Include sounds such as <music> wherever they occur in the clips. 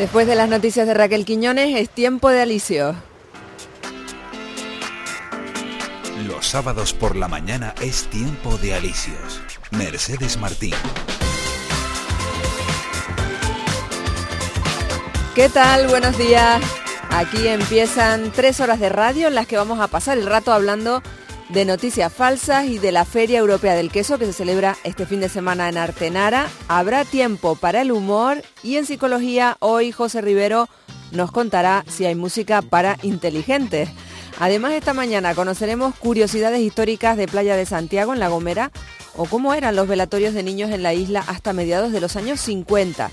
Después de las noticias de Raquel Quiñones, es tiempo de Alicio. Los sábados por la mañana es tiempo de Alicios. Mercedes Martín. ¿Qué tal? Buenos días. Aquí empiezan tres horas de radio en las que vamos a pasar el rato hablando de noticias falsas y de la Feria Europea del Queso que se celebra este fin de semana en Artenara. Habrá tiempo para el humor y en psicología hoy José Rivero nos contará si hay música para inteligentes. Además esta mañana conoceremos curiosidades históricas de Playa de Santiago en La Gomera o cómo eran los velatorios de niños en la isla hasta mediados de los años 50.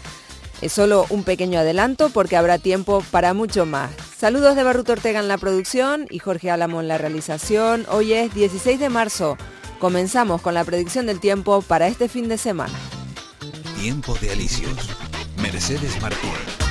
Es solo un pequeño adelanto porque habrá tiempo para mucho más. Saludos de Barruto Ortega en la producción y Jorge Álamo en la realización. Hoy es 16 de marzo. Comenzamos con la predicción del tiempo para este fin de semana. Tiempo de Alicios. Mercedes Martín.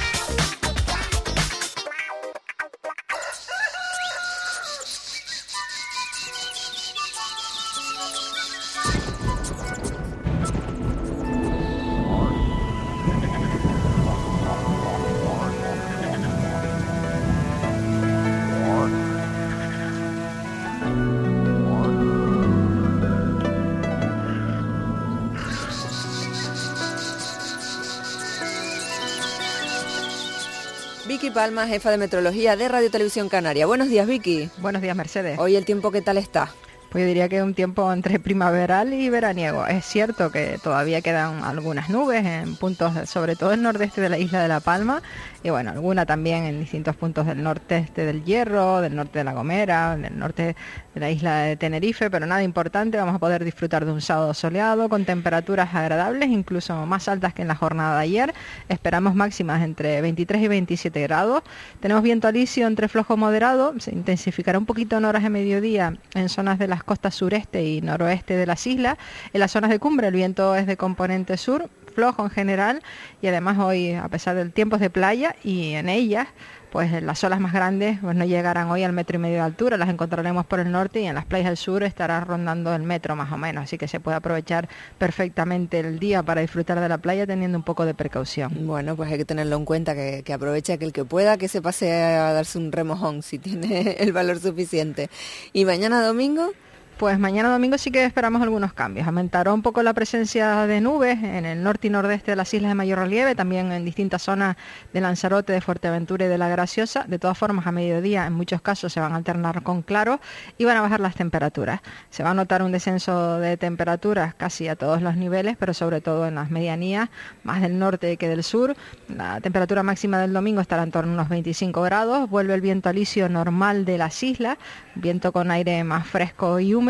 Palma, jefa de metrología de Radio Televisión Canaria. Buenos días, Vicky. Buenos días, Mercedes. Hoy el tiempo, ¿qué tal está? Pues yo diría que es un tiempo entre primaveral y veraniego. Es cierto que todavía quedan algunas nubes en puntos, sobre todo el nordeste de la isla de La Palma, y bueno, alguna también en distintos puntos del nordeste del Hierro, del norte de La Gomera, del norte de la isla de Tenerife, pero nada importante, vamos a poder disfrutar de un sábado soleado con temperaturas agradables, incluso más altas que en la jornada de ayer. Esperamos máximas entre 23 y 27 grados. Tenemos viento alisio entre flojo moderado, se intensificará un poquito en horas de mediodía en zonas de las costas sureste y noroeste de las islas. En las zonas de cumbre el viento es de componente sur, flojo en general y además hoy, a pesar del tiempo de playa y en ellas, pues las olas más grandes pues no llegarán hoy al metro y medio de altura, las encontraremos por el norte y en las playas del sur estará rondando el metro más o menos, así que se puede aprovechar perfectamente el día para disfrutar de la playa teniendo un poco de precaución. Bueno, pues hay que tenerlo en cuenta, que, que aproveche aquel que pueda, que se pase a darse un remojón si tiene <laughs> el valor suficiente. ¿Y mañana domingo? Pues mañana domingo sí que esperamos algunos cambios. Aumentará un poco la presencia de nubes en el norte y nordeste de las islas de mayor relieve, también en distintas zonas de Lanzarote, de Fuerteventura y de La Graciosa. De todas formas, a mediodía en muchos casos se van a alternar con claros y van a bajar las temperaturas. Se va a notar un descenso de temperaturas casi a todos los niveles, pero sobre todo en las medianías, más del norte que del sur. La temperatura máxima del domingo estará en torno a unos 25 grados. Vuelve el viento alisio normal de las islas, viento con aire más fresco y húmedo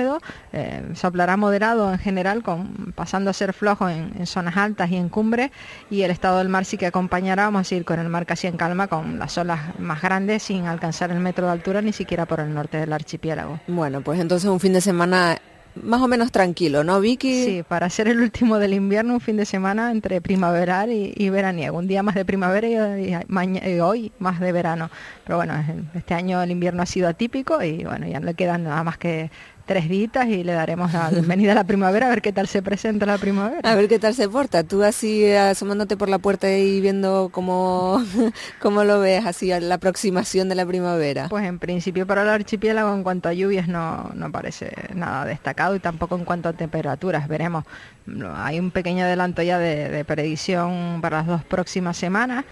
eh, soplará moderado en general, con, pasando a ser flojo en, en, zonas altas y en cumbres, y el estado del mar sí que acompañará, vamos a ir con el mar casi en calma, con las olas más grandes, sin alcanzar el metro de altura ni siquiera por el norte del archipiélago. Bueno, pues entonces un fin de semana más o menos tranquilo, ¿no, Vicky? Sí, para ser el último del invierno, un fin de semana entre primaveral y, y veraniego. Un día más de primavera y, y, y, hoy más de verano. Pero bueno, este año el invierno ha sido atípico y bueno, ya no le quedan nada más que tres días y le daremos la bienvenida a la primavera a ver qué tal se presenta la primavera. A ver qué tal se porta. Tú así asomándote por la puerta y viendo cómo, <laughs> cómo lo ves, así la aproximación de la primavera. Pues en principio para el archipiélago en cuanto a lluvias no, no parece nada destacado y tampoco en cuanto a temperaturas. Veremos, hay un pequeño adelanto ya de, de predicción para las dos próximas semanas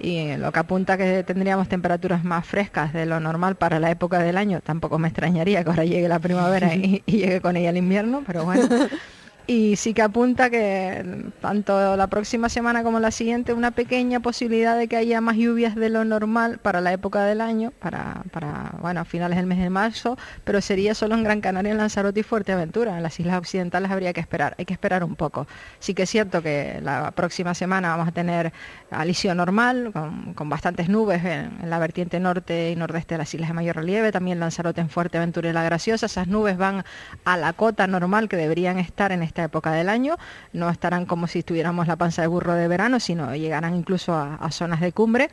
y lo que apunta que tendríamos temperaturas más frescas de lo normal para la época del año. Tampoco me extrañaría que ahora llegue la primavera y, y llegue con ella el invierno, pero bueno. <laughs> y sí que apunta que tanto la próxima semana como la siguiente una pequeña posibilidad de que haya más lluvias de lo normal para la época del año, para, para bueno, a finales del mes de marzo, pero sería solo en Gran Canaria, en Lanzarote y Fuerteventura. En las islas occidentales habría que esperar, hay que esperar un poco. Sí que es cierto que la próxima semana vamos a tener alisio normal, con, con bastantes nubes en, la vertiente norte y nordeste de las islas de mayor relieve, también Lanzarote en Fuerteventura y La Graciosa. Esas nubes van a la cota normal que deberían estar en esta época del año, no estarán como si estuviéramos la panza de burro de verano, sino llegarán incluso a, a zonas de cumbre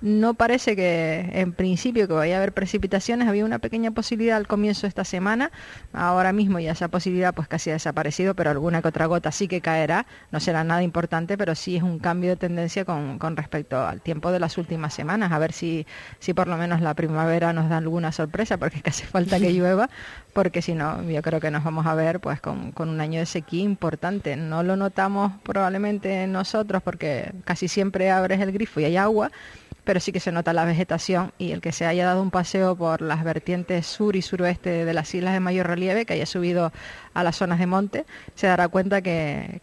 no parece que en principio que vaya a haber precipitaciones, había una pequeña posibilidad al comienzo de esta semana, ahora mismo ya esa posibilidad pues casi ha desaparecido, pero alguna que otra gota sí que caerá, no será nada importante, pero sí es un cambio de tendencia con, respecto al tiempo de las últimas semanas, a ver si, si por lo menos la primavera nos da alguna sorpresa, porque <laughs> casi falta que llueva, porque si no, yo creo que nos vamos a ver pues con, con un año de sequía importante. No lo notamos probablemente nosotros porque casi siempre abres el grifo y hay agua, pero sí que se nota la vegetación y el que se haya dado un paseo por las vertientes sur y suroeste de las islas de mayor relieve, que haya subido a las zonas de monte, se dará cuenta que,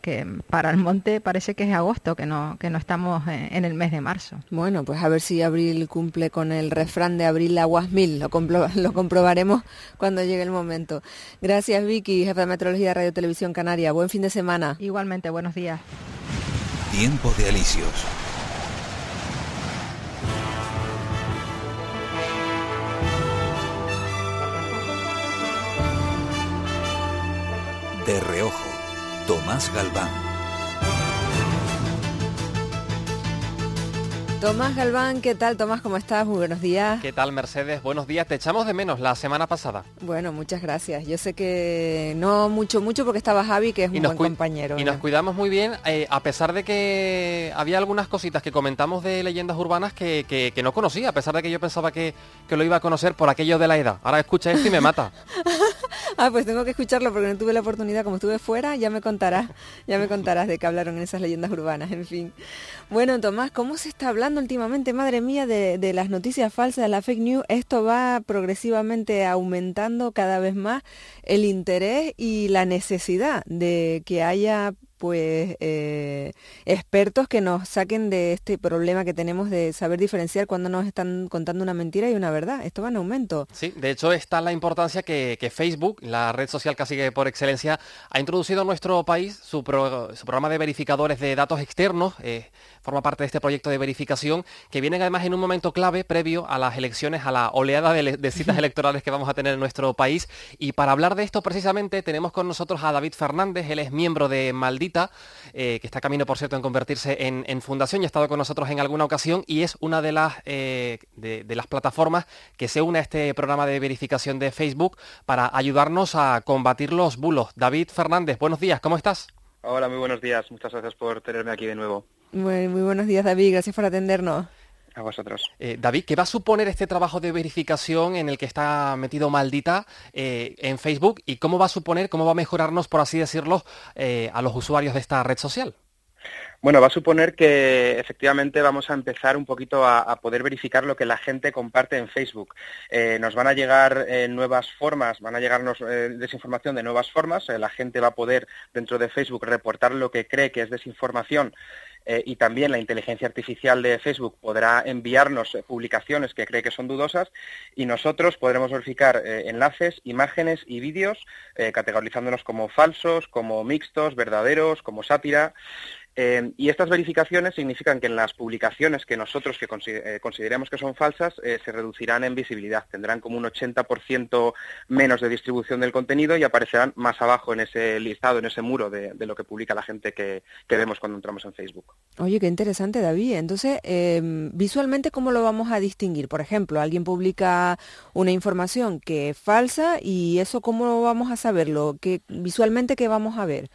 para el monte parece que es agosto, que no, que no estamos en el mes de marzo. Bueno, pues a ver si abril cumple con el refrán de abril aguas mil, lo, <laughs> lo comprobaremos cuando llegue el momento. Gracias Vicky, jefa de Meteorología de Radio Televisión Canaria. Buen fin de semana. Igualmente, buenos días. Tiempo de Alicios. De reojo, Tomás Galván. Tomás Galván, ¿qué tal? Tomás, ¿cómo estás? Muy buenos días. ¿Qué tal, Mercedes? Buenos días. Te echamos de menos la semana pasada. Bueno, muchas gracias. Yo sé que no mucho, mucho porque estaba Javi, que es un buen compañero. Y nos cuidamos muy bien, eh, a pesar de que había algunas cositas que comentamos de leyendas urbanas que, que, no conocía, a pesar de que yo pensaba que, que, lo iba a conocer por aquello de la edad. Ahora escucha esto y me mata. <laughs> ah, pues tengo que escucharlo porque no tuve la oportunidad, como estuve fuera, ya me contarás, ya me contarás de qué hablaron en esas leyendas urbanas, en fin. Bueno, Tomás, ¿cómo se está hablando últimamente, madre mía, de, las noticias falsas, de la fake news? Esto va progresivamente aumentando cada vez más el interés y la necesidad de que haya pues eh, expertos que nos saquen de este problema que tenemos de saber diferenciar cuando nos están contando una mentira y una verdad. Esto va en aumento. Sí, de hecho está la importancia que, Facebook, la red social casi que por excelencia, ha introducido en nuestro país su, programa de verificadores de datos externos. Eh, forma parte de este proyecto de verificación que vienen además en un momento clave previo a las elecciones, a la oleada de, citas electorales que vamos a tener en nuestro país. Y para hablar de esto precisamente tenemos con nosotros a David Fernández, él es miembro de Maldita, eh, que está camino, por cierto, en convertirse en, fundación y ha estado con nosotros en alguna ocasión y es una de las, eh, de, de las plataformas que se une a este programa de verificación de Facebook para ayudarnos a combatir los bulos. David Fernández, buenos días, ¿cómo estás? Hola, muy buenos días. Muchas gracias por tenerme aquí de nuevo. Muy, buenos días, David. Gracias por atendernos. A vosotros. Eh, David, ¿qué va a suponer este trabajo de verificación en el que está metido Maldita eh, en Facebook y cómo va a suponer, cómo va a mejorarnos, por así decirlo, eh, a los usuarios de esta red social? Bueno, va a suponer que efectivamente vamos a empezar un poquito a, poder verificar lo que la gente comparte en Facebook. nos van a llegar nuevas formas, van a llegarnos desinformación de nuevas formas. la gente va a poder dentro de Facebook reportar lo que cree que es desinformación eh, y también la inteligencia artificial de Facebook podrá enviarnos eh, publicaciones que cree que son dudosas y nosotros podremos verificar eh, enlaces, imágenes y vídeos categorizándonos como falsos, como mixtos, verdaderos, como sátira eh, y estas verificaciones significan que en las publicaciones que nosotros que eh, consideremos que son falsas eh, se reducirán en visibilidad, tendrán como un 80% menos de distribución del contenido y aparecerán más abajo en ese listado, en ese muro de, lo que publica la gente que, vemos cuando entramos en Facebook. Oye, qué interesante, David. Entonces, em, visualmente, ¿cómo lo vamos a distinguir? Por ejemplo, alguien publica una información que es falsa y eso, ¿cómo vamos a saberlo? ¿Qué, visualmente, ¿qué vamos a ver?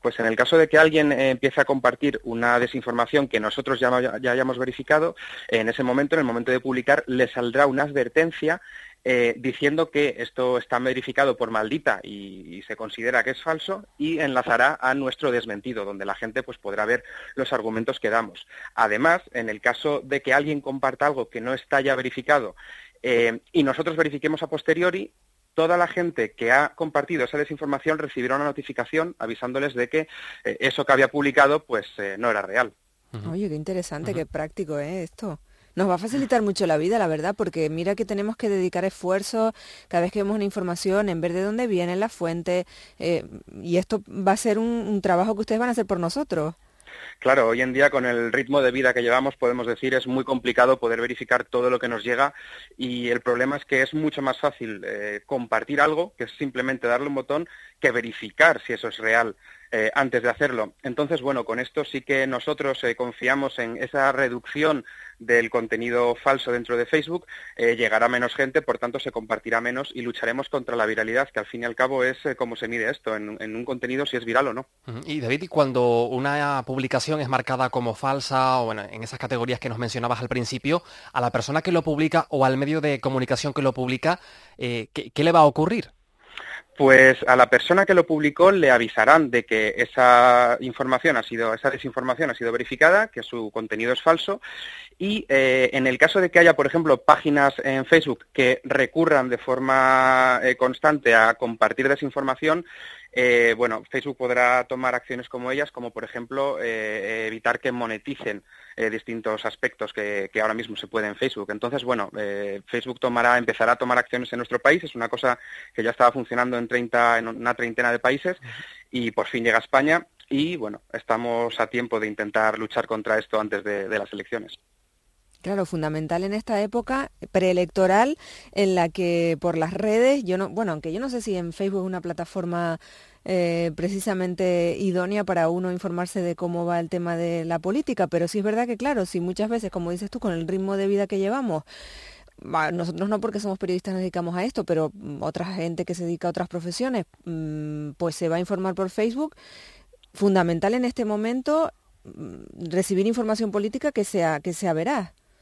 Pues en el caso de que alguien eh, empiece a compartir una desinformación que nosotros ya, hayamos verificado, en ese momento, en el momento de publicar, le saldrá una advertencia eh, diciendo que esto está verificado por maldita y, se considera que es falso y enlazará a nuestro desmentido, donde la gente pues, podrá ver los argumentos que damos. Además, en el caso de que alguien comparta algo que no está ya verificado eh, y nosotros verifiquemos a posteriori, toda la gente que ha compartido esa desinformación recibirá una notificación avisándoles de que eh, eso que había publicado pues eh, no era real. Oye, qué interesante, qué práctico ¿eh? esto. Nos va a facilitar mucho la vida, la verdad, porque mira que tenemos que dedicar esfuerzo cada vez que vemos una información en ver de dónde viene la fuente, y esto va a ser un trabajo que ustedes van a hacer por nosotros. Claro, hoy en día con el ritmo de vida que llevamos podemos decir es muy complicado poder verificar todo lo que nos llega y el problema es que es mucho más fácil eh, compartir algo, que es simplemente darle un botón, que verificar si eso es real. Eh, antes de hacerlo. Entonces, bueno, con esto sí que nosotros eh, confiamos en esa reducción del contenido falso dentro de Facebook, eh, llegará menos gente, por tanto se compartirá menos y lucharemos contra la viralidad, que al fin y al cabo es como se mide esto, en, un contenido si es viral o no. Y David, cuando una publicación es marcada como falsa o en esas categorías que nos mencionabas al principio, a la persona que lo publica o al medio de comunicación que lo publica, ¿qué le va a ocurrir? Pues a la persona que lo publicó le avisarán de que esa información ha sido, esa desinformación ha sido verificada, que su contenido es falso, y eh, en el caso de que haya, por ejemplo, páginas en Facebook que recurran de forma eh, constante a compartir desinformación, eh, bueno, Facebook podrá tomar acciones como ellas, como por ejemplo eh, evitar que moneticen eh, distintos aspectos que, ahora mismo se pueden en Facebook. Entonces, bueno, Facebook empezará a tomar acciones en nuestro país. Es una cosa que ya estaba funcionando en, 30, en una treintena de países y por fin llega a España. Y bueno, estamos a tiempo de intentar luchar contra esto antes de las elecciones. Claro, fundamental en esta época preelectoral en la que por las redes, yo no, bueno, aunque yo no sé si en Facebook es una plataforma eh, precisamente idónea para uno informarse de cómo va el tema de la política, pero sí es verdad que claro, si muchas veces, como dices tú, con el ritmo de vida que llevamos, nosotros no porque somos periodistas nos dedicamos a esto, pero mm, otra gente que se dedica a otras profesiones, mm, pues se va a informar por Facebook. Fundamental en este momento mm, recibir información política que sea, que sea veraz.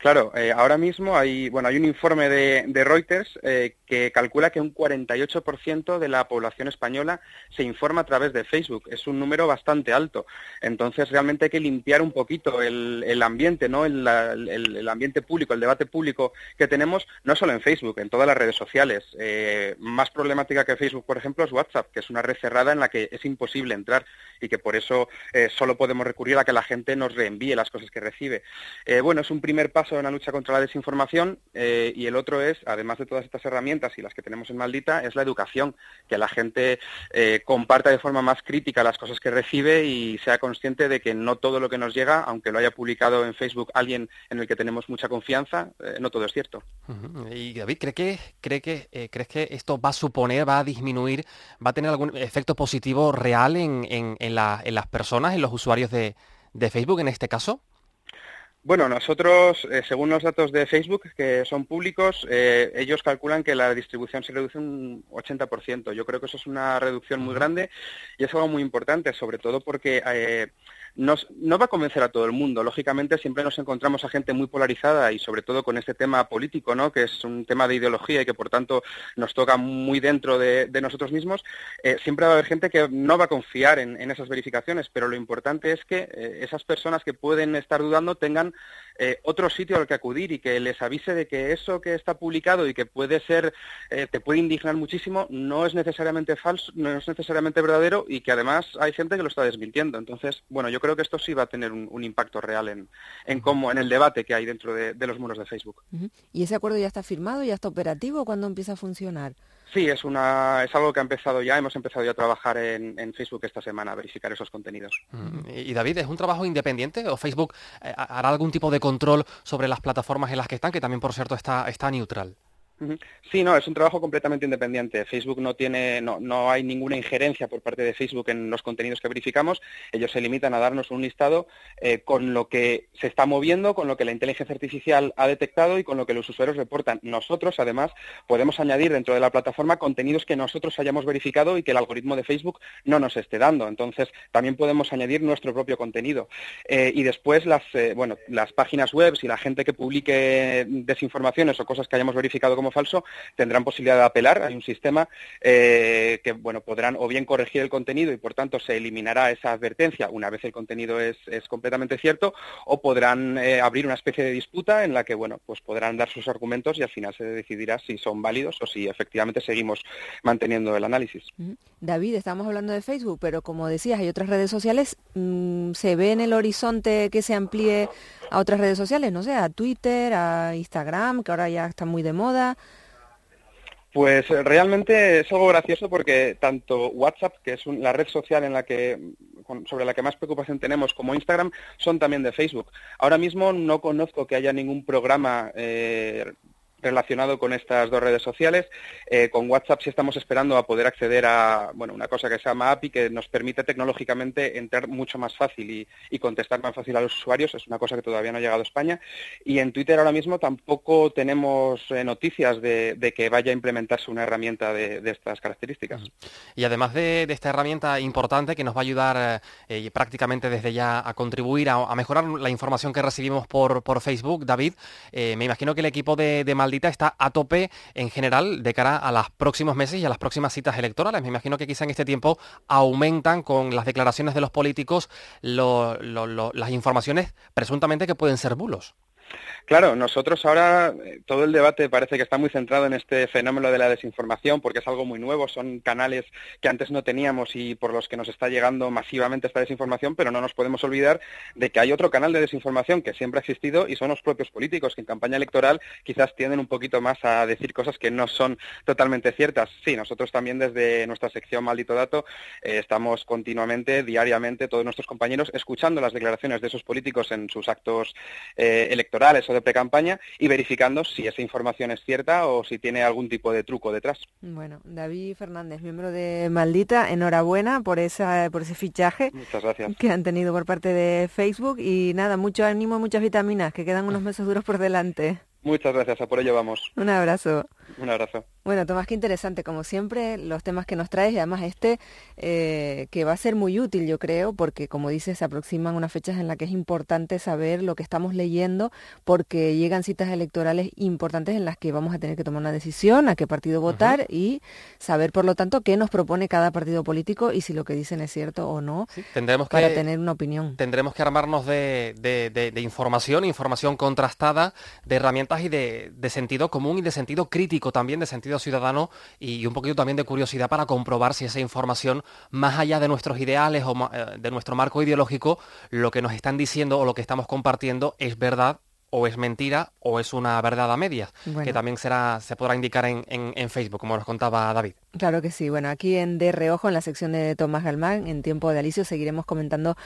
Claro, eh, ahora mismo hay, bueno, hay un informe de, Reuters eh, que calcula que un 48% de la población española se informa a través de Facebook. Es un número bastante alto. Entonces, realmente hay que limpiar un poquito el, ambiente, ¿no? El, ambiente público, el debate público que tenemos, no solo en Facebook, en todas las redes sociales. Eh, más problemática que Facebook, por ejemplo, es WhatsApp, que es una red cerrada en la que es imposible entrar y que por eso solo podemos recurrir a que la gente nos reenvíe las cosas que recibe. bueno, es un primer paso de una lucha contra la desinformación eh, y el otro es, además de todas estas herramientas y las que tenemos en Maldita, es la educación, que la gente eh, comparta de forma más crítica las cosas que recibe y sea consciente de que no todo lo que nos llega, aunque lo haya publicado en Facebook alguien en el que tenemos mucha confianza, eh, no todo es cierto. Y David, ¿cree que, cree que, ¿crees que esto va a suponer, va a disminuir, va a tener algún efecto positivo real en, en, las personas, en los usuarios de Facebook en este caso? Bueno, nosotros, eh, según los datos de Facebook, que son públicos, eh, ellos calculan que la distribución se reduce un 80%. Yo creo que eso es una reducción muy grande y es algo muy importante, sobre todo porque eh, no va a convencer a todo el mundo. Lógicamente siempre nos encontramos a gente muy polarizada y sobre todo con este tema político, ¿no? que es un tema de ideología y que por tanto nos toca muy dentro de, nosotros mismos. Eh, siempre va a haber gente que no va a confiar en, esas verificaciones, pero lo importante es que eh, esas personas que pueden estar dudando tengan eh, otro sitio al que acudir y que les avise de que eso que está publicado y que puede ser, te puede indignar muchísimo, no es necesariamente falso, no es necesariamente verdadero y que además hay gente que lo está desmintiendo. Entonces, bueno, yo creo que esto sí va a tener un, impacto real en, en, cómo, en el debate que hay dentro de, los muros de Facebook. ¿Y ese acuerdo ya está firmado, ya está operativo? ¿Cuándo empieza a funcionar? Sí, es, una, es algo que ha empezado ya, hemos empezado ya a trabajar en, Facebook esta semana, a verificar esos contenidos. Y David, ¿es un trabajo independiente o Facebook eh, hará algún tipo de control sobre las plataformas en las que están, que también por cierto está, está neutral? Sí, no, es un trabajo completamente independiente. Facebook no tiene, no, no, hay ninguna injerencia por parte de Facebook en los contenidos que verificamos. Ellos se limitan a darnos un listado eh, con lo que se está moviendo, con lo que la inteligencia artificial ha detectado y con lo que los usuarios reportan. Nosotros, además, podemos añadir dentro de la plataforma contenidos que nosotros hayamos verificado y que el algoritmo de Facebook no nos esté dando. Entonces, también podemos añadir nuestro propio contenido. Eh, y después las, eh, bueno, las páginas web y la gente que publique desinformaciones o cosas que hayamos verificado como falso, tendrán posibilidad de apelar. Hay un sistema eh, que bueno, podrán o bien corregir el contenido y por tanto se eliminará esa advertencia una vez el contenido es, completamente cierto, o podrán eh, abrir una especie de disputa en la que bueno, pues podrán dar sus argumentos y al final se decidirá si son válidos o si efectivamente seguimos manteniendo el análisis. David, estamos hablando de Facebook, pero como decías, hay otras redes sociales. Mm, ¿Se ve en el horizonte que se amplíe a otras redes sociales? No sé, a Twitter, a Instagram, que ahora ya está muy de moda. Pues eh, realmente es algo gracioso porque tanto WhatsApp, que es la red social en la que sobre la que más preocupación tenemos, como Instagram, son también de Facebook. Ahora mismo no conozco que haya ningún programa eh, relacionado con estas dos redes sociales. Eh, con WhatsApp sí estamos esperando a poder acceder a bueno, una cosa que se llama API que nos permite tecnológicamente entrar mucho más fácil y, contestar más fácil a los usuarios. Es una cosa que todavía no ha llegado a España. Y en Twitter ahora mismo tampoco tenemos eh, noticias de, que vaya a implementarse una herramienta de, estas características. Y además de, esta herramienta importante que nos va a ayudar eh, prácticamente desde ya a contribuir a, mejorar la información que recibimos por, por Facebook, David, me imagino que el equipo de, de está a tope en general de cara a los próximos meses y a las próximas citas electorales. Me imagino que quizá en este tiempo aumentan con las declaraciones de los políticos las informaciones presuntamente que pueden ser bulos. Claro, nosotros ahora eh, todo el debate parece que está muy centrado en este fenómeno de la desinformación porque es algo muy nuevo, son canales que antes no teníamos y por los que nos está llegando masivamente esta desinformación, pero no nos podemos olvidar de que hay otro canal de desinformación que siempre ha existido y son los propios políticos que en campaña electoral quizás tienden un poquito más a decir cosas que no son totalmente ciertas. Sí, nosotros también desde nuestra sección Maldito Dato eh, estamos continuamente, diariamente, todos nuestros compañeros escuchando las declaraciones de esos políticos en sus actos eh, electorales o de pre-campaña y verificando si esa información es cierta o si tiene algún tipo de truco detrás. Bueno, David Fernández, miembro de Maldita, enhorabuena por esa por ese fichaje Muchas gracias. que han tenido por parte de Facebook y nada, mucho ánimo, muchas vitaminas, que quedan unos meses duros por delante. Muchas gracias, a por ello vamos. Un abrazo. Un abrazo. Bueno, Tomás, qué interesante, como siempre, los temas que nos traes y además este eh, que va a ser muy útil, yo creo, porque como dices, se aproximan unas fechas en las que es importante saber lo que estamos leyendo, porque llegan citas electorales importantes en las que vamos a tener que tomar una decisión, a qué partido votar y saber, por lo tanto, qué nos propone cada partido político y si lo que dicen es cierto o no, tendremos para tener una opinión. Tendremos que armarnos de, de, información, información contrastada, de herramientas y de sentido común y de sentido crítico también, de sentido ciudadano y un poquito también de curiosidad para comprobar si esa información, más allá de nuestros ideales o eh, de nuestro marco ideológico, lo que nos están diciendo o lo que estamos compartiendo es verdad o es mentira o es una verdad a medias, que también será, se podrá indicar en, en, Facebook, como nos contaba David. Claro que sí. Bueno, aquí en De Reojo, en la sección de Tomás Galmán, en tiempo de Alicio, seguiremos comentando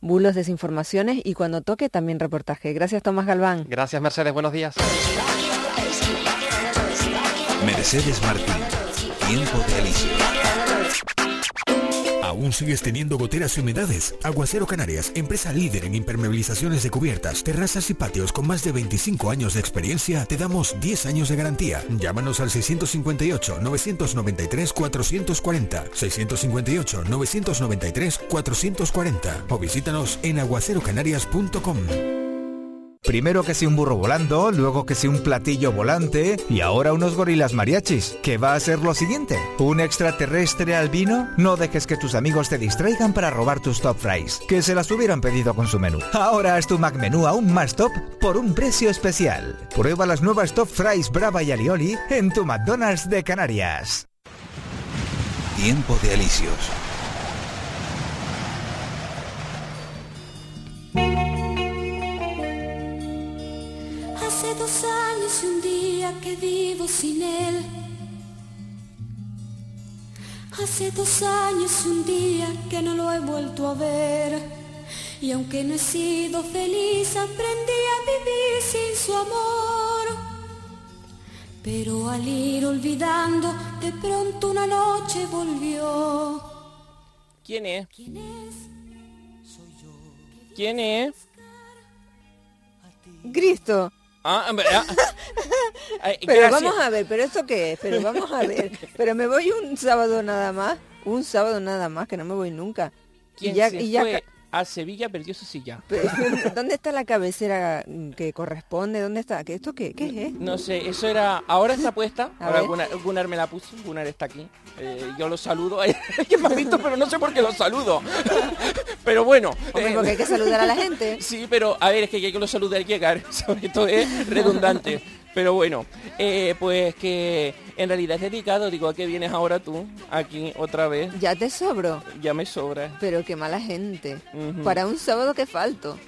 bulos, desinformaciones y cuando toque también reportaje. Gracias, Tomás Galván. Gracias, Mercedes. Buenos días. Mercedes Martín, Tiempo de Alicia. ¿Aún sigues teniendo goteras y humedades? Aguacero Canarias, empresa líder en impermeabilizaciones de cubiertas, terrazas y patios con más de 25 años de experiencia, te damos 10 años de garantía. Llámanos al 658-993-440, 658-993-440 o visítanos en aguacerocanarias.com. Primero que si un burro volando, luego que si un platillo volante y ahora unos gorilas mariachis. ¿Qué va a ser lo siguiente? ¿Un extraterrestre albino? No dejes que tus amigos te distraigan para robar tus top fries, que se las hubieran pedido con su menú. Ahora es tu Mac menú aún más top por un precio especial. Prueba las nuevas top fries Brava y Alioli en tu McDonald's de Canarias. Tiempo de alicios que vivo sin él. Hace dos años y un día que no lo he vuelto a ver. Y aunque no he sido feliz, aprendí a vivir sin su amor. Pero al ir olvidando, de pronto una noche volvió. ¿Quién es? ¿Quién es? Soy yo. ¿Quién es? Cristo. Ah, <laughs> pero vamos a ver, pero esto qué es, pero vamos a ver, pero me voy un sábado nada más, un sábado nada más, que no me voy nunca. y ya, y ya a Sevilla perdió su silla. <laughs> ¿Dónde está la cabecera que corresponde? ¿Dónde está? ¿Qué, ¿Esto qué, qué es? No sé, eso era... Ahora está puesta, ahora Gunnar, me la puso, Gunnar está aquí. Eh, yo lo saludo, <laughs> que me ha visto, pero no sé por qué lo saludo. <laughs> pero bueno. Eh, porque hay que saludar a la gente. Sí, pero a ver, es que hay que lo salude al llegar, esto es redundante. Pero bueno, eh, pues que en realidad es dedicado, digo, ¿a qué vienes ahora tú aquí otra vez? Ya te sobro. Ya me sobra. Pero qué mala gente. Para un sábado que falto.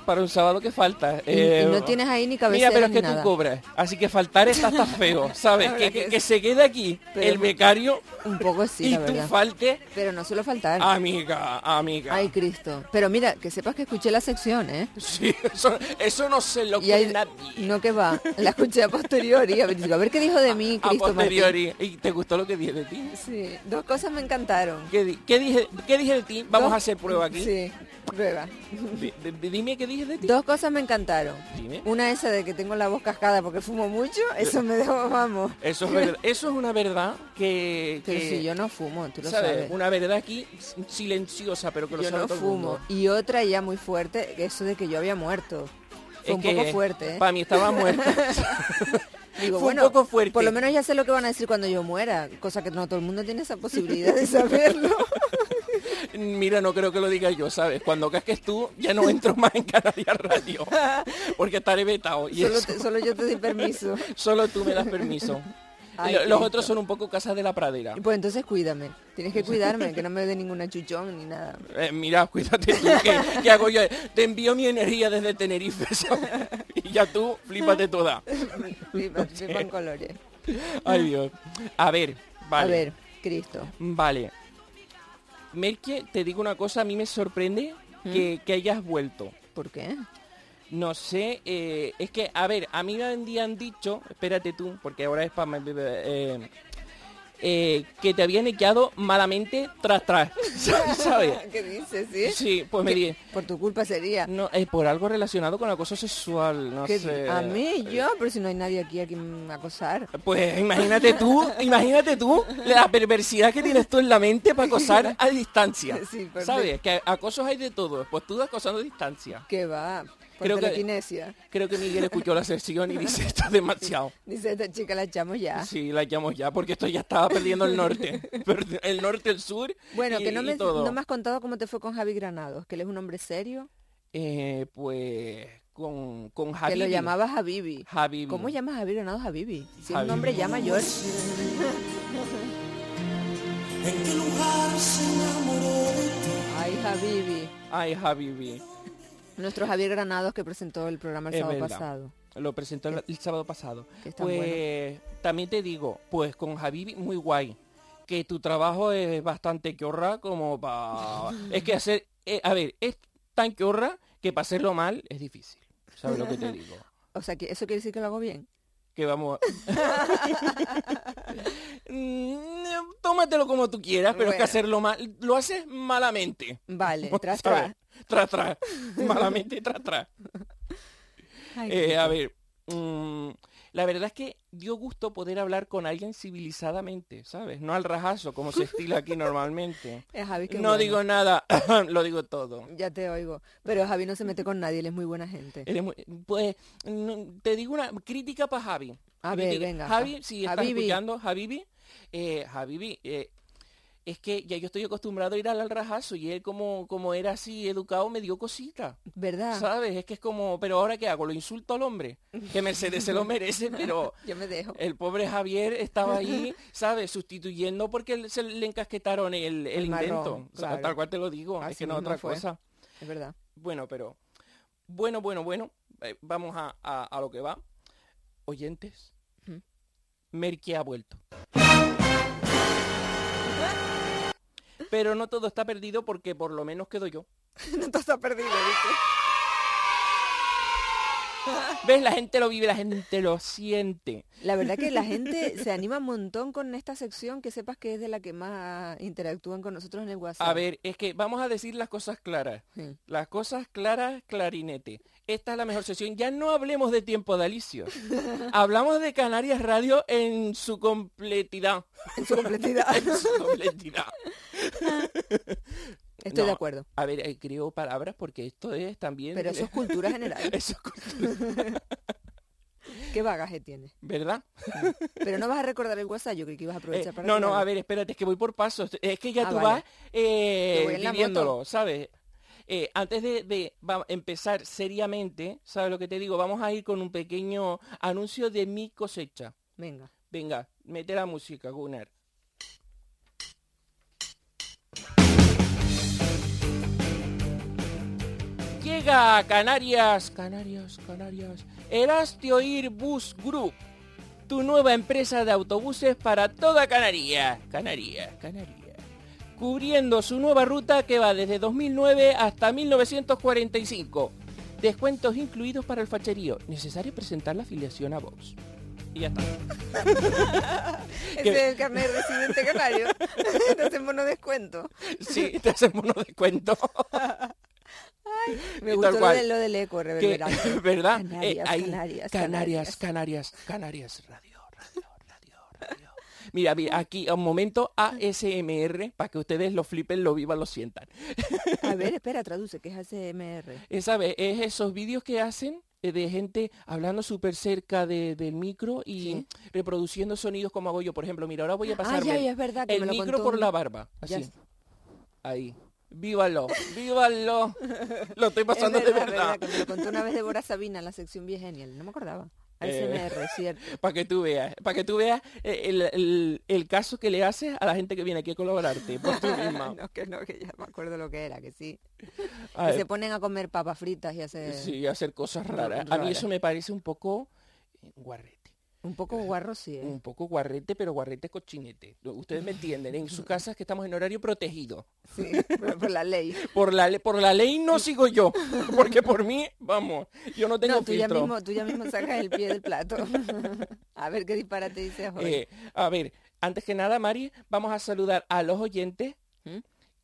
Para un sábado que falta. Y, y Eh, no tienes ahí ni Mira, cabecera pero es que nada. tú cobras. Así que faltar está, está <laughs> feo, ¿sabes? Que, se quede aquí Pero- el becario Un poco sí, <laughs> y la tú verdad. falte. Pero no suelo faltar. Amiga, amiga. Ay, Cristo. Pero mira, que sepas que escuché la sección, ¿eh? Sí, eso, eso no se lo Y hay- nadie. No que va, la escuché a posteriori. A ver, digo, a ver qué dijo de mí, A Cristo Martín. posteriori. ¿Y te gustó lo que dije de ti? Sí, dos cosas me encantaron. ¿Qué, di- qué dije, ¿Qué dije de ti? Vamos Dos- a hacer prueba aquí. Sí, prueba. Di- di- dime qué dije de ti. Dos cosas me encantaron. Dime. Una esa de que tengo la voz cascada porque fumo mucho, eso me dejó, vamos. Eso es, verdad, eso es una verdad que... Pero que, si yo no fumo, tú lo ¿sabes? sabes. Una verdad aquí silenciosa, pero que lo Yo sabe no todo el fumo. mundo. Y otra ya muy fuerte, eso de que yo había muerto. Fue un poco fuerte, ¿eh? Para mí estaba muerto. <laughs> Digo, Fue un bueno, poco fuerte. por lo menos ya sé lo que van a decir cuando yo muera, cosa que no todo el mundo tiene esa posibilidad de saberlo. <laughs> Mira, no creo que lo diga yo, ¿sabes? Cuando casques tú, ya no entro más en Canarias Radio. Porque estaré vetado. Y solo, eso- te- solo yo te doy permiso. <laughs> solo tú me das permiso. Ay, Los Cristo. otros son un poco casas de la pradera. Pues entonces cuídame. Tienes que cuidarme, que no me dé ninguna chuchón ni nada. Eh, mira, cuídate tú, ¿qué, qué hago yo? Te envío mi energía desde Tenerife, ¿sabes? Y ya tú, flípate toda. Flipa, flipan colores. Ay, Dios. A ver, vale. A ver, Cristo. Vale. Merche, te digo una cosa, a mí me sorprende ¿Mm? que, que hayas vuelto. ¿Por qué? No sé, eh, es que, a ver, a mí me habían dicho, espérate tú, porque ahora es para... Eh, eh, que te habían quedado malamente tras tras, <laughs> ¿sabes? <laughs> ¿Qué dices, sí? Sí, pues me di... Por tu culpa sería. No, es por algo relacionado con acoso sexual, no ¿Qué- sé. A mí, yo, pero si no hay nadie aquí a quien acosar. Pues imagínate tú, imagínate tú la perversidad que tienes tú en la mente para acosar a distancia. <laughs> Sí. ¿Sabes? Que acosos hay de todo, pues tú acosando a distancia. ¿Qué va? Por Creo que-. Creo que Miguel escuchó la sección y dice esto es demasiado. <laughs> Dice esta chica, la echamos ya. Sí, la llamo ya, porque esto ya estaba perdiendo el norte. <laughs> El norte, el sur. Bueno, y- que no me, todo. no me has contado cómo te fue con Javi Granados, que él es un hombre serio, Eh, pues con, con que Javi. lo llamaba Javibi. Javi. ¿Cómo llamas a Javi Granados Javibi? Si es un Javibi. hombre ya mayor. ¿En qué lugar se enamoró de ti? Ay, Javibi. Ay, Javi. Nuestro Javier Granados que presentó el programa el Es sábado verdad. pasado. Lo presentó el, el sábado pasado. Pues también te digo, pues con Javi muy guay. Que tu trabajo es bastante quorra como para... <laughs> es que hacer... eh, a ver, es tan quorra que para hacerlo mal es difícil. ¿Sabes lo que te digo? <laughs> O sea, que eso quiere decir que lo hago bien. Que vamos... <laughs> Mm, Tómatelo como tú quieras, pero es que hacerlo mal... Lo haces malamente. Vale, tras. Tras, tras. Malamente, tras, tras. Ay, Eh, a ver, mm, la verdad es que dio gusto poder hablar con alguien civilizadamente, ¿sabes? No al rajazo, como se estila aquí normalmente. <laughs> Eh, Javi, no bueno. digo nada, <laughs> lo digo todo. Ya te oigo. Pero Javi no se mete con nadie, él es muy buena gente. Muy- pues no, te digo una crítica para Javi. A ver, venga, Javi, Ja- si estás Javibi. escuchando, Javibi, eh, Javibi, eh, es que ya yo estoy acostumbrado a ir al, rajazo y él como, como era así educado me dio cosita. ¿Verdad? ¿Sabes? Es que es como, pero ahora qué hago, lo insulto al hombre. Que Mercedes se lo merece, <laughs> pero Yo me dejo. el pobre Javier estaba ahí, <laughs> ¿sabes? Sustituyendo porque se le encasquetaron el, el El invento. marrón, O sea, claro. Tal cual te lo digo, Así es que no otra fue. cosa. Es verdad. Bueno, pero bueno, bueno, bueno. eh, vamos a, a- a lo que va. Oyentes. Ujú. Merky ha vuelto. Pero no todo está perdido porque por lo menos quedo yo. <laughs> no todo está perdido, ¿viste? <laughs> ¿Ves? La gente lo vive, la gente lo siente. La verdad que la gente <laughs> se anima un montón con esta sección, que sepas que es de la que más interactúan con nosotros en el WhatsApp. A ver, es que vamos a decir las cosas claras. Sí. Las cosas claras, clarinete. Esta es la mejor sesión. Ya no hablemos de tiempo de Alicio. <laughs> Hablamos de Canarias Radio en su completidad. En su completidad. en su completidad. Estoy de acuerdo. A ver, eh, creo palabras porque esto es también... Pero eso es cultura <laughs> general. Eso es cultura, <laughs> ¿Qué bagaje tiene? ¿Verdad? Pero no vas a <laughs> recordar el WhatsApp, yo creo que ibas a Eh, aprovechar para no, no, a ver, espérate, es que voy por pasos. Es que ya Ah, tú vale. vas eh, viviéndolo. ¿sabes? Eh, antes de, empezar seriamente, ¿sabes lo que te digo? Vamos a ir con un pequeño anuncio de mi cosecha. Venga. Venga, mete la música, Gunnar. Llega a Canarias, Canarias, Canarias, Elastio Bus Group, tu nueva empresa de autobuses para toda Canarias, Canarias, Canarias. Cubriendo su nueva ruta que va desde 2009 hasta 1945. Descuentos incluidos para el facherío. Necesario presentar la afiliación a Vox. Y ya está. <laughs> Ese es el carnet de residente canario. <laughs> Te hacen mono descuento. Sí, te hacen mono descuento. <laughs> <laughs> Me gustó lo, cual. de, lo del eco reverberante. <laughs> ¿Verdad? Canarias, Eh, ahí, Canarias, Canarias, Canarias, Canarias, radio, radio, radio, radio. Mira, mira, aquí un momento ASMR para que ustedes lo flipen, lo vivan, lo sientan. A ver, <laughs> espera, traduce, ¿qué es ASMR? Eh, ¿Sabes? Es esos vídeos que hacen eh, de gente hablando súper cerca de- del micro y reproduciendo sonidos como hago yo. Por ejemplo, mira, ahora voy a Ah, es que el me micro contó por la barba. Así. Ahí. Vívalo, vívalo. Lo estoy pasando es de verdad, verdad. lo contó una vez Débora Sabina en la sección Genial, no me acordaba. Eh, ASMR, cierto. <laughs> Para que tú veas, para que tú veas eh, el, el- el caso que le haces a la gente que viene aquí a colaborarte por tú <laughs> misma. no, que no, que ya me acuerdo lo que era, que sí. A que ver, se ponen a comer papas fritas y hacer Sí, hacer cosas Ra- raras. A mí eso me parece un poco eh, guarrete. Un poco guarro, sí. ¿eh? Un poco guarrete, pero guarrete cochinete. Ustedes me entienden. En sus casas que estamos en horario protegido. Sí, por, por la ley. <laughs> Por la, por la ley no sigo yo. Porque por mí, vamos, yo no tengo No, tú ya, mismo, tú ya mismo sacas el pie del plato. <laughs> a ver qué disparate dices hoy. Eh, a ver, antes que nada, Mari, vamos a saludar a los oyentes. ¿Mm?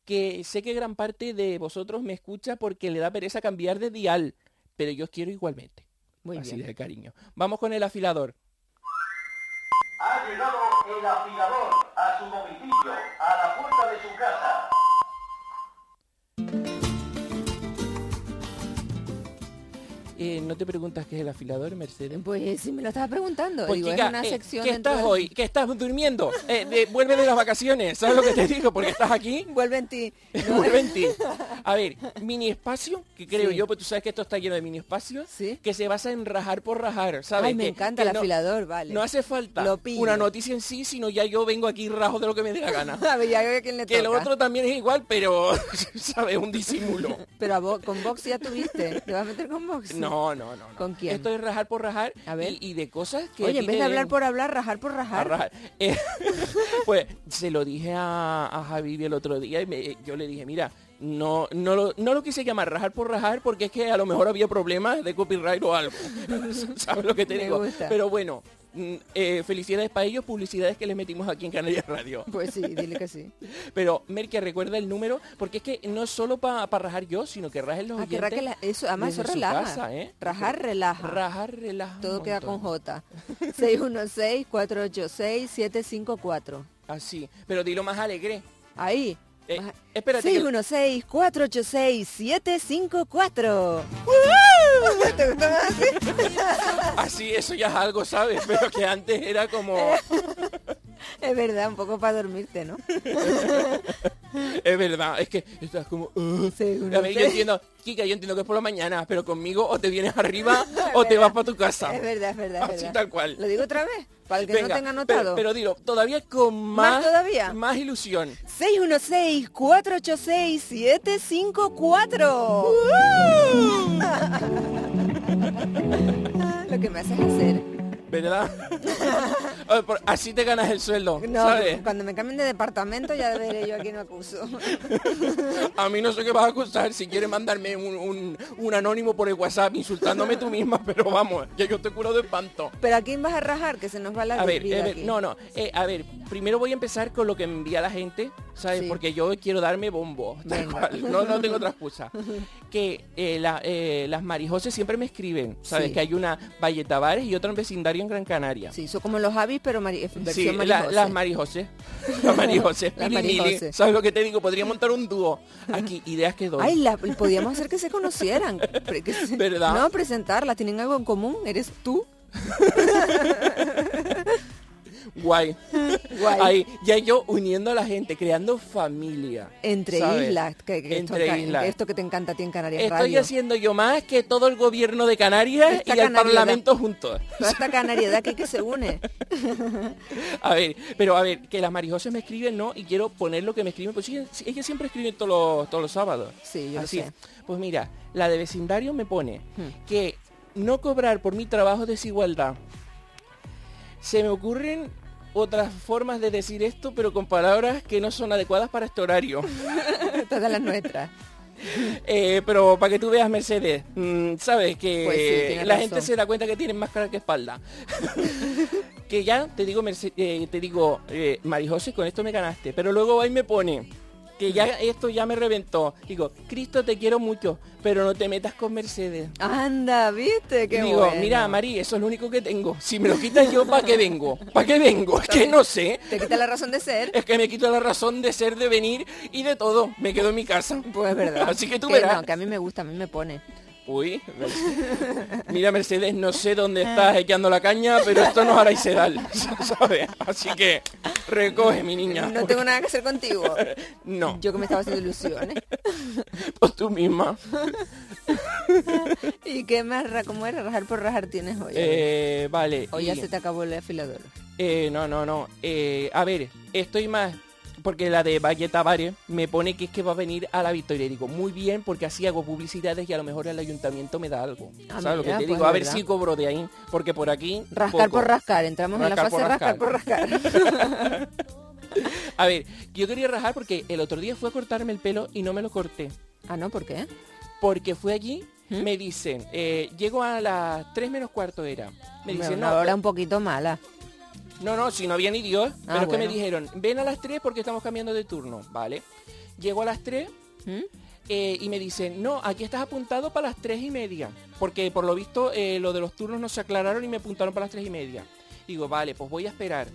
Que sé que gran parte de vosotros me escucha porque le da pereza cambiar de dial. Pero yo os quiero igualmente. Muy Así bien. de cariño. Vamos con el afilador. Ha llegado el afilador a su domicilio, Eh, ¿No te preguntas qué es el afilador, Mercedes? Pues si me lo estaba preguntando. Pues digo, chica, es una eh, sección ¿qué estás hoy? ¿Qué estás durmiendo? Eh, de- vuelve de las vacaciones, ¿sabes lo que te digo? Porque estás aquí, <laughs> Vuelve en ti. <laughs> vuelve en ti. A ver, mini espacio, que creo Sí. yo, pues tú sabes que esto está lleno de mini espacios, Sí. que se basa en rajar por rajar, ¿sabes? Ay, me Que- encanta que el no- afilador, vale. No hace falta Lo una noticia en sí, sino ya yo vengo aquí y rajo de lo que me dé la gana. <laughs> A ver, ya veo a quién le Que lo toca. otro también es igual, pero, ¿sabes? Un disimulo. Pero a con Vox ya tuviste. ¿Te vas a meter con Vox? No, no, no. no. ¿Con quién? Esto es rajar por rajar A ver. Y, y de cosas que... Oye, en vez de hablar por hablar, rajar por rajar. rajar. Eh, <laughs> pues se lo dije a, a Javi el otro día y me- yo le dije, mira, no, no, lo, no lo quise llamar rajar por rajar porque es que a lo mejor había problemas de copyright o algo. <laughs> ¿Sabes lo que te digo? Pero bueno, eh, felicidades para ellos, publicidades que les metimos aquí en Canarias Radio. <laughs> Pues sí, dile que sí. <laughs> Pero Merkia recuerda el número porque es que no es solo para rajar yo, sino que rajen los Ah, que oyentes. la- eso, además eso relaja. casa, ¿eh? Rajar relaja. Rajar relaja. Todo queda con. J. <laughs> 616-486-754. Así, pero dilo más alegre. Ahí. Eh, espérate. que- 616-486-754. ¿Te gustó más? Así, eso ya es algo, ¿sabes? Pero que antes era como... Es verdad, un poco para dormirte, ¿no? <laughs> Es verdad, es que estás como... A ver, yo entiendo, Kika, yo entiendo que es por la mañana, pero conmigo o te vienes arriba <laughs> o te vas para tu casa. Es verdad, es verdad. es Así verdad. tal cual. ¿Lo digo otra vez? Para el que Venga, no tenga pero, anotado. pero dilo, todavía con más... ¿Más todavía? Más ilusión. 616-486-754. <laughs> Lo que me haces hacer. ¿Verdad? <laughs> Así te ganas el sueldo, No, ¿sabes? cuando me cambien de departamento ya veré yo a quién acuso. <laughs> A mí no sé qué vas a acusar si quieres mandarme un, un- un anónimo por el WhatsApp insultándome tú misma, pero vamos, ya yo te curo de espanto. Pero a quién vas a rajar, que se nos va la A ver, a ver, aquí. no, no, eh, a ver, primero voy a empezar con lo que me envía la gente, ¿sabes? Sí. Porque yo quiero darme bombo, <laughs> tal Venga. cual, no, no tengo otra excusa. Que eh, la- eh, las marijoses siempre me escriben, ¿sabes? Sí. Que hay una Valle Tavares y otra en vecindario en Gran Canaria. Sí, son como los Avis, pero mari- eh, Sí, la- las marijoses. <laughs> Las marijoses. Las. ¿Sabes lo que te digo? Podría montar un dúo. Aquí, ideas que doy. Ay, la, podíamos hacer que se conocieran. Que se- ¿Verdad? No, presentarlas. ¿Tienen algo en común? ¿Eres tú? <laughs> Guay. <laughs> Guay. Ahí, ya yo uniendo a la gente, creando familia. Entre ¿sabes? islas, que, que esto, Entre ca- islas. esto que te encanta a ti en Canarias Estoy Radio. haciendo yo más que todo el gobierno de Canarias Esta y el. Parlamento juntos. Toda esta canariedad que, que se une. <laughs> A ver, pero a ver, que las marijosas me escriben, ¿no? Y quiero poner lo que me escriben, pues ellas siempre escriben todos los, todos los sábados. Sí, yo lo Así. sé. Pues mira, la de vecindario me pone Hmm. que no cobrar por mi trabajo es desigualdad. Se me ocurren otras formas de decir esto, pero con palabras que no son adecuadas para este horario. <laughs> Todas las nuestras. Eh, pero para que tú veas, Mercedes, mm, sabes que Pues sí, la razón. gente se da cuenta que tienen más cara que espalda. <laughs> que ya te digo, eh, te digo, eh, Marijose, con esto me ganaste. Pero luego y me pone que ya esto ya me reventó. Digo, Cristo te quiero mucho, pero no te metas con Mercedes. Anda, ¿viste? Qué Digo, bueno. mira, Mari, eso es lo único que tengo. Si me lo quitas yo, ¿para qué vengo? ¿Para qué vengo? Es que no sé. Te quita la razón de ser. Es que me quito la razón de ser, de venir y de todo. Me quedo en mi casa. Pues es verdad. Así que tú que verás. No, que a mí me gusta, a mí me pone. Uy, mira Mercedes, no sé dónde estás echando la caña, pero esto nos hará sedal, <laughs> ¿sabes? Así que recoge, mi niña. No tengo nada que hacer contigo. <laughs> No, Yo que me estaba haciendo ilusiones. <laughs> pues tú misma. ¿Y qué más, cómo era? Rajar por rajar tienes hoy. Eh, vale. o ya y- se te acabó el afilador. eh, no, no, no. Eh, a ver, estoy más... Porque la de Valle Tavares me pone que es que va a venir a la Victoria. Y digo, muy bien, porque así hago publicidades y a lo mejor el ayuntamiento me da algo. Ah, ¿Sabes lo que te pues, digo? A ver ¿verdad? si cobro de ahí, porque por aquí... Rascar poco. por rascar. Entramos en la Rascar fase por rascar por rascar. <laughs> A ver, yo quería rajar porque el otro día fue a cortarme el pelo y no me lo corté. ah, ¿no? ¿Por qué? Porque fue allí, ¿Mm? me dicen, eh, llego a las 3 menos cuarto era. Me dicen, una no, hora un poquito mala. No, no, si no había ni Dios. Ah, pero es que me dijeron, ven a las 3 porque estamos cambiando de turno, ¿vale? Llego a las 3 ¿Mm? eh, y me dicen, no, aquí estás apuntado para las 3 y media. Porque por lo visto eh, lo de los turnos no se aclararon y me apuntaron para las 3 y media. Digo, vale, pues voy a esperar.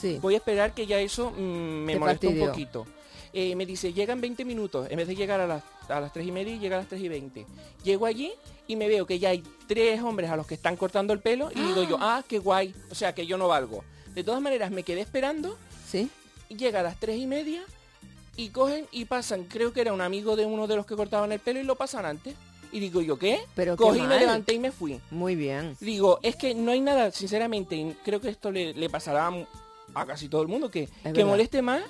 Sí. Voy a esperar que ya eso mm, me molesta un poquito. Eh, me dice, llegan 20 minutos, en vez de llegar a las, a las 3 y media, llega a las 3 y 20. Llego allí y me veo que ya hay tres hombres a los que están cortando el pelo y digo yo, ah, qué guay, o sea, que yo no valgo. De todas maneras, me quedé esperando ¿Sí? y llega a las 3 y media y cogen y pasan, creo que era un amigo de uno de los que cortaban el pelo y lo pasan antes. Y digo yo, ¿qué? Pero qué Cogí, me levanté y me fui. Muy bien. Digo, es que no hay nada, sinceramente, y creo que esto le, le pasará a, casi todo el mundo, que, que verdad. moleste más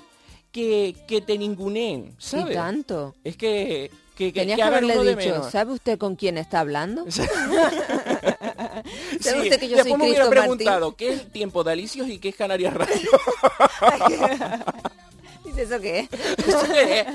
que, que te ninguneen, ¿sabes? Y tanto. Es que, que, que, Tenías que haberle dicho. ¿sabe usted con quién está hablando? Sí, <laughs> ¿Sabe usted que yo después soy me hubiera Cristo preguntado qué es tiempo de Alicios y qué es Canarias Radio. <laughs> Dice, ¿eso qué es? ¿Eso qué es?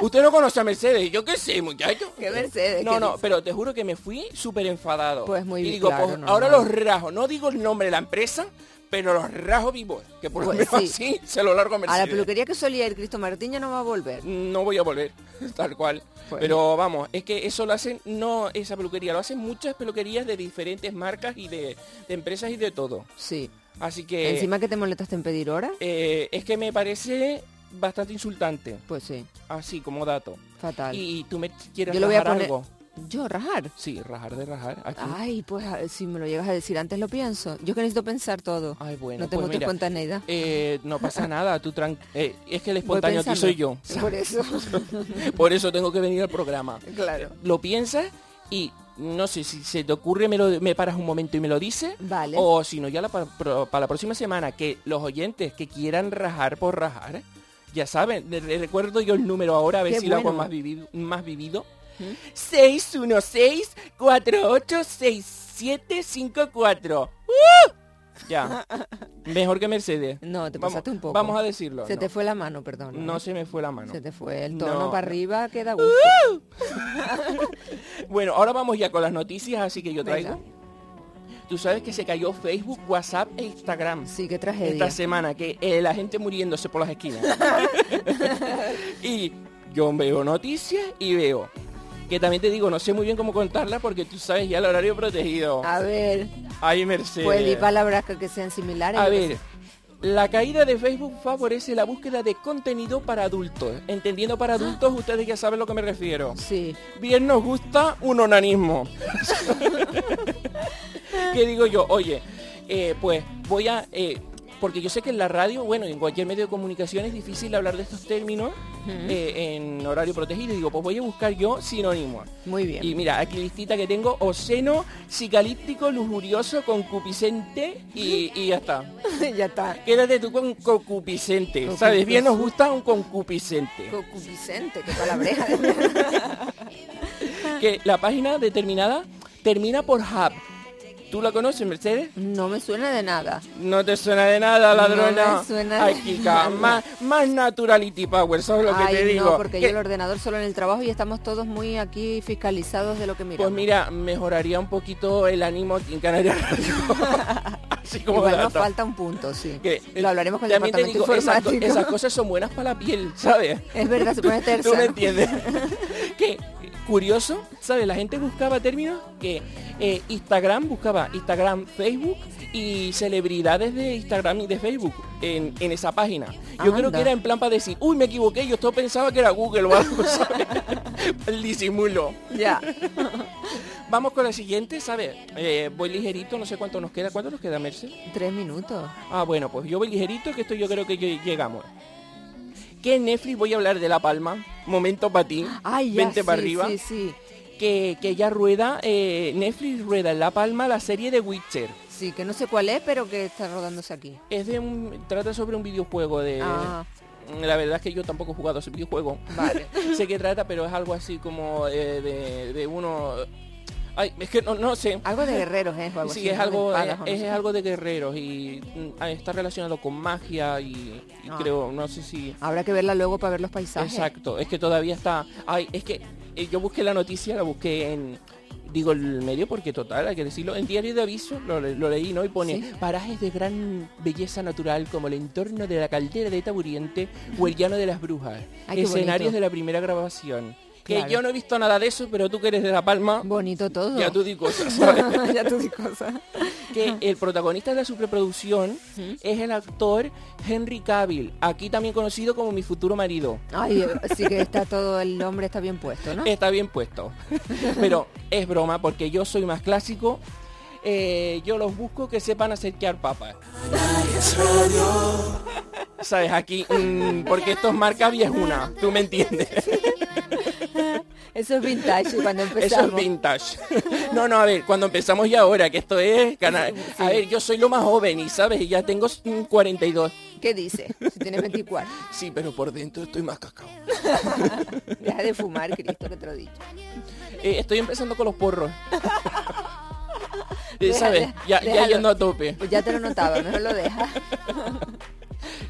Usted no conoce a Mercedes, yo qué sé, muchacho. ¿Qué Mercedes? No, ¿Qué no, dice? pero te juro que me fui súper enfadado. Pues muy y bien, digo, claro, pues, no, ahora no. los rajo, no digo el nombre de la empresa, pero los rajo vivos, que por lo Pues menos sí. así se lo largo a A Mercedes. la peluquería que solía ir Cristo Martín ya no va a volver. No voy a volver, <laughs> tal cual. Pues Pero vamos, es que eso lo hacen, no esa peluquería, lo hacen muchas peluquerías de diferentes marcas y de, de empresas y de todo. Sí. Así que Encima que te molestaste en pedir hora, eh, es que me parece bastante insultante, pues sí, así como dato. fatal. Y tú me quieres Yo voy a poner- algo. ¿Yo rajar? Sí, rajar de rajar. Aquí. Ay, pues si me lo llegas a decir antes lo pienso. Yo que necesito pensar todo. Ay, bueno, no tengo pues tu mira, espontaneidad. eh, no pasa <laughs> nada, tú tran- eh, es que el espontáneo aquí soy yo. Por eso. <laughs> Por eso tengo que venir al programa. claro. Lo piensas y no sé si se te ocurre, me, lo, me paras un momento y me lo dices. Vale. O si no, ya la, para, la próxima semana, que los oyentes que quieran rajar por rajar, ya saben, recuerdo yo el número ahora, a ver Qué si lo hago más vivido. Más vivido. ¿Mm? 616-486754. ¡Uh! Ya. <laughs> Mejor que Mercedes. No, te Vamos- pasaste un poco. Vamos a decirlo. Se no. te fue la mano, perdón. No se me fue la mano. Se te fue el tono No. para arriba, queda gusto. <laughs> Bueno, ahora vamos ya con las noticias, así que yo traigo. Venga. Tú sabes que se cayó Facebook, WhatsApp e Instagram. Sí, qué tragedia. Esta semana, que eh, la gente muriéndose por las esquinas. <laughs> y yo veo noticias y veo. Que también te digo, no sé muy bien cómo contarla porque tú sabes ya el horario protegido. A ver, Ay, Mercedes. pues di palabras que, sean similares. A ver, la caída de Facebook favorece la búsqueda de contenido para adultos. Entendiendo para adultos, ustedes ya saben a lo que me refiero. Sí. Bien nos gusta un onanismo. <laughs> ¿Qué digo yo? Oye, eh, pues voy a... eh, porque yo sé que en la radio, bueno, y en cualquier medio de comunicación es difícil hablar de estos términos eh, en horario protegido. Y digo, pues voy a buscar yo sinónimos. Muy bien. Y mira, aquí listita que tengo, oceno, psicalíptico, lujurioso, concupiscente y, y ya está. <laughs> ya está. Quédate tú con concupiscente, ¿sabes? Bien nos gusta un concupiscente. Concupiscente, qué palabreja. <laughs> que la página determinada termina por hub. ¿Tú la conoces, Mercedes? No me suena de nada. No te suena de nada, ladrona. No me suena Ay, de Kika, nada. más, más naturality power, ¿sabes lo que te digo? no, porque Que- yo el ordenador solo en el trabajo y estamos todos muy aquí fiscalizados de lo que miramos. Pues mira, mejoraría un poquito el ánimo aquí en Canarias Radio. <laughs> Así como Igual nos dato. falta un punto, sí. Que- Lo hablaremos con el También te departamento digo, esas, co- informático. esas cosas son buenas para la piel, ¿sabes? Es verdad, se pone <laughs> tersa. ¿Tú me entiendes? <laughs> que curioso, ¿sabes? La gente buscaba términos que eh, Instagram buscaba Instagram, Facebook y celebridades de Instagram y de Facebook en, en esa página. Yo creo que era en plan para decir, uy, me equivoqué, yo esto pensaba que era Google o algo, <laughs> ¿sabes? <laughs> El disimulo. Ya. <laughs> Vamos con la siguiente, ¿sabes? Eh, voy ligerito, no sé cuánto nos queda. ¿Cuánto nos queda, Merce? Tres minutos. Ah, bueno, pues yo voy ligerito, que esto yo creo que lle- llegamos. Que en Netflix voy a hablar de La Palma. Momento para ti. Ay, ya, Vente sí, para arriba. Sí, sí. Que, que ya rueda, eh, Netflix rueda en La Palma la serie de Witcher. Sí, que no sé cuál es, pero que está rodándose aquí. Es de un, trata sobre un videojuego de... Ah. La verdad es que yo tampoco he jugado ese videojuego. Vale. <laughs> sé que trata, pero es algo así como eh, de, de uno... Ay, es que no, no sé. Algo de guerreros, ¿eh? Algo Sí, es algo, espadas, no es, sé. algo de guerreros y mm, está relacionado con magia y, y Ah. creo, no sé si... Habrá que verla luego para ver los paisajes. Exacto, es que todavía está... Ay, es que eh, yo busqué la noticia, la busqué en... Digo el medio porque total, hay que decirlo, en diario de aviso lo, le- lo leí, ¿no? Y pone Sí. parajes de gran belleza natural como el entorno de la caldera de Taburiente o el llano de las brujas. Ay, escenarios de la primera grabación. Que Claro. yo no he visto nada de eso, pero tú que eres de La Palma, Bonito todo. ya tú di cosas, <laughs> ¿sabes? ya tú di cosas. que el protagonista de la superproducción es el actor Henry Cavill, aquí también conocido como mi futuro marido. Ay, sí que está todo, el hombre está bien puesto, ¿no? Está bien puesto. Pero es broma porque yo soy más clásico. Eh, yo los busco que sepan acercar papas. ¿Sabes? Aquí, mm, porque esto es marca viejuna, tú me entiendes. Eso es vintage cuando <laughs> Eso empezamos. es vintage. <laughs> No, no, a ver, cuando empezamos ya ahora, que esto es... cana- A ver, yo soy lo más joven y, ¿sabes? Y ya tengo mm, 42. ¿Qué dice? Si tienes <laughs> 24. Sí, pero por dentro estoy más cacao. Deja de fumar, Cristo, que te lo he dicho. Eh, estoy empezando con los porros. Eh, Deja- ¿Sabes? Ya, ya yendo a tope. Pues ya te lo notaba, mejor lo dejas.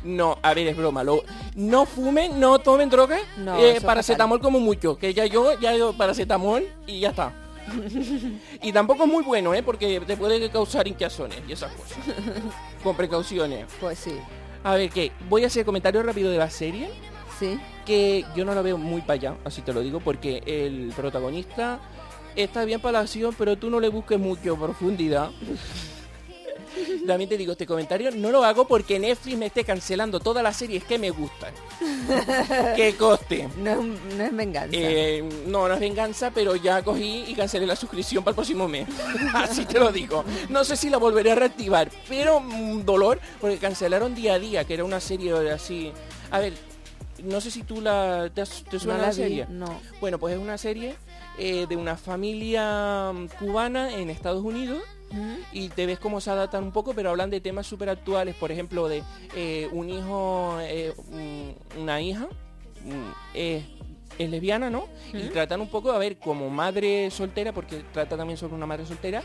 No, a ver, es broma. Lo, no fumen, no tomen drogas. No, eh, paracetamol como mucho. Que ya yo, ya yo paracetamol y ya está. <laughs> y tampoco es muy bueno, ¿eh? Porque te puede causar hinchazones y esas cosas. <laughs> Con precauciones. Pues sí. A ver, ¿qué? Voy a hacer comentario rápido de la serie. Sí. Que yo no la veo muy para allá, así te lo digo, porque el protagonista está bien para la acción, pero tú no le busques mucho profundidad. <laughs> También te digo, este comentario no lo hago porque Netflix me esté cancelando todas las series que me gustan. <laughs> que coste. No es, un- no es venganza. Eh, no, no es venganza, pero ya cogí y cancelé la suscripción para el próximo mes. <laughs> Así te lo digo. No sé si la volveré a reactivar, pero mm, dolor, porque cancelaron día a día, que era una serie así. A ver, no sé si tú la te, te suena no la la vi, serie. No. Bueno, pues es una serie eh, de una familia mm, cubana en Estados Unidos y te ves cómo se adaptan un poco, pero hablan de temas súper actuales, por ejemplo, de eh, un hijo, eh, un- una hija, mm, es, es lesbiana, ¿no? Y tratan un poco, a ver, como madre soltera, porque trata también sobre una madre soltera,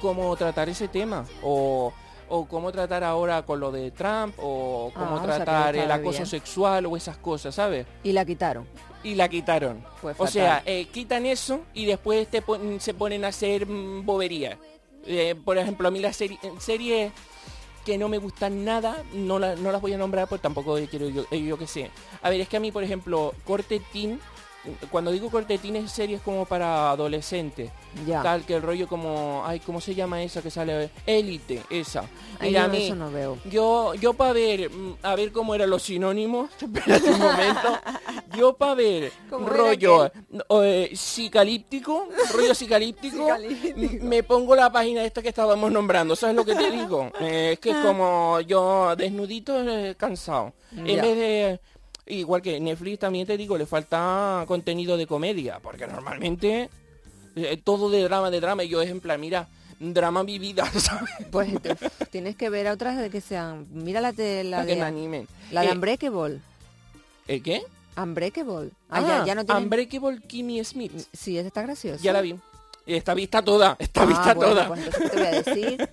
cómo tratar ese tema, o, o cómo tratar ahora con lo de Trump, o cómo Ah, o sea, que tratar el acoso bien. sexual o esas cosas, ¿sabes? Y la quitaron. y la quitaron. Pues o sea, eh, quitan eso y después te pon- se ponen a hacer mm, boberías. Eh, por ejemplo, a mí las serie- series que no me gustan nada, no, la- no las voy a nombrar, pues tampoco quiero yo, eh, yo que sé. A ver, es que a mí, por ejemplo, Corte Teen, cuando digo Corte Teen es series como para adolescentes. Ya. Tal que el rollo como, ay, ¿cómo se llama esa que sale? Élite, esa. Ay, yo a mí, eso no veo. yo, yo para ver, mm, a ver cómo eran los sinónimos, <laughs> espérate un momento, Yo para ver ¿Cómo era rollo eh, psicalíptico, rollo psicalíptico, me pongo la página esta que estábamos nombrando, ¿sabes lo que te digo? <laughs> Eh, es que es como yo desnudito eh, cansado. En Ya. vez de igual que Netflix también te digo, le falta contenido de comedia, porque normalmente eh, todo de drama de drama y yo es en plan, mira, drama mi vida, <laughs> ¿sabes? Pues te- tienes que ver a otras de que sean... Mira la de... La Para que me de, animen. la de Eh, Unbreakable. ¿El qué? Unbreakable. Ah, ya, ya no tiene... Unbreakable Kimmy Smith. Sí, esa está graciosa. Ya la vi. Está vista toda, está Ah, vista bueno, toda. pues entonces, ¿qué te voy a decir?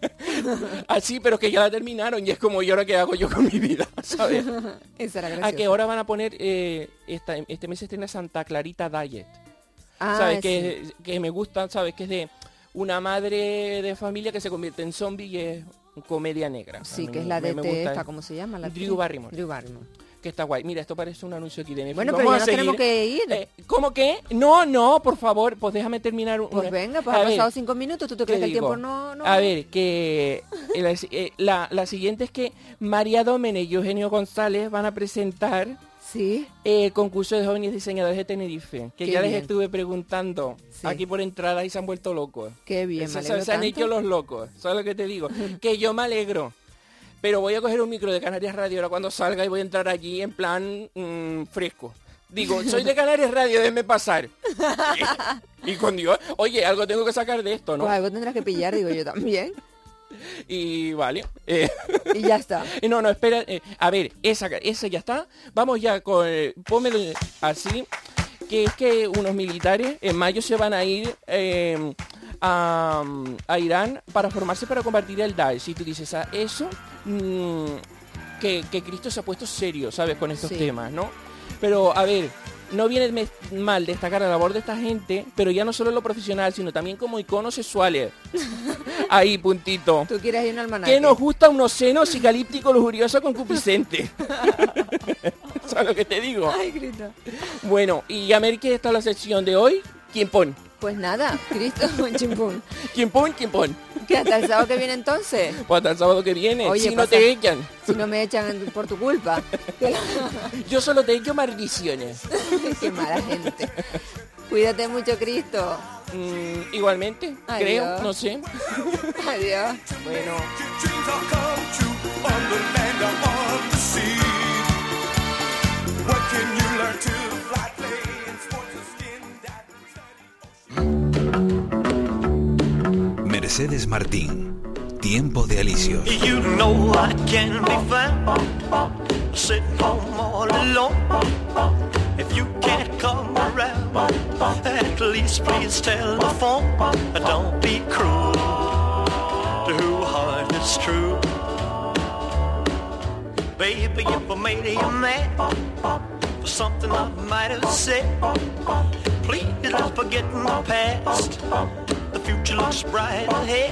<laughs> Así, pero que ya la terminaron y es como, ¿y ahora qué hago yo con mi vida? <laughs> ¿Sabes? <laughs> Esa era A graciosa. que ahora van a poner, eh, esta- este mes estrena Santa Clarita Diet. Ah, ¿Sabes? sí. Que, que me gusta, ¿sabes? Que es de una madre de familia que se convierte en zombie y es comedia negra. Sí, A que es la me- de me gusta esta. ¿cómo se llama? La Drew? Barrymore. Drew Barrymore. Que está guay. Mira, esto parece un anuncio aquí de Netflix. Bueno, Vamos pero a ya tenemos que ir. Eh, ¿Cómo que? No, no, por favor, pues déjame terminar. un- Pues una- venga, pues A ha ver, pasado cinco minutos. ¿Tú te ¿qué crees que el digo? tiempo no...? no... A ver, que eh, la, eh, la- la siguiente es que María Domenech y Eugenio González van a presentar Sí. el concurso de jóvenes diseñadores de Tenerife, que Qué ya les estuve preguntando Sí. aquí por entrada y se han vuelto locos. Qué bien, Se- me se, alegro se han tanto. hecho los locos, ¿sabes lo que te digo? <laughs> que yo me alegro. Pero voy a coger un micro de Canarias Radio ahora cuando salga y voy a entrar allí en plan mm, fresco. Digo, soy de Canarias Radio, déjeme pasar. y cuando digo, oye, algo tengo que sacar de esto, ¿no? Pues algo tendrás que pillar, digo yo también. <laughs> Y vale. eh, Y ya está. <laughs> no, no, espera. eh, a ver, esa, esa ya está. Vamos ya con... eh, pónmelo así. Que es que unos militares en mayo se van a ir eh, a, a Irán para formarse para combatir el Daesh. Y tú dices, a eso... mm, que, que Cristo se ha puesto serio, ¿sabes? Con estos Sí. temas, ¿no? Pero, a ver, no viene mal destacar la labor de esta gente, pero ya no solo en lo profesional, sino también como iconos sexuales. <laughs> Ahí, puntito. Tú quieres ir a un almanaque. Que nos gusta unos senos psicalípticos, lujuriosos, concupiscentes. <laughs> ¿Sabes lo que te digo? Ay, grita. Bueno, y a ver qué está la sección de hoy. ¿Quién pon? Pues nada, Cristo, <laughs> chimpún. ¿Quién pon? Que hasta el sábado que viene entonces. Pues hasta el sábado que viene. Oye, si no te echan. Si no me echan por tu culpa. <laughs> Yo solo te echo maldiciones. <laughs> Qué mala gente. Cuídate mucho, Cristo. Mm, igualmente, Adiós. creo, no sé. Adiós. Bueno. Mercedes Martín. Tiempo de alicios. You know I can be found sitting home all alone. If you can't come around, at least please tell the phone. Don't be cruel to who heart is true. Baby, if I made you mad something I might have said, please let's forget my past. The future looks bright ahead.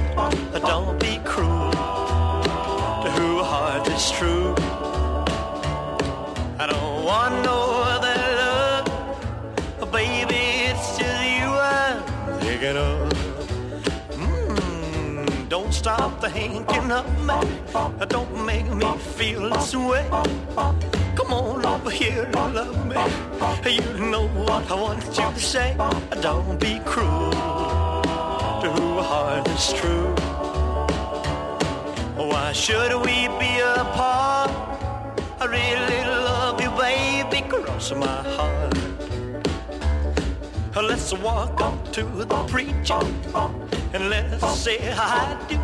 Don't be cruel to who a heart is true. I don't want no other love, baby. It's just you I'm thinking of. Mm, don't stop thinking of me. Don't make me feel this way. Come on over here and love me. You know what I want you to say. Don't be cruel to who heart is true. Why should we be apart? I really love you, baby, cross my heart. Let's walk up to the preacher and let's say I do.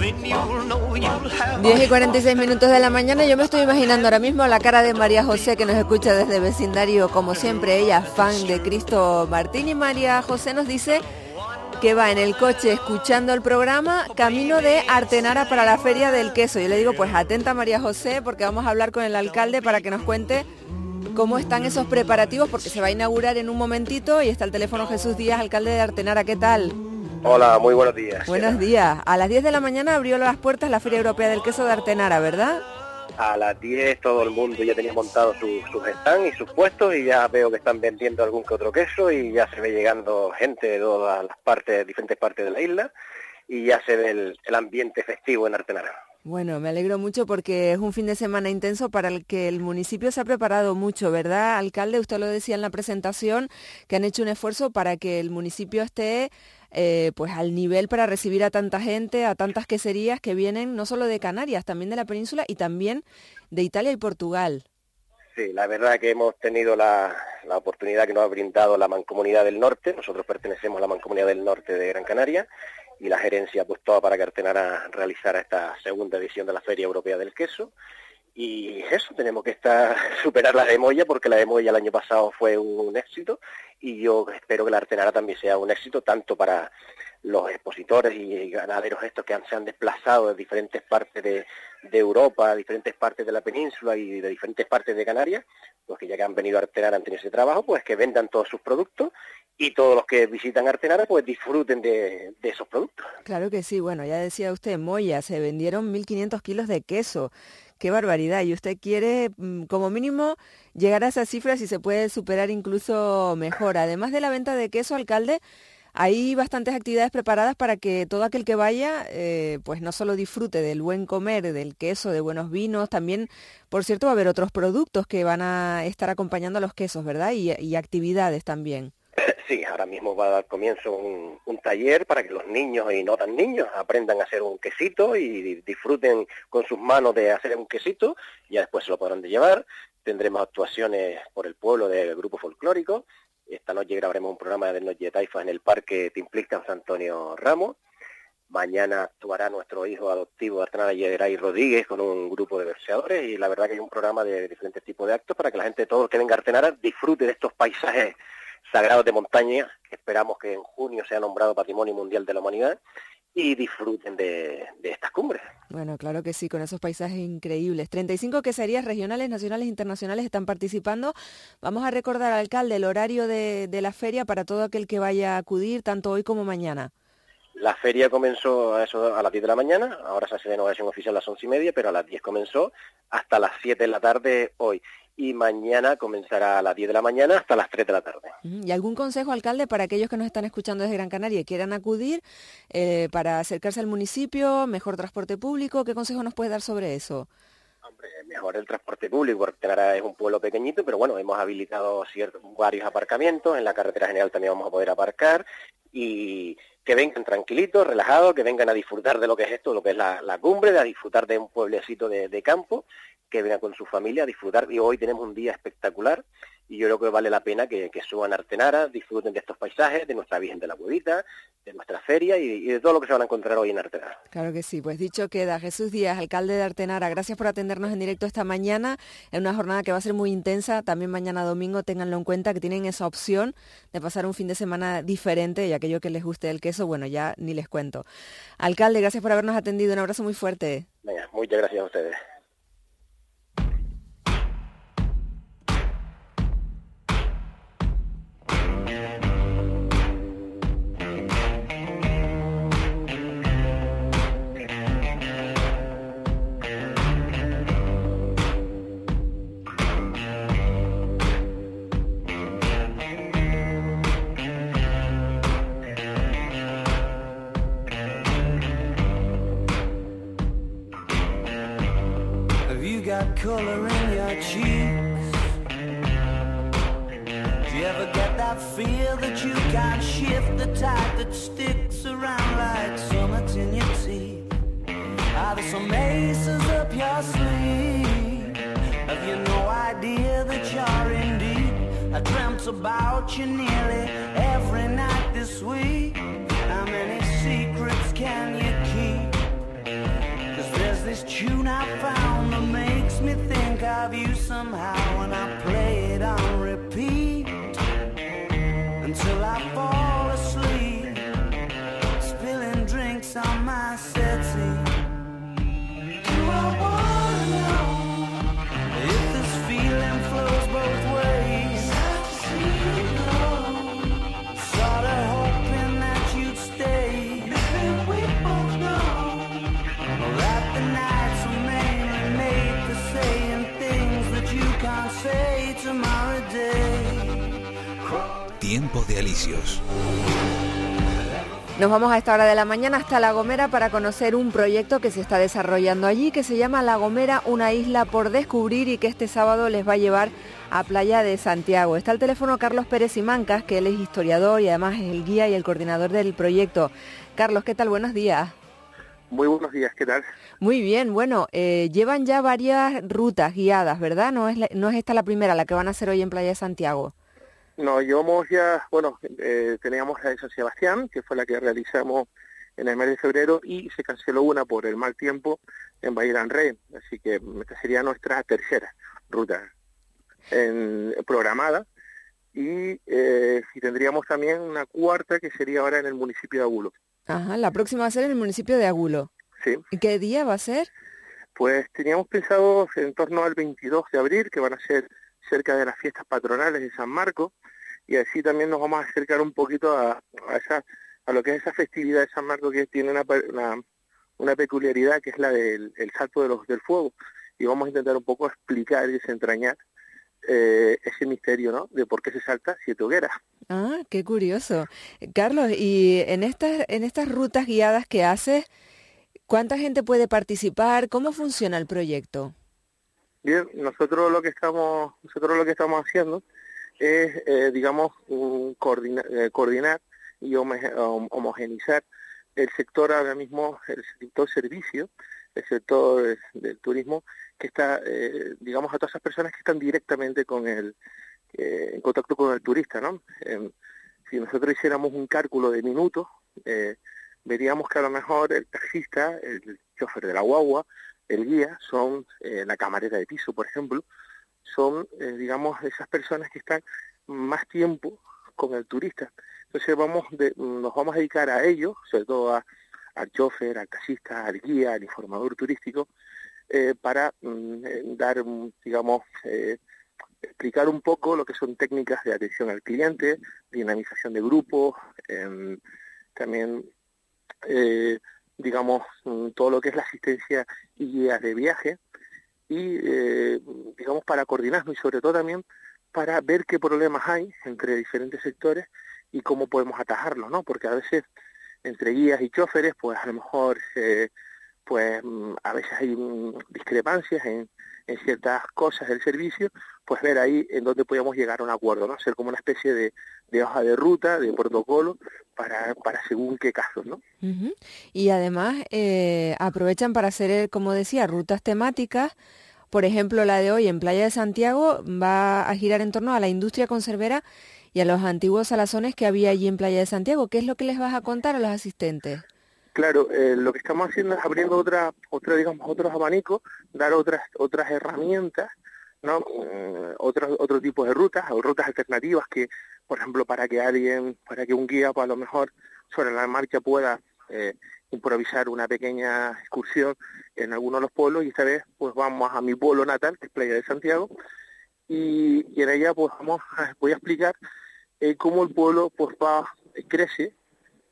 Then you'll know you'll have 10 y 46 minutos de la mañana. Yo me estoy imaginando ahora mismo la cara de María José que nos escucha desde vecindario, como siempre, ella fan de Cristo Martín. Y María José nos dice que va en el coche escuchando el programa camino de Artenara para la Feria del Queso. Yo le digo, pues atenta María José, porque vamos a hablar con el alcalde para que nos cuente cómo están esos preparativos, porque se va a inaugurar en un momentito y está el teléfono Jesús Díaz, alcalde de Artenara. ¿Qué tal? Hola, muy buenos días. Buenos días. A las 10 de la mañana abrió las puertas la Feria Europea del Queso de Artenara, ¿verdad? A las 10 todo el mundo ya tenía montado su- sus stands y sus puestos y ya veo que están vendiendo algún que otro queso y ya se ve llegando gente de todas las partes, diferentes partes de la isla y ya se ve el, el ambiente festivo en Artenara. Bueno, me alegro mucho porque es un fin de semana intenso para el que el municipio se ha preparado mucho, ¿verdad, alcalde? Usted lo decía en la presentación, que han hecho un esfuerzo para que el municipio esté eh, pues al nivel para recibir a tanta gente, a tantas queserías que vienen no solo de Canarias, también de la península y también de Italia y Portugal. Sí, la verdad que hemos tenido la, la oportunidad que nos ha brindado la Mancomunidad del Norte. Nosotros pertenecemos a la Mancomunidad del Norte de Gran Canaria y la gerencia pues toda para que Artenara realizara esta segunda edición de la Feria Europea del Queso. Y eso, tenemos que estar, <laughs> superar la de Moya, porque la de Moya el año pasado fue un éxito, y yo espero que la Artenara también sea un éxito, tanto para los expositores y ganaderos estos que han, se han desplazado de diferentes partes de, de Europa, diferentes partes de la península y de diferentes partes de Canarias, pues que ya que han venido a Artenara han tenido ese trabajo, pues que vendan todos sus productos y todos los que visitan Artenara pues disfruten de, esos productos. Claro que sí, bueno, ya decía usted, Moya, se vendieron 1.500 kilos de queso. Qué barbaridad. Y usted quiere, mm, como mínimo, llegar a esas cifras y se puede superar incluso mejor. Además de la venta de queso, alcalde, hay bastantes actividades preparadas para que todo aquel que vaya, eh, pues no solo disfrute del buen comer, del queso, de buenos vinos, también, por cierto, va a haber otros productos que van a estar acompañando a los quesos, ¿verdad? Y, y actividades también. <coughs> Sí, ahora mismo va a dar comienzo un, un, taller para que los niños y no tan niños aprendan a hacer un quesito y disfruten con sus manos de hacer un quesito, ya después se lo podrán de llevar. Tendremos actuaciones por el pueblo del grupo folclórico. Esta noche grabaremos un programa de Noche de Taifa en el Parque Timplista San Antonio Ramos. Mañana actuará nuestro hijo adoptivo Artenara Yederay Rodríguez con un grupo de verseadores y la verdad que hay un programa de diferentes tipos de actos para que la gente, todo el que venga a Artenara, disfrute de estos paisajes sagrados de montaña, que esperamos que en junio sea nombrado Patrimonio Mundial de la Humanidad, y disfruten de, de, estas cumbres. Bueno, claro que sí, con esos paisajes increíbles. 35 queserías regionales, nacionales e internacionales están participando. Vamos a recordar, alcalde, el horario de, de la feria para todo aquel que vaya a acudir, tanto hoy como mañana. La feria comenzó a, eso, a las 10 de la mañana, ahora se hace de inauguración oficial a las 11 y media, pero a las 10 comenzó hasta las 7 de la tarde hoy y mañana comenzará a las 10 de la mañana hasta las 3 de la tarde. ¿Y algún consejo, alcalde, para aquellos que nos están escuchando desde Gran Canaria y quieran acudir eh, para acercarse al municipio, mejor transporte público? ¿Qué consejo nos puede dar sobre eso? Hombre, mejor el transporte público, porque Canara es un pueblo pequeñito, pero bueno, hemos habilitado ciertos, varios aparcamientos, en la carretera general también vamos a poder aparcar y que vengan tranquilitos, relajados, que vengan a disfrutar de lo que es esto, lo que es la, la cumbre, a disfrutar de un pueblecito de, de campo que vengan con su familia a disfrutar. Y hoy tenemos un día espectacular y yo creo que vale la pena que, que suban a Artenara, disfruten de estos paisajes, de nuestra Virgen de la Cuevita, de nuestra feria y, y, de todo lo que se van a encontrar hoy en Artenara. Claro que sí, pues dicho queda. Jesús Díaz, alcalde de Artenara, gracias por atendernos en directo esta mañana, en una jornada que va a ser muy intensa, también mañana domingo, ténganlo en cuenta que tienen esa opción de pasar un fin de semana diferente y aquello que les guste el queso, bueno, ya ni les cuento. Alcalde, gracias por habernos atendido, un abrazo muy fuerte. Venga, muchas gracias a ustedes. Color in your cheeks? Do you ever get that feel that you can't shift the tide that sticks around like summits in your teeth? Are there some aces up your sleeve? Have you no idea that you're in deep? I dreamt about you nearly every night this week. How many secrets can you keep? Cause there's this tune I found that makes me think of you somehow and I play it on repeat. Until I fall asleep spilling drinks on my de alicios. Nos vamos a esta hora de la mañana hasta La Gomera para conocer un proyecto que se está desarrollando allí que se llama La Gomera, una isla por descubrir y que este sábado les va a llevar a Playa de Santiago. Está el teléfono Carlos Pérez Mancas, que él es historiador y además es el guía y el coordinador del proyecto. Carlos, ¿qué tal? Buenos días. Muy buenos días, ¿qué tal? Muy bien, bueno, eh, llevan ya varias rutas guiadas, ¿verdad? No es, no es esta la primera, la que van a hacer hoy en Playa de Santiago. No, llevamos ya, bueno, eh, teníamos la de San Sebastián, que fue la que realizamos en el mes de febrero, y se canceló una por el mal tiempo en Bahía Rey, así que esta sería nuestra tercera ruta en, programada, y, eh, y tendríamos también una cuarta que sería ahora en el municipio de Agulo. Ajá, la próxima va a ser en el municipio de Agulo. Sí. ¿Y qué día va a ser? Pues teníamos pensado en torno al 22 de abril, que van a ser cerca de las fiestas patronales de San Marcos, y así también nos vamos a acercar un poquito a, a, esa, a lo que es esa festividad de San Marcos que tiene una, una, una peculiaridad que es la del el salto de los, del fuego y vamos a intentar un poco explicar y desentrañar eh, ese misterio ¿no? de por qué se salta siete hogueras. Ah, qué curioso. Carlos, y en estas, en estas rutas guiadas que haces, ¿cuánta gente puede participar? ¿Cómo funciona el proyecto? Bien, nosotros lo que estamos, nosotros lo que estamos haciendo es, eh, digamos, un eh, coordinar y homogenizar el sector ahora mismo, el sector servicio, el sector del, turismo, que está, eh, digamos, a todas esas personas que están directamente con el, eh, en contacto con el turista, ¿no? Eh, si nosotros hiciéramos un cálculo de minutos, veríamos que a lo mejor el taxista, el chofer de la guagua, el guía, son la camarera de piso, por ejemplo, son, digamos, esas personas que están más tiempo con el turista. Entonces vamos de, nos vamos a dedicar a ellos, sobre todo a, al chofer, al taxista, al guía, al informador turístico, eh, para mm, dar, digamos, eh, explicar un poco lo que son técnicas de atención al cliente, dinamización de grupos, eh, también, digamos, mm, todo lo que es la asistencia y guías de viaje, y, digamos, para coordinarnos y sobre todo también para ver qué problemas hay entre diferentes sectores y cómo podemos atajarlos, ¿no? Porque a veces entre guías y choferes, pues a lo mejor eh, pues a veces hay discrepancias en, en, ciertas cosas del servicio, pues ver ahí en dónde podemos llegar a un acuerdo, ¿no? Ser como una especie de, de hoja de ruta, de protocolo, para, para según qué casos, ¿no? Uh. Y además eh, aprovechan para hacer, como decía, rutas temáticas, por ejemplo, la de hoy en Playa de Santiago va a girar en torno a la industria conservera y a los antiguos salazones que había allí en Playa de Santiago. ¿Qué es lo que les vas a contar a los asistentes? Claro, eh, lo que estamos haciendo es abriendo otra, otra, digamos, otros abanicos, dar otras, otras herramientas, ¿no? Otros, otro tipo de rutas, o rutas alternativas que, por ejemplo, para que alguien, para que un guía, pues, a lo mejor sobre la marcha pueda eh, improvisar una pequeña excursión en alguno de los pueblos y esta vez pues vamos a mi pueblo natal, que es Playa de Santiago, y, en ella pues vamos a, voy a explicar eh, cómo el pueblo pues va, crece,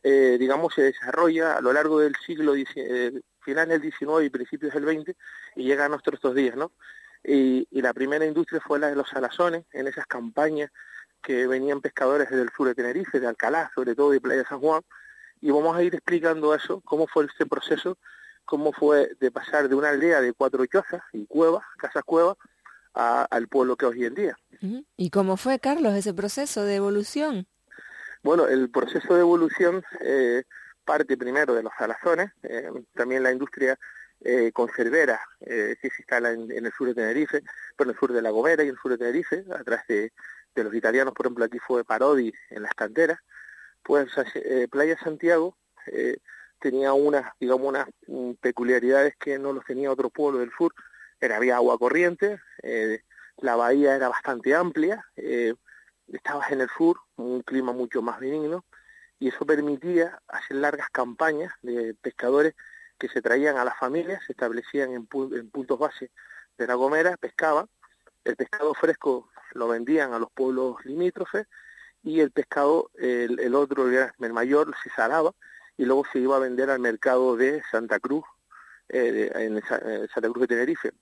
eh, digamos se desarrolla a lo largo del siglo, eh, final del XIX y principios del XX y llega a nuestros estos días, ¿no? Y, y, la primera industria fue la de los salazones, en esas campañas que venían pescadores desde el sur de Tenerife, de Alcalá, sobre todo de Playa San Juan, y vamos a ir explicando eso, cómo fue este proceso, cómo fue de pasar de una aldea de cuatro chozas y cuevas, casas cuevas, a, al pueblo que hoy en día. ¿Y cómo fue, Carlos, ese proceso de evolución? Bueno, el proceso de evolución eh, parte primero de los salazones, eh, también la industria eh, conservera eh, que se instala en, en, el sur de Tenerife, pero en el sur de La Gomera y en el sur de Tenerife, atrás de, de los italianos, por ejemplo, aquí fue Parodi en las canteras, pues eh, Playa Santiago eh, tenía unas, digamos, unas um, peculiaridades que no los tenía otro pueblo del sur, era, había agua corriente, eh, la bahía era bastante amplia, eh, estabas en el sur, un clima mucho más benigno, y eso permitía hacer largas campañas de pescadores que se traían a las familias, se establecían en, pu en puntos base de La Gomera, pescaban, el pescado fresco lo vendían a los pueblos limítrofes, y el pescado, el, otro, el mayor, se salaba y luego se iba a vender al mercado de Santa Cruz, eh, en, en Santa Cruz de Tenerife.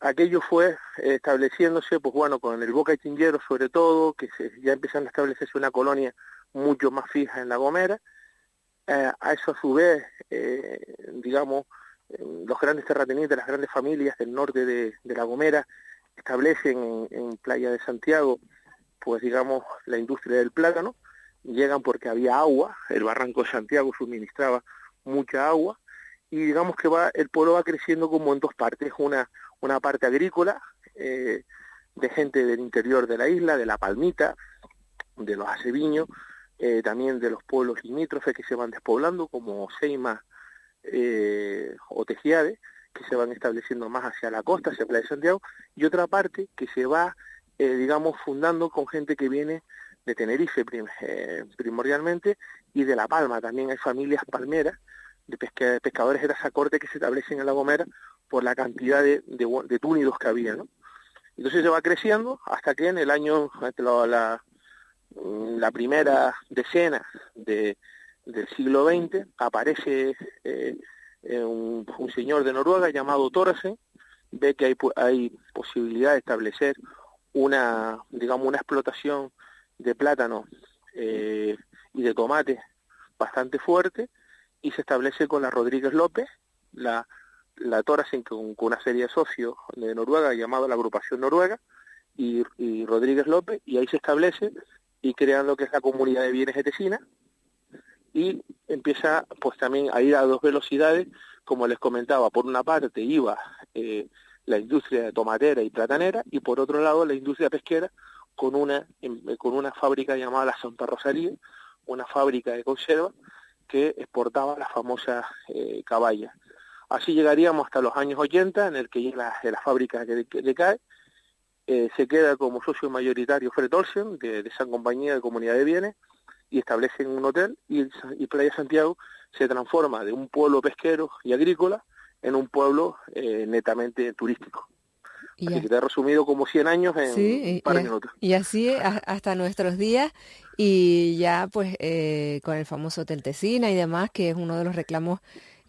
Aquello fue estableciéndose, pues bueno, con el Boca y Chingero sobre todo, que se, ya empiezan a establecerse una colonia mucho más fija en La Gomera, Eh, a eso a su vez, eh, digamos, eh, los grandes terratenientes, las grandes familias del norte de, de La Gomera establecen en, en Playa de Santiago, pues digamos, la industria del plátano, llegan porque había agua, el barranco de Santiago suministraba mucha agua, y digamos que va el pueblo va creciendo como en dos partes, una, una parte agrícola, eh, de gente del interior de la isla, de La Palmita, de los aceviños, eh, también de los pueblos limítrofes que se van despoblando, como Seima eh, o Tejiade, que se van estableciendo más hacia la costa, hacia Playa de Santiago, y otra parte que se va, eh, digamos, fundando con gente que viene de Tenerife prim eh, primordialmente y de La Palma. También hay familias palmeras de pesca pescadores de esa corte que se establecen en La Gomera por la cantidad de, de, túnidos que había, ¿no? Entonces se va creciendo hasta que en el año, la, la, la primera decena de, del siglo XX, aparece eh, un, un, señor de Noruega llamado Thoresen, ve que hay, hay posibilidad de establecer una, digamos, una explotación de plátano eh, y de tomate bastante fuerte y se establece con la Rodríguez López, la, la Thoresen con, una serie de socios de Noruega llamado la Agrupación Noruega y, y Rodríguez López y ahí se establece y crean lo que es la comunidad de bienes etesina y empieza pues también a ir a dos velocidades, como les comentaba, por una parte iba eh, la industria tomatera y platanera y por otro lado la industria pesquera con una, con una fábrica llamada la Santa Rosalía, una fábrica de conserva que exportaba las famosas eh, caballas. Así llegaríamos hasta los años 80, en el que la, la fábrica que, que decae, eh, se queda como socio mayoritario Fred Olsen, de, de, esa compañía de comunidad de bienes, y establecen un hotel, y, y Playa Santiago se transforma de un pueblo pesquero y agrícola en un pueblo eh, netamente turístico. Y así que te he resumido como 100 años en sí, un par y, de minutos. Y así <laughs> hasta nuestros días y ya pues eh, con el famoso Hotel Tesina y demás, que es uno de los reclamos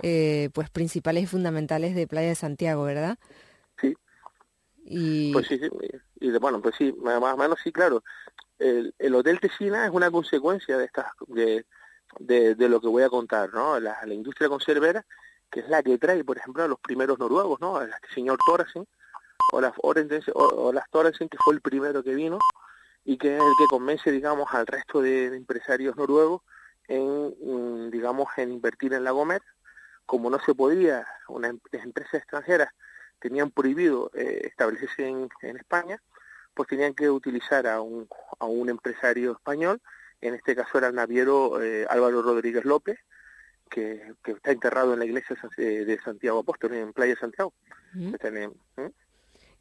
eh, pues principales y fundamentales de Playa de Santiago, ¿verdad? Sí. Y... Pues sí, sí. Y de, bueno, pues sí, más o menos sí, claro. El, el Hotel Tesina es una consecuencia de estas de, de, de, lo que voy a contar, ¿no? La, la industria conservera, que es la que trae, por ejemplo, a los primeros noruegos, ¿no? Este señor Thoresen, Olaf Orensen, Olaf Thoresen, que fue el primero que vino y que es el que convence, digamos, al resto de empresarios noruegos en, digamos, en invertir en la Gomer. Como no se podía, una, las empresas extranjeras tenían prohibido eh, establecerse en, en, España, pues tenían que utilizar a un, a un empresario español, en este caso era el naviero eh, Álvaro Rodríguez López, que, que, está enterrado en la iglesia de Santiago Apóstol, en Playa Santiago. ¿Mm? ¿Mm?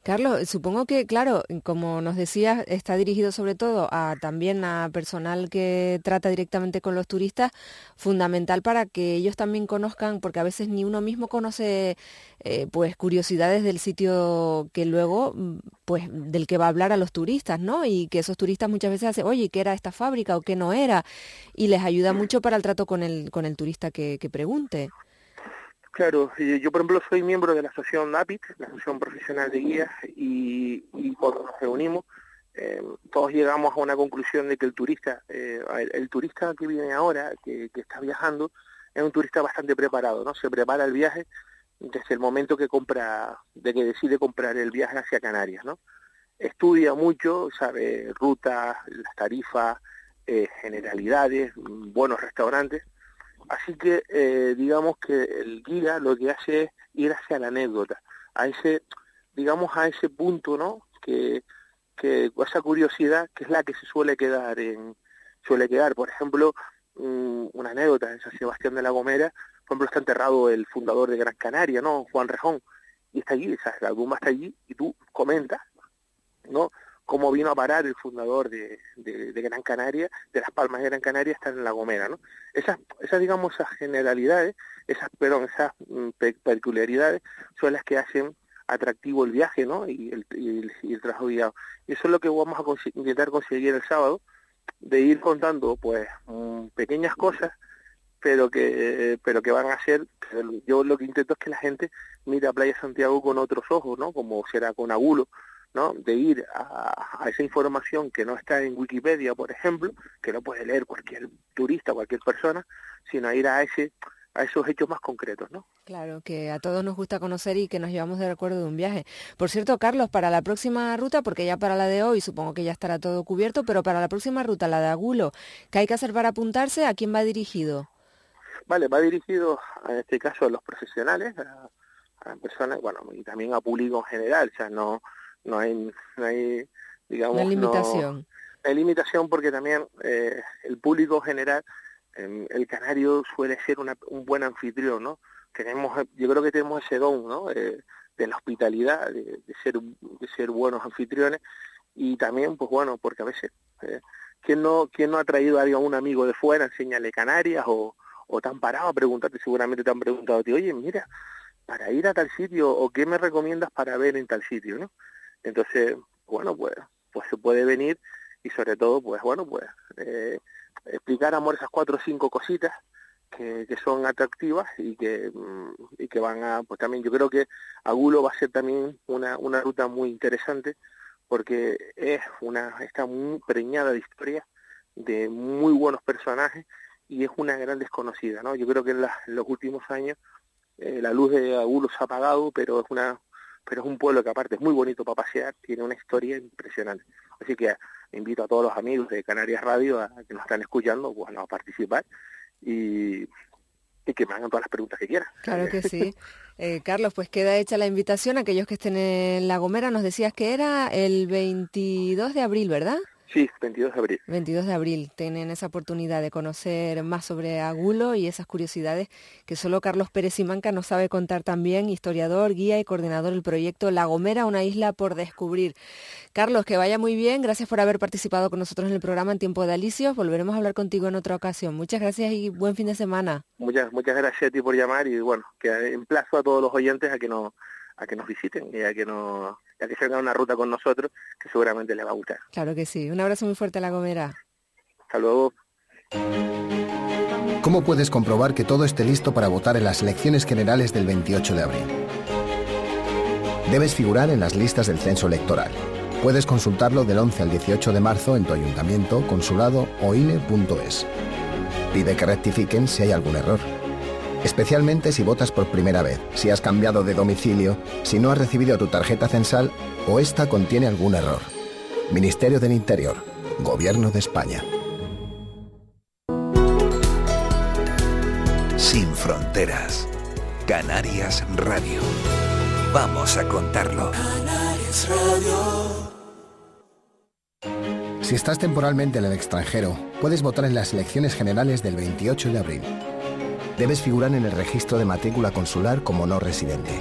Carlos, supongo que, claro, como nos decías, está dirigido sobre todo a también a personal que trata directamente con los turistas, fundamental para que ellos también conozcan, porque a veces ni uno mismo conoce, eh, pues, curiosidades del sitio que luego, pues, del que va a hablar a los turistas, ¿no? Y que esos turistas muchas veces hacen, oye, ¿qué era esta fábrica o qué no era? Y les ayuda mucho para el trato con el, con el turista que, que pregunte. Claro, yo por ejemplo soy miembro de la asociación APIT, la Asociación Profesional de Guías, y, cuando nos reunimos eh, todos llegamos a una conclusión de que el turista, eh, el, turista que viene ahora, que, que, está viajando, es un turista bastante preparado, ¿no? Se prepara el viaje desde el momento que compra, de que decide comprar el viaje hacia Canarias, ¿no? Estudia mucho, sabe rutas, las tarifas, eh, generalidades, buenos restaurantes, Así que eh, digamos que el guía lo que hace es ir hacia la anécdota, a ese, digamos a ese punto, ¿no? Que, que esa curiosidad que es la que se suele quedar en, suele quedar, por ejemplo, um, una anécdota en San Sebastián de la Gomera, por ejemplo está enterrado el fundador de Gran Canaria, ¿no? Juan Rejón, y está allí, ¿sabes? la tumba está allí y tú comentas, ¿no? Cómo vino a parar el fundador de, Gran Canaria, de las Palmas de Gran Canaria, está en La Gomera, ¿no? Esas, esas digamos, esas generalidades, esas, perdón, esas mm, peculiaridades son las que hacen atractivo el viaje, ¿no? Y el, y y trabajo guiado. Y eso es lo que vamos a intentar conseguir el sábado, de ir contando, pues, mmm, pequeñas cosas, pero que pero que van a ser yo lo que intento es que la gente mire a Playa Santiago con otros ojos no como será con Agulo ¿no? de ir a, a, esa información que no está en Wikipedia, por ejemplo, que no puede leer cualquier turista, cualquier persona, sino a ir a ese a esos hechos más concretos, ¿no? Claro, que a todos nos gusta conocer y que nos llevamos de recuerdo de un viaje. Por cierto, Carlos, para la próxima ruta, porque ya para la de hoy supongo que ya estará todo cubierto, pero para la próxima ruta, la de Agulo, ¿qué hay que hacer para apuntarse? ¿A quién va dirigido? Vale, va dirigido en este caso a los profesionales, a, a personas, bueno, y también a público en general, o sea, no, no hay, no hay digamos, Una limitación. No, hay limitación porque también eh, el público en general el canario suele ser una, un buen anfitrión, ¿no? Tenemos, yo creo que tenemos ese don, ¿no? Eh, de la hospitalidad, de, de, ser, de ser buenos anfitriones y también, pues bueno, porque a veces, eh, ¿quién, no, ¿quién no ha traído a un amigo de fuera, enséñale Canarias o, o te han parado a preguntarte, seguramente te han preguntado a ti, oye, mira, para ir a tal sitio o qué me recomiendas para ver en tal sitio, ¿no? Entonces, bueno, pues, pues se puede venir y sobre todo, pues bueno, pues eh, explicar amor esas cuatro o cinco cositas que, son atractivas y que y que van a pues también yo creo que Agulo va a ser también una, una ruta muy interesante porque es una está muy preñada de historia de muy buenos personajes y es una gran desconocida no yo creo que en, la, los últimos años eh, la luz de Agulo se ha apagado pero es una pero es un pueblo que aparte es muy bonito para pasear tiene una historia impresionante así que invito a todos los amigos de Canarias Radio a, que nos están escuchando bueno, a participar y, y, que me hagan todas las preguntas que quieran. Claro que sí. <laughs> Eh, Carlos, pues queda hecha la invitación a aquellos que estén en La Gomera. Nos decías que era el 22 de abril, ¿verdad? Sí, 22 de abril. 22 de abril. Tienen esa oportunidad de conocer más sobre Agulo y esas curiosidades que solo Carlos Pérez Simanca nos sabe contar también, historiador, guía y coordinador del proyecto La Gomera, una isla por descubrir. Carlos, que vaya muy bien. Gracias por haber participado con nosotros en el programa en Tiempo de Alicios. Volveremos a hablar contigo en otra ocasión. Muchas gracias y buen fin de semana. Muchas, muchas gracias a ti por llamar y bueno, que emplazo a todos los oyentes a que nos a que nos visiten y a que nos a que se hagan una ruta con nosotros que seguramente les va a gustar. Claro que sí. Un abrazo muy fuerte a La Gomera. Hasta luego. ¿Cómo puedes comprobar que todo esté listo para votar en las elecciones generales del 28 de abril? Debes figurar en las listas del censo electoral. Puedes consultarlo del 11 al 18 de marzo en tu ayuntamiento, consulado o INE.es. Pide que rectifiquen si hay algún error especialmente si votas por primera vez, si has cambiado de domicilio, si no has recibido tu tarjeta censal o esta contiene algún error. Ministerio del Interior, Gobierno de España. Sin fronteras. Canarias Radio. Vamos a contarlo. Canarias Radio. Si estás temporalmente en el extranjero, puedes votar en las elecciones generales del 28 de abril debes figurar en el registro de matrícula consular como no residente.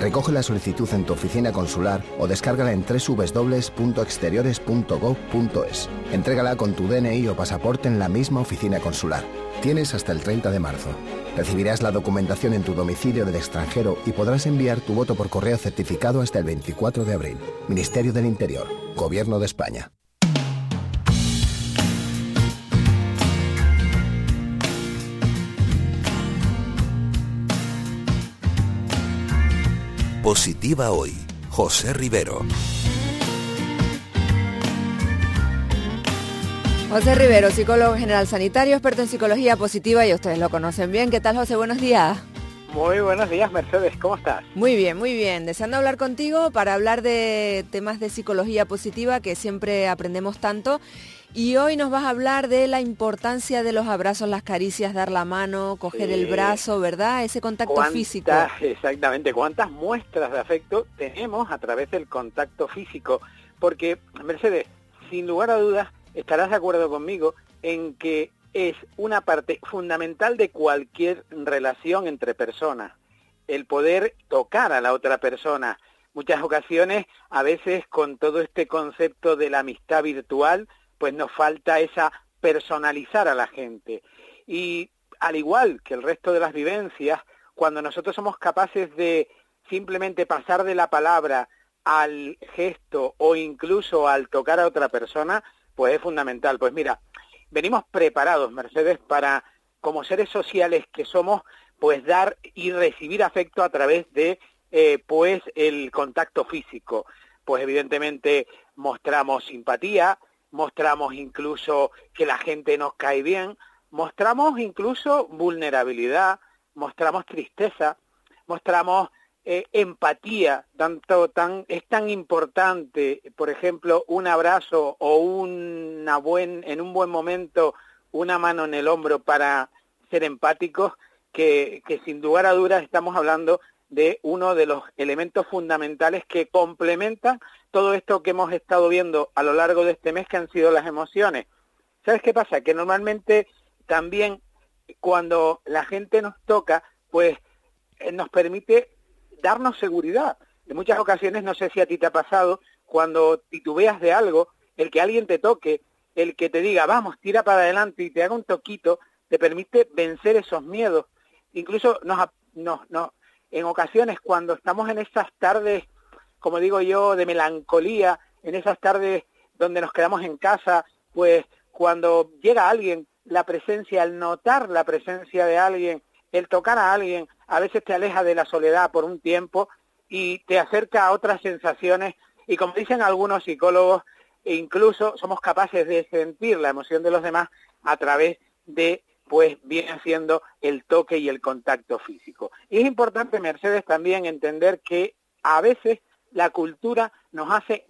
Recoge la solicitud en tu oficina consular o descárgala en www.exteriores.gov.es. Entrégala con tu DNI o pasaporte en la misma oficina consular. Tienes hasta el 30 de marzo. Recibirás la documentación en tu domicilio del extranjero y podrás enviar tu voto por correo certificado hasta el 24 de abril. Ministerio del Interior, Gobierno de España. Positiva hoy, José Rivero. José Rivero, psicólogo general sanitario, experto en psicología positiva y ustedes lo conocen bien. ¿Qué tal, José? Buenos días. Muy buenos días, Mercedes. ¿Cómo estás? Muy bien, muy bien. Deseando hablar contigo para hablar de temas de psicología positiva que siempre aprendemos tanto y hoy nos vas a hablar de la importancia de los abrazos, las caricias, dar la mano, coger el brazo, ¿verdad? Ese contacto físico. Exactamente, cuántas muestras de afecto tenemos a través del contacto físico. Porque, Mercedes, sin lugar a dudas, estarás de acuerdo conmigo en que es una parte fundamental de cualquier relación entre personas, el poder tocar a la otra persona. Muchas ocasiones, a veces con todo este concepto de la amistad virtual, pues nos falta esa personalizar a la gente. Y al igual que el resto de las vivencias, cuando nosotros somos capaces de simplemente pasar de la palabra al gesto o incluso al tocar a otra persona, pues es fundamental. Pues mira, venimos preparados, Mercedes, para, como seres sociales que somos, pues dar y recibir afecto a través de, eh, pues, el contacto físico pues evidentemente mostramos simpatía, mostramos incluso que la gente nos cae bien, mostramos incluso vulnerabilidad, mostramos tristeza, mostramos eh, empatía, tanto tan es tan importante, por ejemplo, un abrazo o una buen en un buen momento una mano en el hombro para ser empáticos que, que sin lugar a dudas estamos hablando de uno de los elementos fundamentales que complementan todo esto que hemos estado viendo a lo largo de este mes que han sido las emociones. ¿Sabes qué pasa? Que normalmente también cuando la gente nos toca, pues eh, nos permite darnos seguridad. En muchas ocasiones, no sé si a ti te ha pasado, cuando titubeas de algo, el que alguien te toque, el que te diga, vamos, tira para adelante y te haga un toquito, te permite vencer esos miedos. Incluso nos, nos, nos, en ocasiones cuando estamos en esas tardes, como digo yo, de melancolía, en esas tardes donde nos quedamos en casa, pues cuando llega alguien, la presencia, el notar la presencia de alguien, el tocar a alguien, a veces te aleja de la soledad por un tiempo y te acerca a otras sensaciones. Y como dicen algunos psicólogos, incluso somos capaces de sentir la emoción de los demás a través de pues viene siendo el toque y el contacto físico. Y es importante, Mercedes, también entender que a veces la cultura nos hace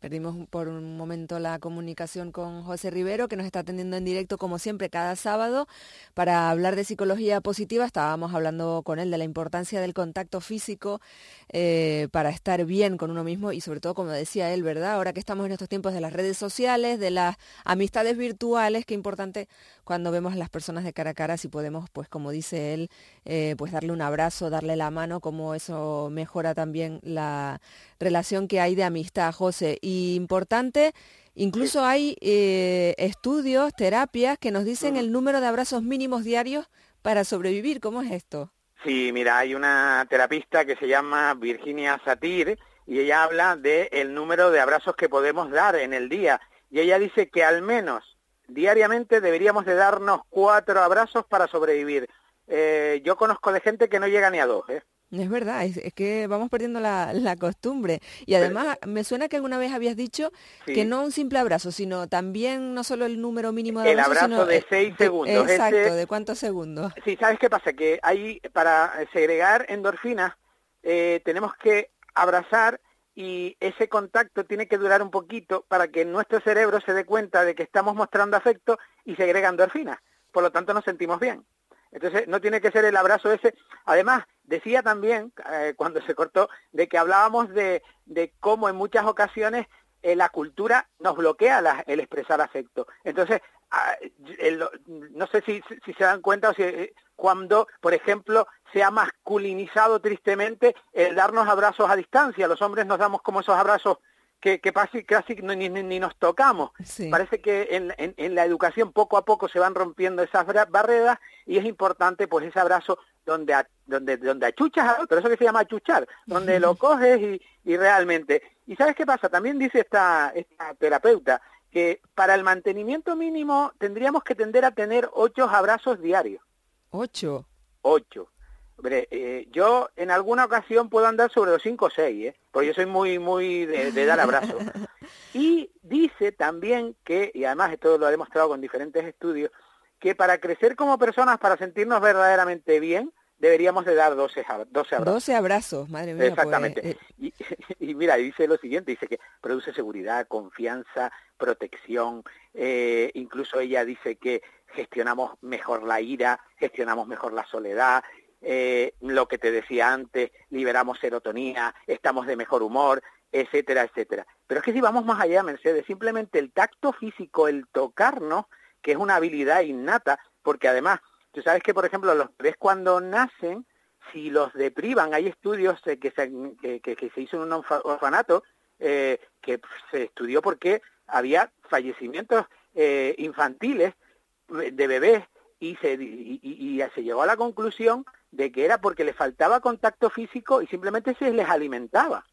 Perdimos por un momento la comunicación con José Rivero, que nos está atendiendo en directo como siempre cada sábado para hablar de psicología positiva. Estábamos hablando con él de la importancia del contacto físico eh, para estar bien con uno mismo y sobre todo, como decía él, ¿verdad? Ahora que estamos en estos tiempos de las redes sociales, de las amistades virtuales, qué importante cuando vemos a las personas de cara a cara, si podemos, pues como dice él, eh, pues darle un abrazo, darle la mano, como eso mejora también la relación que hay de amistad, José. Importante, incluso hay eh, estudios, terapias que nos dicen el número de abrazos mínimos diarios para sobrevivir. ¿Cómo es esto? Sí, mira, hay una terapista que se llama Virginia Satir y ella habla de el número de abrazos que podemos dar en el día y ella dice que al menos diariamente deberíamos de darnos cuatro abrazos para sobrevivir. Eh, yo conozco de gente que no llega ni a dos, ¿eh? Es verdad, es, que vamos perdiendo la, la costumbre. Y además, me suena que alguna vez habías dicho Sí. que no un simple abrazo, sino también no solo el número mínimo de El abrazos, abrazo sino, de eh, seis segundos, Exacto, ¿de cuántos segundos? Sí, ¿sabes qué pasa? Que hay, para segregar endorfinas, eh, tenemos que abrazar y ese contacto tiene que durar un poquito para que nuestro cerebro se dé cuenta de que estamos mostrando afecto y segrega endorfinas. Por lo tanto, nos sentimos bien. Entonces, no tiene que ser el abrazo ese. Además, decía también, eh, cuando se cortó, de que hablábamos de, de cómo en muchas ocasiones eh, la cultura nos bloquea el expresar afecto. Entonces, ah, el- no sé si, si se dan cuenta o si eh, cuando, por ejemplo, se ha masculinizado tristemente el darnos abrazos a distancia. Los hombres nos damos como esos abrazos que, que casi, casi ni, ni- ni nos tocamos. Parece que en, en- en la educación poco a poco se van rompiendo esas barreras y es importante pues ese abrazo donde a- donde donde achuchas al otro, eso que se llama achuchar, donde lo coges y, y realmente. ¿Y sabes qué pasa? También dice esta, esta terapeuta que para el mantenimiento mínimo tendríamos que tender a tener ocho abrazos diarios. Ocho. Ocho. Hombre, eh, yo en alguna ocasión puedo andar sobre los cinco o seis, ¿eh? porque yo soy muy, muy de, de dar abrazos. <laughs> Y dice también que, y además esto lo ha demostrado con diferentes estudios, que para crecer como personas, para sentirnos verdaderamente bien, deberíamos de dar 12, ab- 12 abrazos. 12 abrazos, madre mía. pues, Exactamente. eh, Y, <laughs> y mira, dice lo siguiente, dice que produce seguridad, confianza, protección, eh, incluso ella dice que gestionamos mejor la ira, gestionamos mejor la soledad, eh, lo que te decía antes, liberamos serotonina, estamos de mejor humor, etcétera, etcétera. Pero es que si vamos más allá, Mercedes, simplemente el tacto físico, el tocarnos, que es una habilidad innata, porque además, tú sabes que, por ejemplo, los bebés cuando nacen, si los deprivan, hay estudios eh, que, se, que, que- se hizo en un orfa- orfanato eh, que se estudió porque había fallecimientos eh, infantiles de bebés y se, y, y- y se llegó a la conclusión de que era porque les faltaba contacto físico y simplemente se les alimentaba.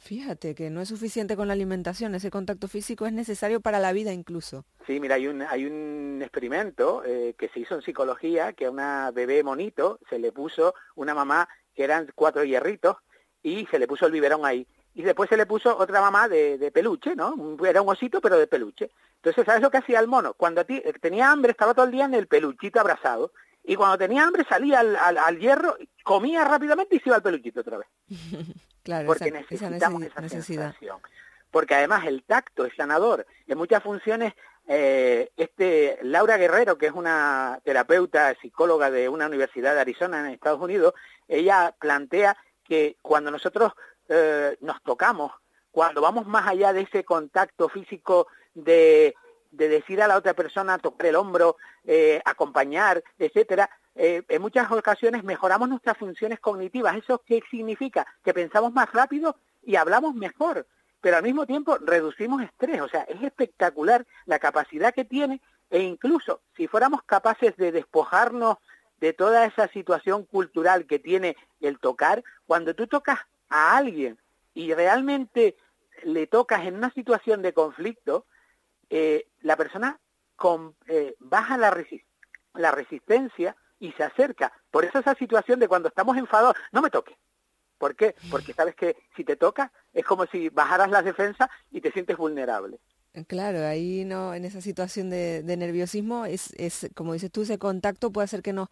Fíjate que no es suficiente con la alimentación, ese contacto físico es necesario para la vida incluso. Sí, mira, hay un, hay un experimento eh, que se hizo en psicología que a una bebé monito se le puso una mamá que eran cuatro hierritos y se le puso el biberón ahí. Y después se le puso otra mamá de, de peluche, ¿no? Era un osito, pero de peluche. Entonces, ¿sabes lo que hacía el mono? Cuando a ti eh, tenía hambre, estaba todo el día en el peluchito abrazado. Y cuando tenía hambre, salía al, al- al hierro, comía rápidamente y se iba al peluchito otra vez. <laughs> Claro, Porque esa, esa necesitamos necesi- esa necesidad. sensación. Porque además el tacto es sanador. En muchas funciones, eh, este Laura Guerrero, que es una terapeuta psicóloga de una universidad de Arizona en Estados Unidos, ella plantea que cuando nosotros eh, nos tocamos, cuando vamos más allá de ese contacto físico de, de decir a la otra persona, tocar el hombro, eh, acompañar, etcétera, eh, en muchas ocasiones mejoramos nuestras funciones cognitivas. ¿Eso qué significa? Que pensamos más rápido y hablamos mejor, pero al mismo tiempo reducimos estrés. O sea, es espectacular la capacidad que tiene e incluso si fuéramos capaces de despojarnos de toda esa situación cultural que tiene el tocar, cuando tú tocas a alguien y realmente le tocas en una situación de conflicto, eh, la persona con- eh, baja la, resi- la resistencia y se acerca. Por eso esa situación de cuando estamos enfadados, no me toques. ¿Por qué? Porque sabes que si te toca es como si bajaras las defensas y te sientes vulnerable. Claro, ahí no, en esa situación de, de nerviosismo es, es, como dices tú, ese contacto puede hacer que nos,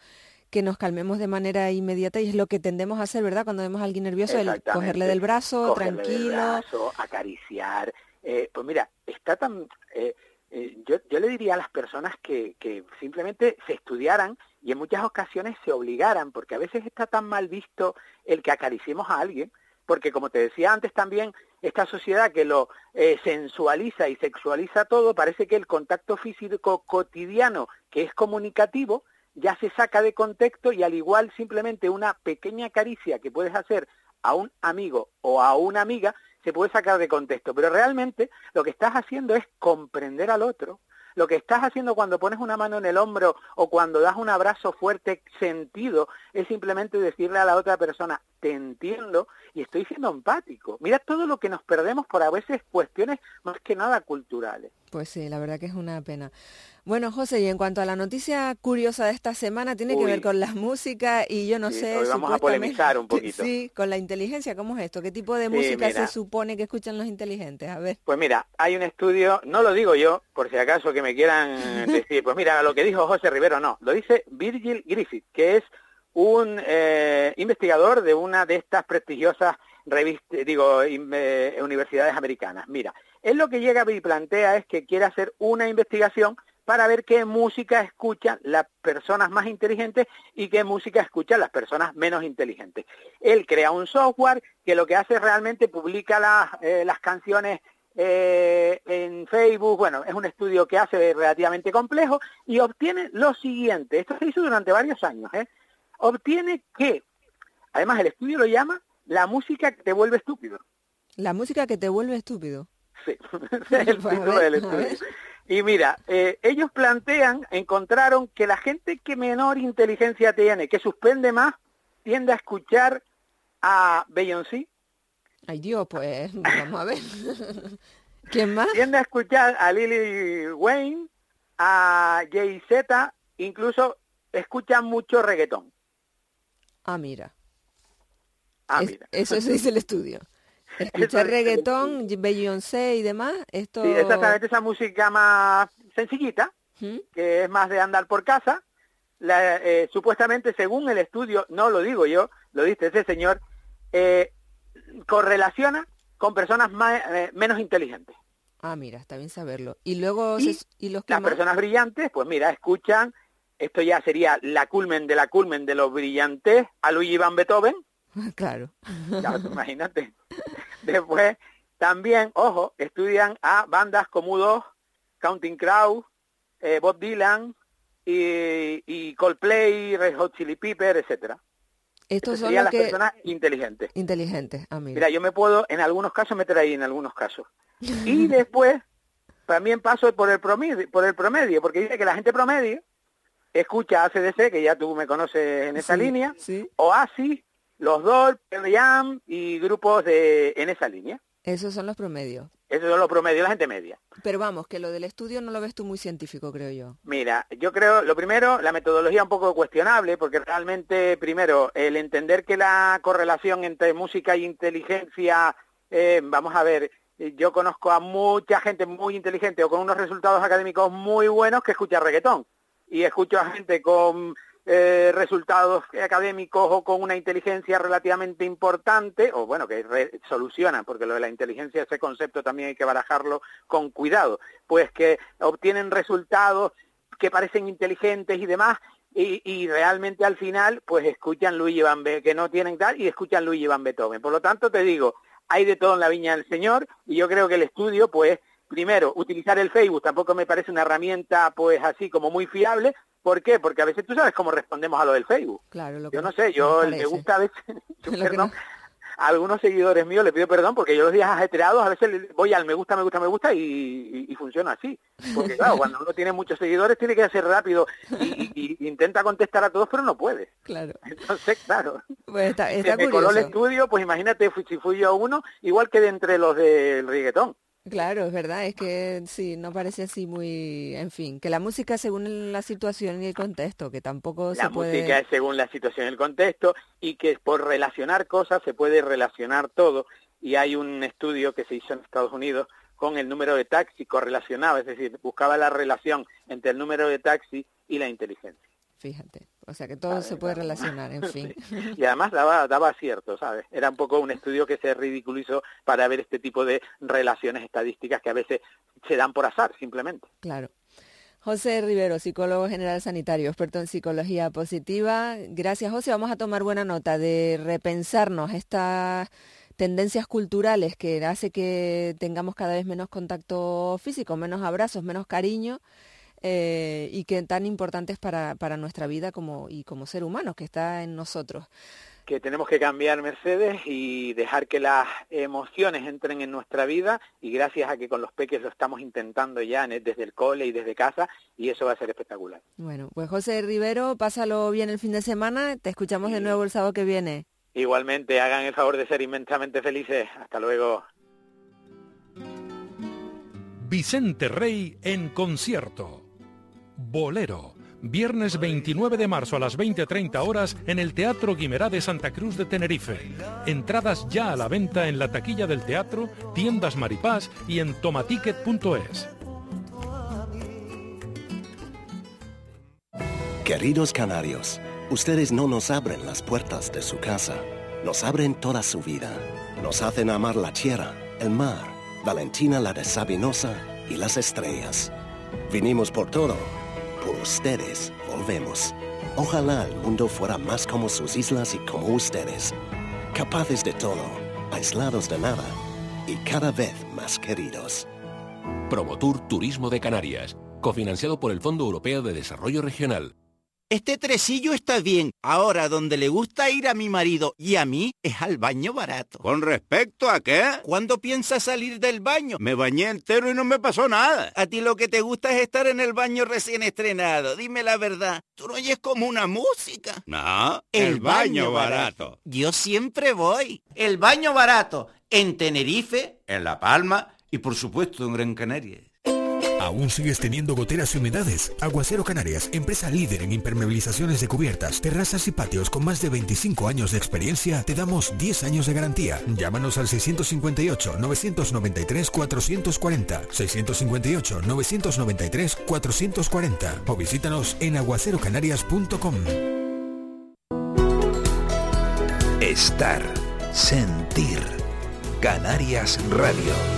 que nos calmemos de manera inmediata y es lo que tendemos a hacer, ¿verdad? Cuando vemos a alguien nervioso, el cogerle del brazo, Cogerle del tranquilo. brazo, acariciar. Eh, pues mira, está tan... eh, eh, yo, yo le diría a las personas que, que simplemente se estudiaran y en muchas ocasiones se obligaran, porque a veces está tan mal visto el que acariciemos a alguien, porque como te decía antes también, esta sociedad que lo eh, sensualiza y sexualiza todo, parece que el contacto físico cotidiano, que es comunicativo, ya se saca de contexto y al igual simplemente una pequeña caricia que puedes hacer a un amigo o a una amiga se puede sacar de contexto, pero realmente lo que estás haciendo es comprender al otro. Lo que estás haciendo cuando pones una mano en el hombro o cuando das un abrazo fuerte sentido es simplemente decirle a la otra persona, te entiendo y estoy siendo empático. Mira todo lo que nos perdemos por a veces cuestiones más que nada culturales. Pues sí, la verdad que es una pena. Bueno, José, y en cuanto a la noticia curiosa de esta semana, tiene que ver con la música y yo no Sí, sé. hoy vamos a polemizar un poquito. <laughs> Sí, con la inteligencia, ¿cómo es esto? ¿Qué tipo de Sí, música mira. se supone que escuchan los inteligentes? A ver. Pues mira, hay un estudio, no lo digo yo, por si acaso que me quieran <laughs> decir, pues mira, lo que dijo José Rivero, no, lo dice Virgil Griffith, que es un eh, investigador de una de estas prestigiosas revistas, digo, eh, universidades americanas. Mira, él lo que llega y plantea es que quiere hacer una investigación para ver qué música escuchan las personas más inteligentes y qué música escuchan las personas menos inteligentes. Él crea un software que lo que hace realmente publica las, eh, las canciones eh, en Facebook, bueno, es un estudio que hace relativamente complejo y obtiene lo siguiente, esto se hizo durante varios años, ¿eh? Obtiene que, además el estudio lo llama la música que te vuelve estúpido. La música que te vuelve estúpido. Sí, ese <laughs> <laughs> es el a título ver, del a ver. estudio. Y mira, eh, ellos plantean, encontraron que la gente que menor inteligencia tiene, que suspende más, tiende a escuchar a Beyoncé, Ay Dios, pues <laughs> vamos a ver. ¿Quién más? tiende a escuchar a Lily Wayne, a Jay-Z, incluso escuchan mucho reggaetón. Ah, mira. Ah, Es- mira. Eso se dice el estudio. <laughs> Eso Escuchar reggaetón, Beyoncé y demás, esto... Sí, exactamente esa música más sencillita, ¿Mm? que es más de andar por casa. La, eh, supuestamente, según el estudio, no lo digo yo, lo dice ese señor, eh, correlaciona con personas más, eh, menos inteligentes. Ah, mira, está bien saberlo. Y luego, Y se- ¿y los que Las más? personas brillantes, pues mira, escuchan, esto ya sería la culmen de la culmen de los brillantes, a Luigi Van Beethoven, <laughs> Claro. ya, imagínate. Después, también, ojo, estudian a bandas como U2, Counting Crow, eh, Bob Dylan y, y Coldplay, Red Hot Chili Pepper, etcétera. Estos Estas son serían los las que... personas inteligentes. Inteligentes, ah, mira. Mira, yo me puedo en algunos casos meter ahí, en algunos casos. <laughs> Y después también paso por el promedio, por el promedio, porque dice que la gente promedio escucha ACDC, que ya tú me conoces en esa Sí, línea, sí. Oasis, Los Doors, Pearl Jam y grupos de en esa línea. Esos son los promedios. Esos son los promedios la gente media. Pero vamos, que lo del estudio no lo ves tú muy científico, creo yo. Mira, yo creo, lo primero, la metodología un poco cuestionable, porque realmente, primero, el entender que la correlación entre música y inteligencia, eh, vamos a ver, yo conozco a mucha gente muy inteligente o con unos resultados académicos muy buenos que escucha reggaetón. Y escucho a gente con eh, resultados académicos o con una inteligencia relativamente importante, o bueno, que solucionan, porque lo de la inteligencia, ese concepto también hay que barajarlo con cuidado, pues que obtienen resultados que parecen inteligentes y demás, y, y realmente al final, pues escuchan Luigi Van Be- que no tienen tal, y escuchan Luigi Van Beethoven. Por lo tanto, te digo, hay de todo en la viña del Señor, y yo creo que el estudio, pues, primero, utilizar el Facebook tampoco me parece una herramienta, pues, así como muy fiable. ¿Por qué? Porque a veces tú sabes cómo respondemos a lo del Facebook. Claro, lo Yo que no sé, yo me gusta a veces, <laughs> <laughs> yo, perdón, a algunos seguidores míos les pido perdón porque yo los días ajetreados a veces voy al me gusta, me gusta, me gusta y, y, y funciona así. Porque claro, <laughs> cuando uno tiene muchos seguidores tiene que hacer rápido y, intenta contestar a todos pero no puede. Claro. Entonces, claro, Pues está, se está me coló el estudio, pues imagínate si fui yo uno, igual que de entre los del reggaetón. Claro, es verdad, es que sí, no parece así muy, en fin, que la música según la situación y el contexto, que tampoco La se puede... música es según la situación y el contexto y que por relacionar cosas se puede relacionar todo y hay un estudio que se hizo en Estados Unidos con el número de taxi correlacionado, es decir, buscaba la relación entre el número de taxi y la inteligencia. Fíjate, o sea que todo se puede relacionar, en <laughs> fin. Y además daba, daba acierto, ¿sabes? Era un poco un estudio que se ridiculizó para ver este tipo de relaciones estadísticas que a veces se dan por azar, simplemente. Claro. José Rivero, psicólogo general sanitario, experto en psicología positiva. Gracias, José. Vamos a tomar buena nota de repensarnos estas tendencias culturales que hace que tengamos cada vez menos contacto físico, menos abrazos, menos cariño eh, y que tan importantes para, para nuestra vida como, y como ser humanos, que está en nosotros. que tenemos que cambiar Mercedes y dejar que las emociones entren en nuestra vida y gracias a que con los peques lo estamos intentando ya desde el cole y desde casa y eso va a ser espectacular. Bueno, pues José Rivero, pásalo bien el fin de semana. Te escuchamos de nuevo el sábado que viene. Igualmente, hagan el favor de ser inmensamente felices. Hasta luego. Vicente Rey en concierto. Bolero. Viernes 29 de marzo a las 20.30 horas en el Teatro Guimerá de Santa Cruz de Tenerife. Entradas ya a la venta en la taquilla del teatro, tiendas Maripaz y en tomaticket.es. Queridos canarios, ustedes no nos abren las puertas de su casa, nos abren toda su vida. Nos hacen amar la tierra, el mar, Valentina la de Sabinosa y las estrellas. Vinimos por todo, ustedes volvemos. Ojalá el mundo fuera más como sus islas y como ustedes, capaces de todo, aislados de nada y cada vez más queridos. Promotour Turismo de Canarias, cofinanciado por el Fondo Europeo de Desarrollo Regional. Este tresillo está bien. Ahora, donde le gusta ir a mi marido y a mí es al baño barato. ¿Con respecto a qué? ¿Cuándo piensas salir del baño? Me bañé entero y no me pasó nada. A ti lo que te gusta es estar en el baño recién estrenado. Dime la verdad. Tú no oyes como una música. No, el, baño, barato. Yo siempre voy. El baño barato. En Tenerife, En La Palma y por supuesto en Gran Canaria. ¿Aún sigues teniendo goteras y humedades? Aguacero Canarias, empresa líder en impermeabilizaciones de cubiertas, terrazas y patios con más de 25 años de experiencia, te damos 10 años de garantía. Llámanos al 658-993-440, 658-993-440 o visítanos en aguacerocanarias.com. Estar, sentir. Canarias Radio.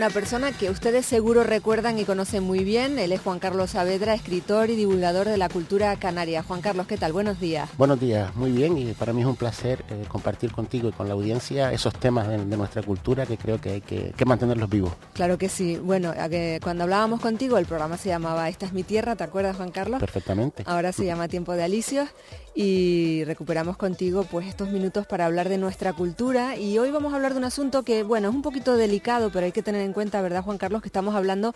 una persona que ustedes seguro recuerdan y conocen muy bien. Él es Juan Carlos Saavedra, escritor y divulgador de la cultura canaria. Juan Carlos, ¿qué tal? Buenos días. Buenos días, muy bien y para mí es un placer eh, compartir contigo y con la audiencia esos temas de, de nuestra cultura que creo que hay que, que mantenerlos vivos. Claro que sí. Bueno, que cuando hablábamos contigo el programa se llamaba Esta es mi tierra, ¿te acuerdas Juan Carlos? Perfectamente. Ahora se <laughs> llama Tiempo de Alicios y recuperamos contigo pues estos minutos para hablar de nuestra cultura y hoy vamos a hablar de un asunto que bueno es un poquito delicado pero hay que tener en cuenta verdad Juan Carlos que estamos hablando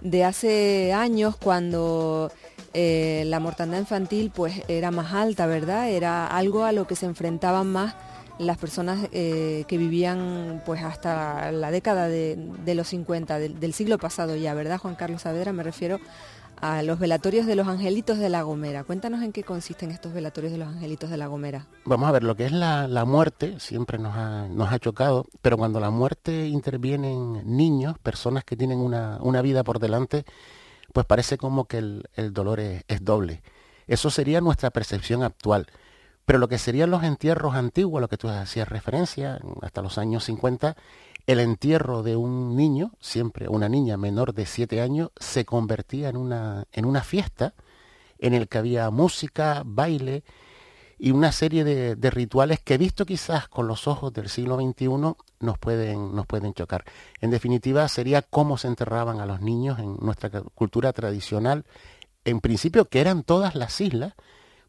de hace años cuando eh, la mortandad infantil pues era más alta verdad era algo a lo que se enfrentaban más las personas eh, que vivían pues hasta la década de, los 50 del, del siglo pasado ya verdad Juan Carlos Saavedra me refiero a los velatorios de los angelitos de la Gomera. Cuéntanos en qué consisten estos velatorios de los angelitos de la Gomera. Vamos a ver, lo que es la, la muerte siempre nos ha, nos ha chocado, pero cuando la muerte interviene en niños, personas que tienen una, una vida por delante, pues parece como que el, el dolor es, es doble. Eso sería nuestra percepción actual. Pero lo que serían los entierros antiguos, a lo que tú hacías referencia, hasta los años 50, el entierro de un niño, siempre una niña menor de 7 años, se convertía en una, en una fiesta en el que había música, baile y una serie de, de rituales que visto quizás con los ojos del siglo XXI nos pueden, nos pueden chocar. En definitiva, sería cómo se enterraban a los niños en nuestra cultura tradicional, en principio que eran todas las islas,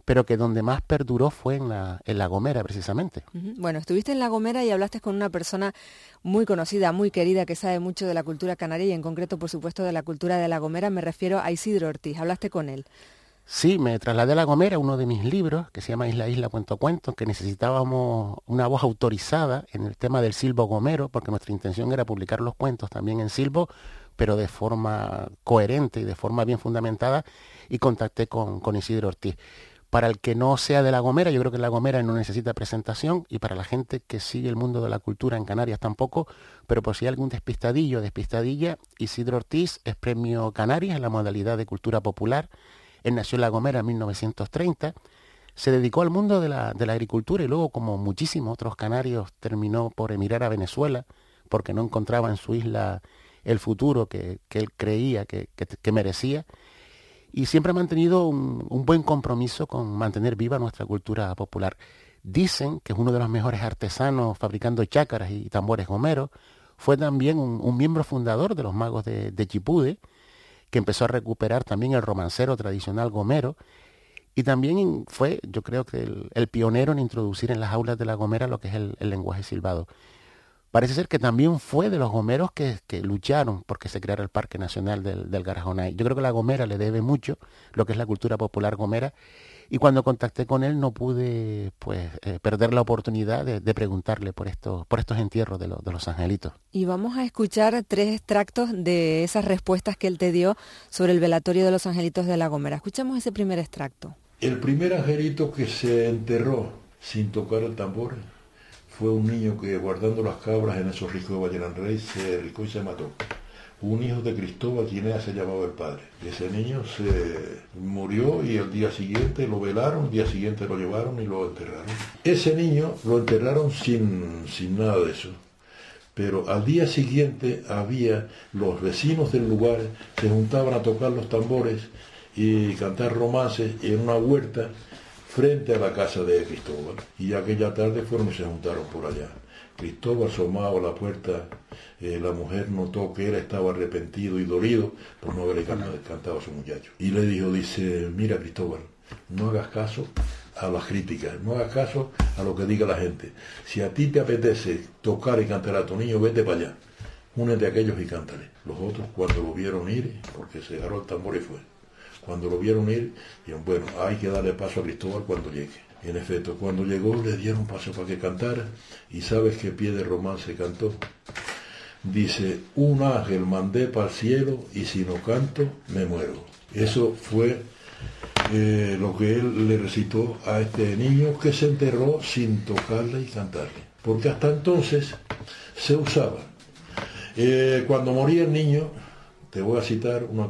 pero que donde más perduró fue en la, en la Gomera precisamente. Bueno, estuviste en La Gomera y hablaste con una persona muy conocida, muy querida, que sabe mucho de la cultura canaria y en concreto, por supuesto, de la cultura de La Gomera. Me refiero a Isidro Ortiz. Hablaste con él. Sí, me trasladé a La Gomera, uno de mis libros, que se llama Isla Isla Cuento Cuento, que necesitábamos una voz autorizada en el tema del silbo gomero, porque nuestra intención era publicar los cuentos también en silbo, pero de forma coherente y de forma bien fundamentada, y contacté con, con Isidro Ortiz. Para el que no sea de La Gomera, yo creo que La Gomera no necesita presentación, y para la gente que sigue el mundo de la cultura en Canarias tampoco, pero por si hay algún despistadillo despistadilla, Isidro Ortiz es premio Canarias en la modalidad de cultura popular, él nació en La Gomera en 1930, se dedicó al mundo de la, agricultura y luego, como muchísimos otros canarios, terminó por emigrar a Venezuela porque no encontraba en su isla el futuro que, él creía que merecía. Y siempre ha mantenido un, un buen compromiso con mantener viva nuestra cultura popular. Dicen que es uno de los mejores artesanos fabricando chácaras y tambores gomeros. Fue también un, miembro fundador de los magos de, de Chipude, que empezó a recuperar también el romancero tradicional gomero y también fue, yo creo que el, pionero en introducir en las aulas de la Gomera lo que es el lenguaje silbado. Parece ser que también fue de los gomeros que, que lucharon porque se creara el Parque Nacional del, del Garajonay. Yo creo que la Gomera le debe mucho lo que es la cultura popular gomera y cuando contacté con él no pude pues eh, perder la oportunidad de, de preguntarle por estos, por estos entierros de, los- de los angelitos. Y vamos a escuchar tres extractos de esas respuestas que él te dio sobre el velatorio de los angelitos de La Gomera. Escuchamos ese primer extracto. El primer angelito que se enterró sin tocar el tambor fue un niño que guardando las cabras en esos ricos de Valleran Rey se ricó y se mató. Un hijo de Cristóbal Guinea se llamaba el padre. Ese niño se murió y el día siguiente lo velaron, el día siguiente lo llevaron y lo enterraron. Ese niño lo enterraron sin, sin nada de eso. Pero al día siguiente había los vecinos del lugar, se juntaban a tocar los tambores y cantar romances en una huerta frente a la casa de Cristóbal. Y aquella tarde fueron y se juntaron por allá. Cristóbal asomaba a la puerta, eh, la mujer notó que él estaba arrepentido y dolido por no haberle cantado, a su muchacho. Y le dijo, dice, mira Cristóbal, no hagas caso a las críticas, no hagas caso a lo que diga la gente. Si a ti te apetece tocar y cantar a tu niño, vete para allá. Únete a aquellos y cántale. Los otros cuando lo vieron ir, porque se agarró el tambor y fue. Cuando lo vieron ir, dijeron, bueno, hay que darle paso a Cristóbal cuando llegue. En efecto, cuando llegó le dieron paso para que cantara y sabes qué pie de romance cantó. Dice, un ángel mandé para el cielo y si no canto, me muero. Eso fue eh, lo que él le recitó a este niño que se enterró sin tocarle y cantarle. Porque hasta entonces se usaba. Eh, cuando moría el niño, te voy a citar una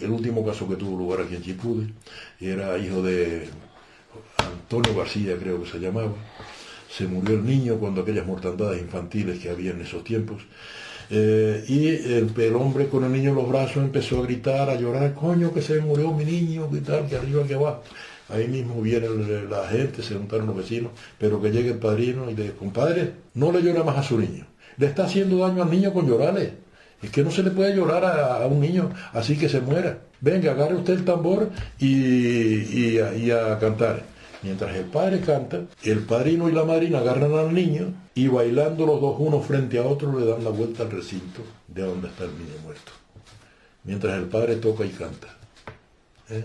el último caso que tuvo lugar aquí en Chipude, era hijo de Antonio García, creo que se llamaba. Se murió el niño cuando aquellas mortandades infantiles que había en esos tiempos. Eh, y el, hombre con el niño en los brazos empezó a gritar, a llorar, coño que se murió mi niño, que tal, que arriba que va. Ahí mismo viene la gente, se juntaron los vecinos, pero que llegue el padrino y le dice, compadre, no le llora más a su niño. Le está haciendo daño al niño con llorarle. Es que no se le puede llorar a, un niño así que se muera. Venga, agarre usted el tambor y, y a- a cantar. Mientras el padre canta, el padrino y la madrina agarran al niño y bailando los dos uno frente a otro le dan la vuelta al recinto de donde está el niño muerto. Mientras el padre toca y canta. ¿Eh?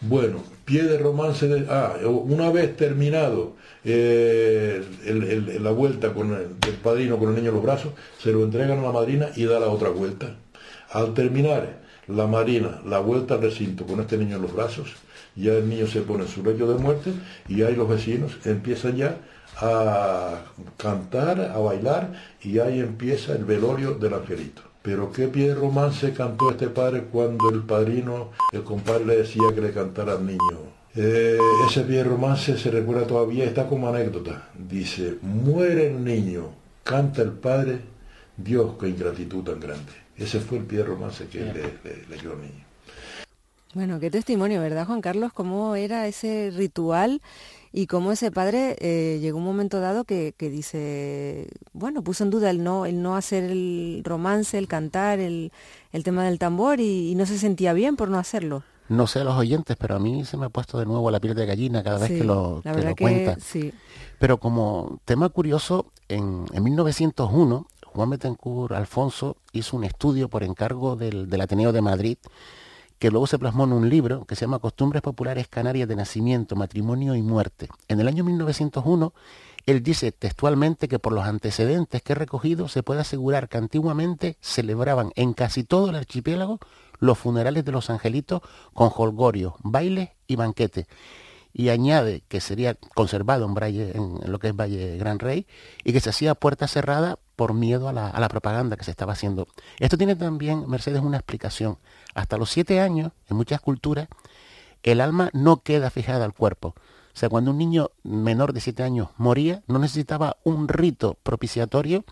Bueno, pie de romance de... Ah, una vez terminado eh, el- la vuelta con el, del padrino con el niño en los brazos, se lo entregan a la madrina y da la otra vuelta. Al terminar la marina la vuelta al recinto con este niño en los brazos, ya el niño se pone en su lecho de muerte y ahí los vecinos empiezan ya a cantar, a bailar y ahí empieza el velorio del angelito. Pero qué pie de romance cantó este padre cuando el padrino, el compadre le decía que le cantara al niño. Eh, ese pie de romance se recuerda todavía, está como anécdota. Dice, muere el niño, canta el padre, Dios, qué ingratitud tan grande. Ese fue el pie de romance que le, le- leyó al niño. Bueno, qué testimonio, ¿verdad, Juan Carlos? ¿Cómo era ese ritual y cómo ese padre eh, llegó un momento dado que, que dice, bueno, puso en duda el no, el no hacer el romance, el cantar, el, el tema del tambor y, y no se sentía bien por no hacerlo. No sé los oyentes, pero a mí se me ha puesto de nuevo la piel de gallina cada vez Sí, que lo, la que verdad lo que cuenta. sí. Pero como tema curioso, en, en 1901, Juan Betancourt Alfonso hizo un estudio por encargo del, del Ateneo de Madrid, que luego se plasmó en un libro que se llama Costumbres Populares Canarias de Nacimiento, Matrimonio y Muerte. En el año 1901, él dice textualmente que por los antecedentes que he recogido se puede asegurar que antiguamente celebraban en casi todo el archipiélago los funerales de los angelitos con holgorios, bailes y banquetes y añade que sería conservado en, Braille- en- lo que es Valle Gran Rey y que se hacía puerta cerrada por miedo a la, a la propaganda que se estaba haciendo. Esto tiene también, Mercedes, una explicación. Hasta los siete años, en muchas culturas, el alma no queda fijada al cuerpo. O sea, cuando un niño menor de siete años moría, no necesitaba un rito propiciatorio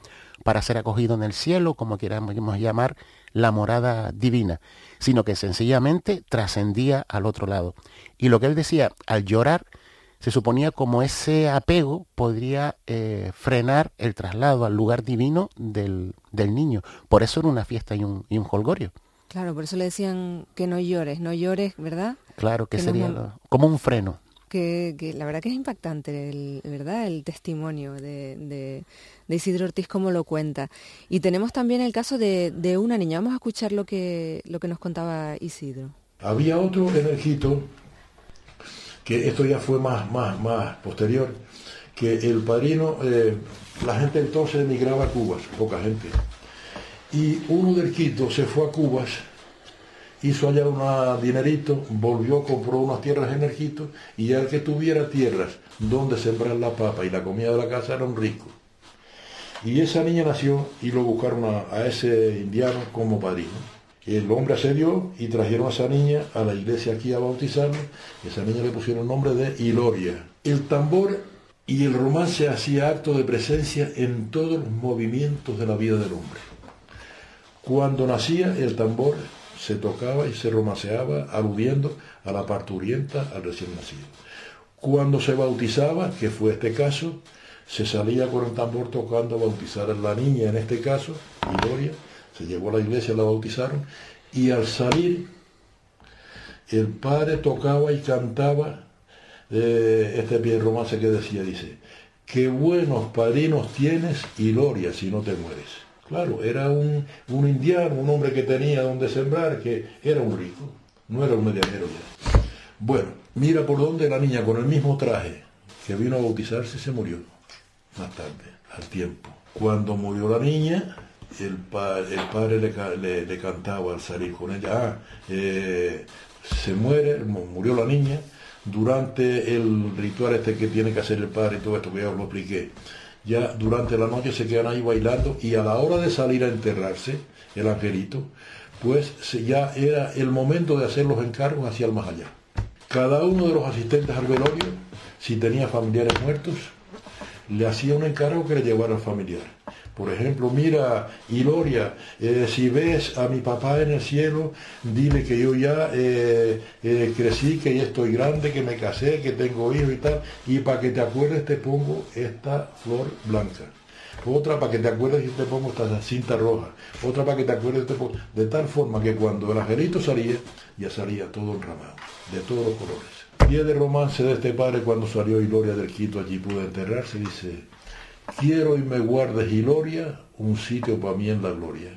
para ser acogido en el cielo, como queramos llamar, la morada divina, sino que sencillamente trascendía al otro lado. Y lo que él decía, al llorar, se suponía como ese apego podría eh, frenar el traslado al lugar divino del, del niño. Por eso era una fiesta y un, y un holgorio. Claro, por eso le decían que no llores, no llores, ¿verdad? Claro que sería lo- como un freno. Que, la verdad que es impactante, el, ¿verdad? El testimonio de, Isidro Ortiz, como lo cuenta. Y tenemos también el caso de, de una niña. Vamos a escuchar lo que, lo que nos contaba Isidro. Había otro en el Quito, que esto ya fue más, más, más posterior, que el padrino, eh, la gente entonces emigraba a Cuba, poca gente. Y uno del Quito se fue a Cuba, hizo allá un dinerito, volvió, compró unas tierras en el y al que tuviera tierras donde sembrar la papa y la comida de la casa era un rico. Y esa niña nació y lo buscaron a, ese indiano como padrino. El hombre accedió y trajeron a esa niña a la iglesia aquí a bautizarla. Esa niña le pusieron el nombre de Hiloria. El tambor y el romance hacía acto de presencia en todos los movimientos de la vida del hombre. Cuando nacía el tambor se tocaba y se romanceaba aludiendo a la parturienta, al recién nacido. Cuando se bautizaba, que fue este caso, se salía con el tambor tocando a bautizar a la niña, en este caso, Gloria, se llevó a la iglesia, la bautizaron, y al salir, el padre tocaba y cantaba eh, este pie romance que decía, dice, qué buenos padrinos tienes, Gloria, si no te mueres. Claro, era un, un indiano, un hombre que tenía donde sembrar, que era un rico, no era un medianero ya. Bueno, mira por dónde la niña con el mismo traje que vino a bautizarse se murió más tarde, al tiempo. Cuando murió la niña, el, pa- el padre le, le- cantaba al salir con ella, ah, eh, se muere, mu- murió la niña, durante el ritual este que tiene que hacer el padre y todo esto que ya os lo expliqué, ya durante la noche se quedan ahí bailando y a la hora de salir a enterrarse, el angelito, pues ya era el momento de hacer los encargos hacia el más allá. Cada uno de los asistentes al velorio, si tenía familiares muertos, le hacía un encargo que le llevara al familiar. Por ejemplo, mira, Iloria, eh, si ves a mi papá en el cielo, dile que yo ya eh, eh, crecí, que ya estoy grande, que me casé, que tengo hijos y tal, y para que te acuerdes te pongo esta flor blanca. Otra para que te acuerdes y te pongo esta cinta roja. Otra para que te acuerdes te pongo... De tal forma que cuando el angelito salía, ya salía todo enramado, de todos los colores. Pie de romance de este padre cuando salió Hiloria del Quito, allí pudo enterrarse, dice, quiero y me guardes Hiloria, un sitio para mí en la gloria.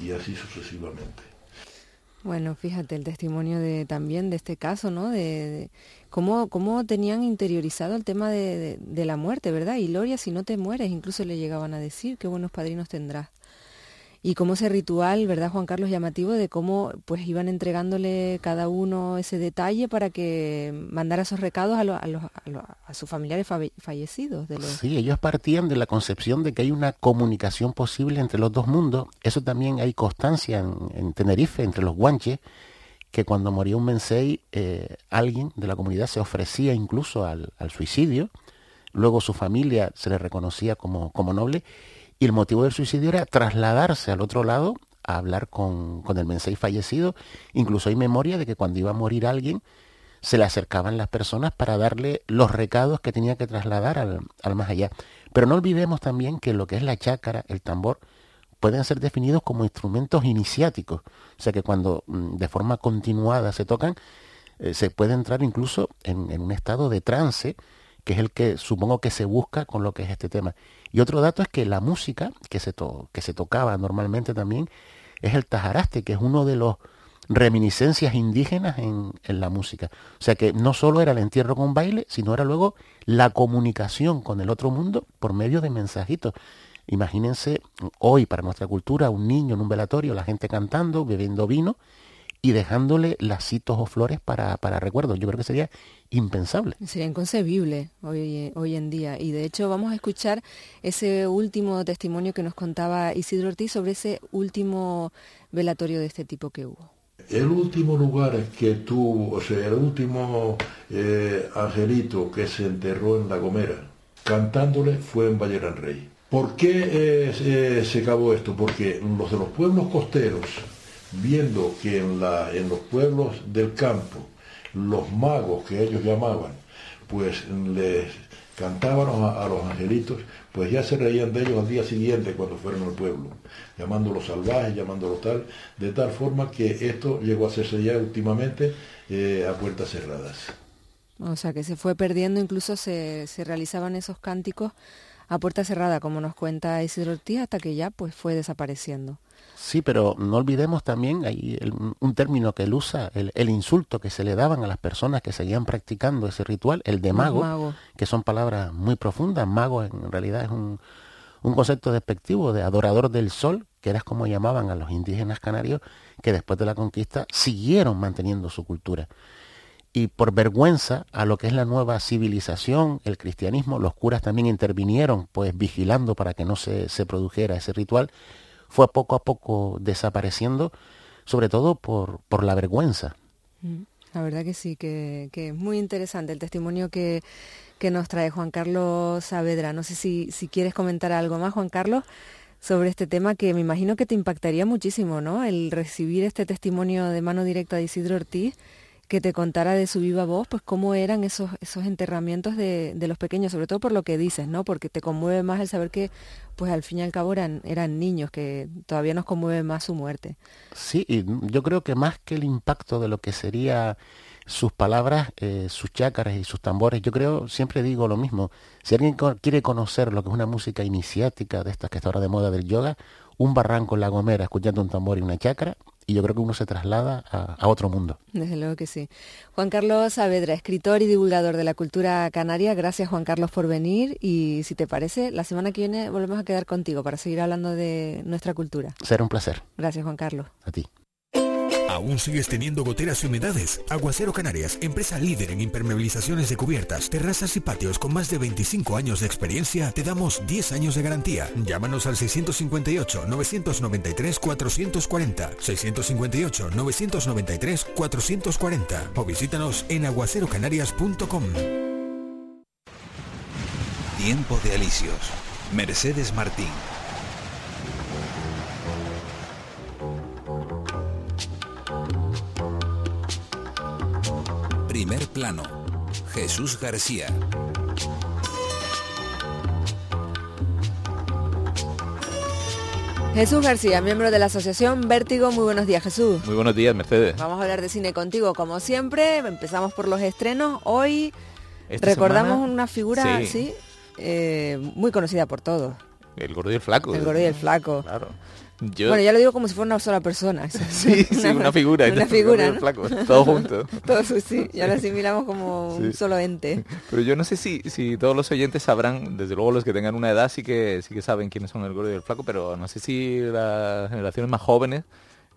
Y así sucesivamente. Bueno, fíjate el testimonio de también de este caso, ¿no? De, cómo, cómo tenían interiorizado el tema de, de- de la muerte, ¿verdad? Y Gloria, si no te mueres, incluso le llegaban a decir qué buenos padrinos tendrás. Y cómo ese ritual, ¿verdad, Juan Carlos, llamativo de cómo pues iban entregándole cada uno ese detalle para que mandara esos recados a, a, sus familiares falle- fallecidos. De. Sí, ellos partían de la concepción de que hay una comunicación posible entre los dos mundos. Eso también hay constancia en, en Tenerife, entre los guanches, que cuando moría un mensei, eh, alguien de la comunidad se ofrecía incluso al, al suicidio. Luego su familia se le reconocía como, como noble. Y el motivo del suicidio era trasladarse al otro lado a hablar con, con el mensei fallecido. Incluso hay memoria de que cuando iba a morir alguien, se le acercaban las personas para darle los recados que tenía que trasladar al, al más allá. Pero no olvidemos también que lo que es la chácara, el tambor, pueden ser definidos como instrumentos iniciáticos. O sea que cuando mm, de forma continuada se tocan, eh, se puede entrar incluso en, en un estado de trance, que es el que supongo que se busca con lo que es este tema. Y otro dato es que la música que se, to- que se tocaba normalmente también es el tajaraste, que es uno de los reminiscencias indígenas en, en la música. O sea que no solo era el entierro con baile, sino era luego la comunicación con el otro mundo por medio de mensajitos. Imagínense hoy para nuestra cultura un niño en un velatorio, la gente cantando, bebiendo vino y dejándole lacitos o flores para, para recuerdos. Yo creo que sería impensable. Sería inconcebible hoy, hoy en día. Y de hecho vamos a escuchar ese último testimonio que nos contaba Isidro Ortiz sobre ese último velatorio de este tipo que hubo. El último lugar que tuvo, o sea, el último eh, angelito que se enterró en La Gomera, cantándole, fue en Valle Gran Rey. ¿Por qué eh, se- se acabó esto? Porque los de los pueblos costeros, viendo que en, la, en los pueblos del campo, los magos que ellos llamaban, pues les cantaban a, los angelitos, pues ya se reían de ellos al día siguiente cuando fueron al pueblo, llamándolos salvajes, llamándolos tal, de tal forma que esto llegó a hacerse ya últimamente eh, a puertas cerradas. O sea que se fue perdiendo, incluso se, se realizaban esos cánticos a puerta cerrada, como nos cuenta Isidro Ortiz, hasta que ya pues fue desapareciendo. Sí, pero no olvidemos también hay el- un término que él usa, el, el insulto que se le daban a las personas que seguían practicando ese ritual, el de mago, magos. que son palabras muy profundas. Mago en realidad es un, un concepto despectivo de adorador del sol, que era como llamaban a los indígenas canarios, que después de la conquista siguieron manteniendo su cultura. Y por vergüenza a lo que es la nueva civilización, el cristianismo, los curas también intervinieron, pues vigilando para que no se, se produjera ese ritual, fue poco a poco desapareciendo, sobre todo por, por la vergüenza. Mm, La verdad que sí, que, que es muy interesante el testimonio que, que nos trae Juan Carlos Saavedra. No sé si, si quieres comentar algo más, Juan Carlos, sobre este tema que me imagino que te impactaría muchísimo, ¿no? El recibir este testimonio de mano directa de Isidro Ortiz que te contara de su viva voz, pues cómo eran esos, esos enterramientos de, de los pequeños, sobre todo por lo que dices, ¿no? Porque te conmueve más el saber que, pues al fin y al cabo eran, eran niños, que todavía nos conmueve más su muerte. Sí, y yo creo que más que el impacto de lo que sería sus palabras, eh, sus chácaras y sus tambores, yo creo, siempre digo lo mismo, si alguien quiere conocer lo que es una música iniciática de estas que está ahora de moda del yoga, un barranco en La Gomera escuchando un tambor y una chácara, y yo creo que uno se traslada a, a otro mundo. Desde luego que sí. Juan Carlos Saavedra, escritor y divulgador de la cultura canaria. Gracias Juan Carlos por venir y si te parece, la semana que viene volvemos a quedar contigo para seguir hablando de nuestra cultura. Será un placer. Gracias Juan Carlos. A ti. ¿Aún sigues teniendo goteras y humedades? Aguacero Canarias, empresa líder en impermeabilizaciones de cubiertas, terrazas y patios con más de 25 años de experiencia, te damos 10 años de garantía. Llámanos al 658-993-440, 658-993-440 o visítanos en aguacerocanarias.com. Tiempo de Alicios. Mercedes Martín. Primer plano. Jesús García. Jesús García, miembro de la asociación Vértigo. Muy buenos días Jesús. Muy buenos días, Mercedes. Vamos a hablar de cine contigo como siempre. Empezamos por los estrenos. Hoy Esta recordamos semana- una figura, Sí. sí, eh, muy conocida por todos. El gordo y el flaco. El gordo y el flaco. Claro. Yo- Bueno, ya lo digo como si fuera una sola persona. <laughs> Sí, <laughs> sí, una figura. Una figura, el ¿no? flaco, todo junto. <laughs> Todos, sí, ya lo asimilamos como un solo ente. Pero yo no sé si, si todos los oyentes sabrán, desde luego los que tengan una edad sí que sí que saben quiénes son el gordo y el flaco, pero no sé si las generaciones más jóvenes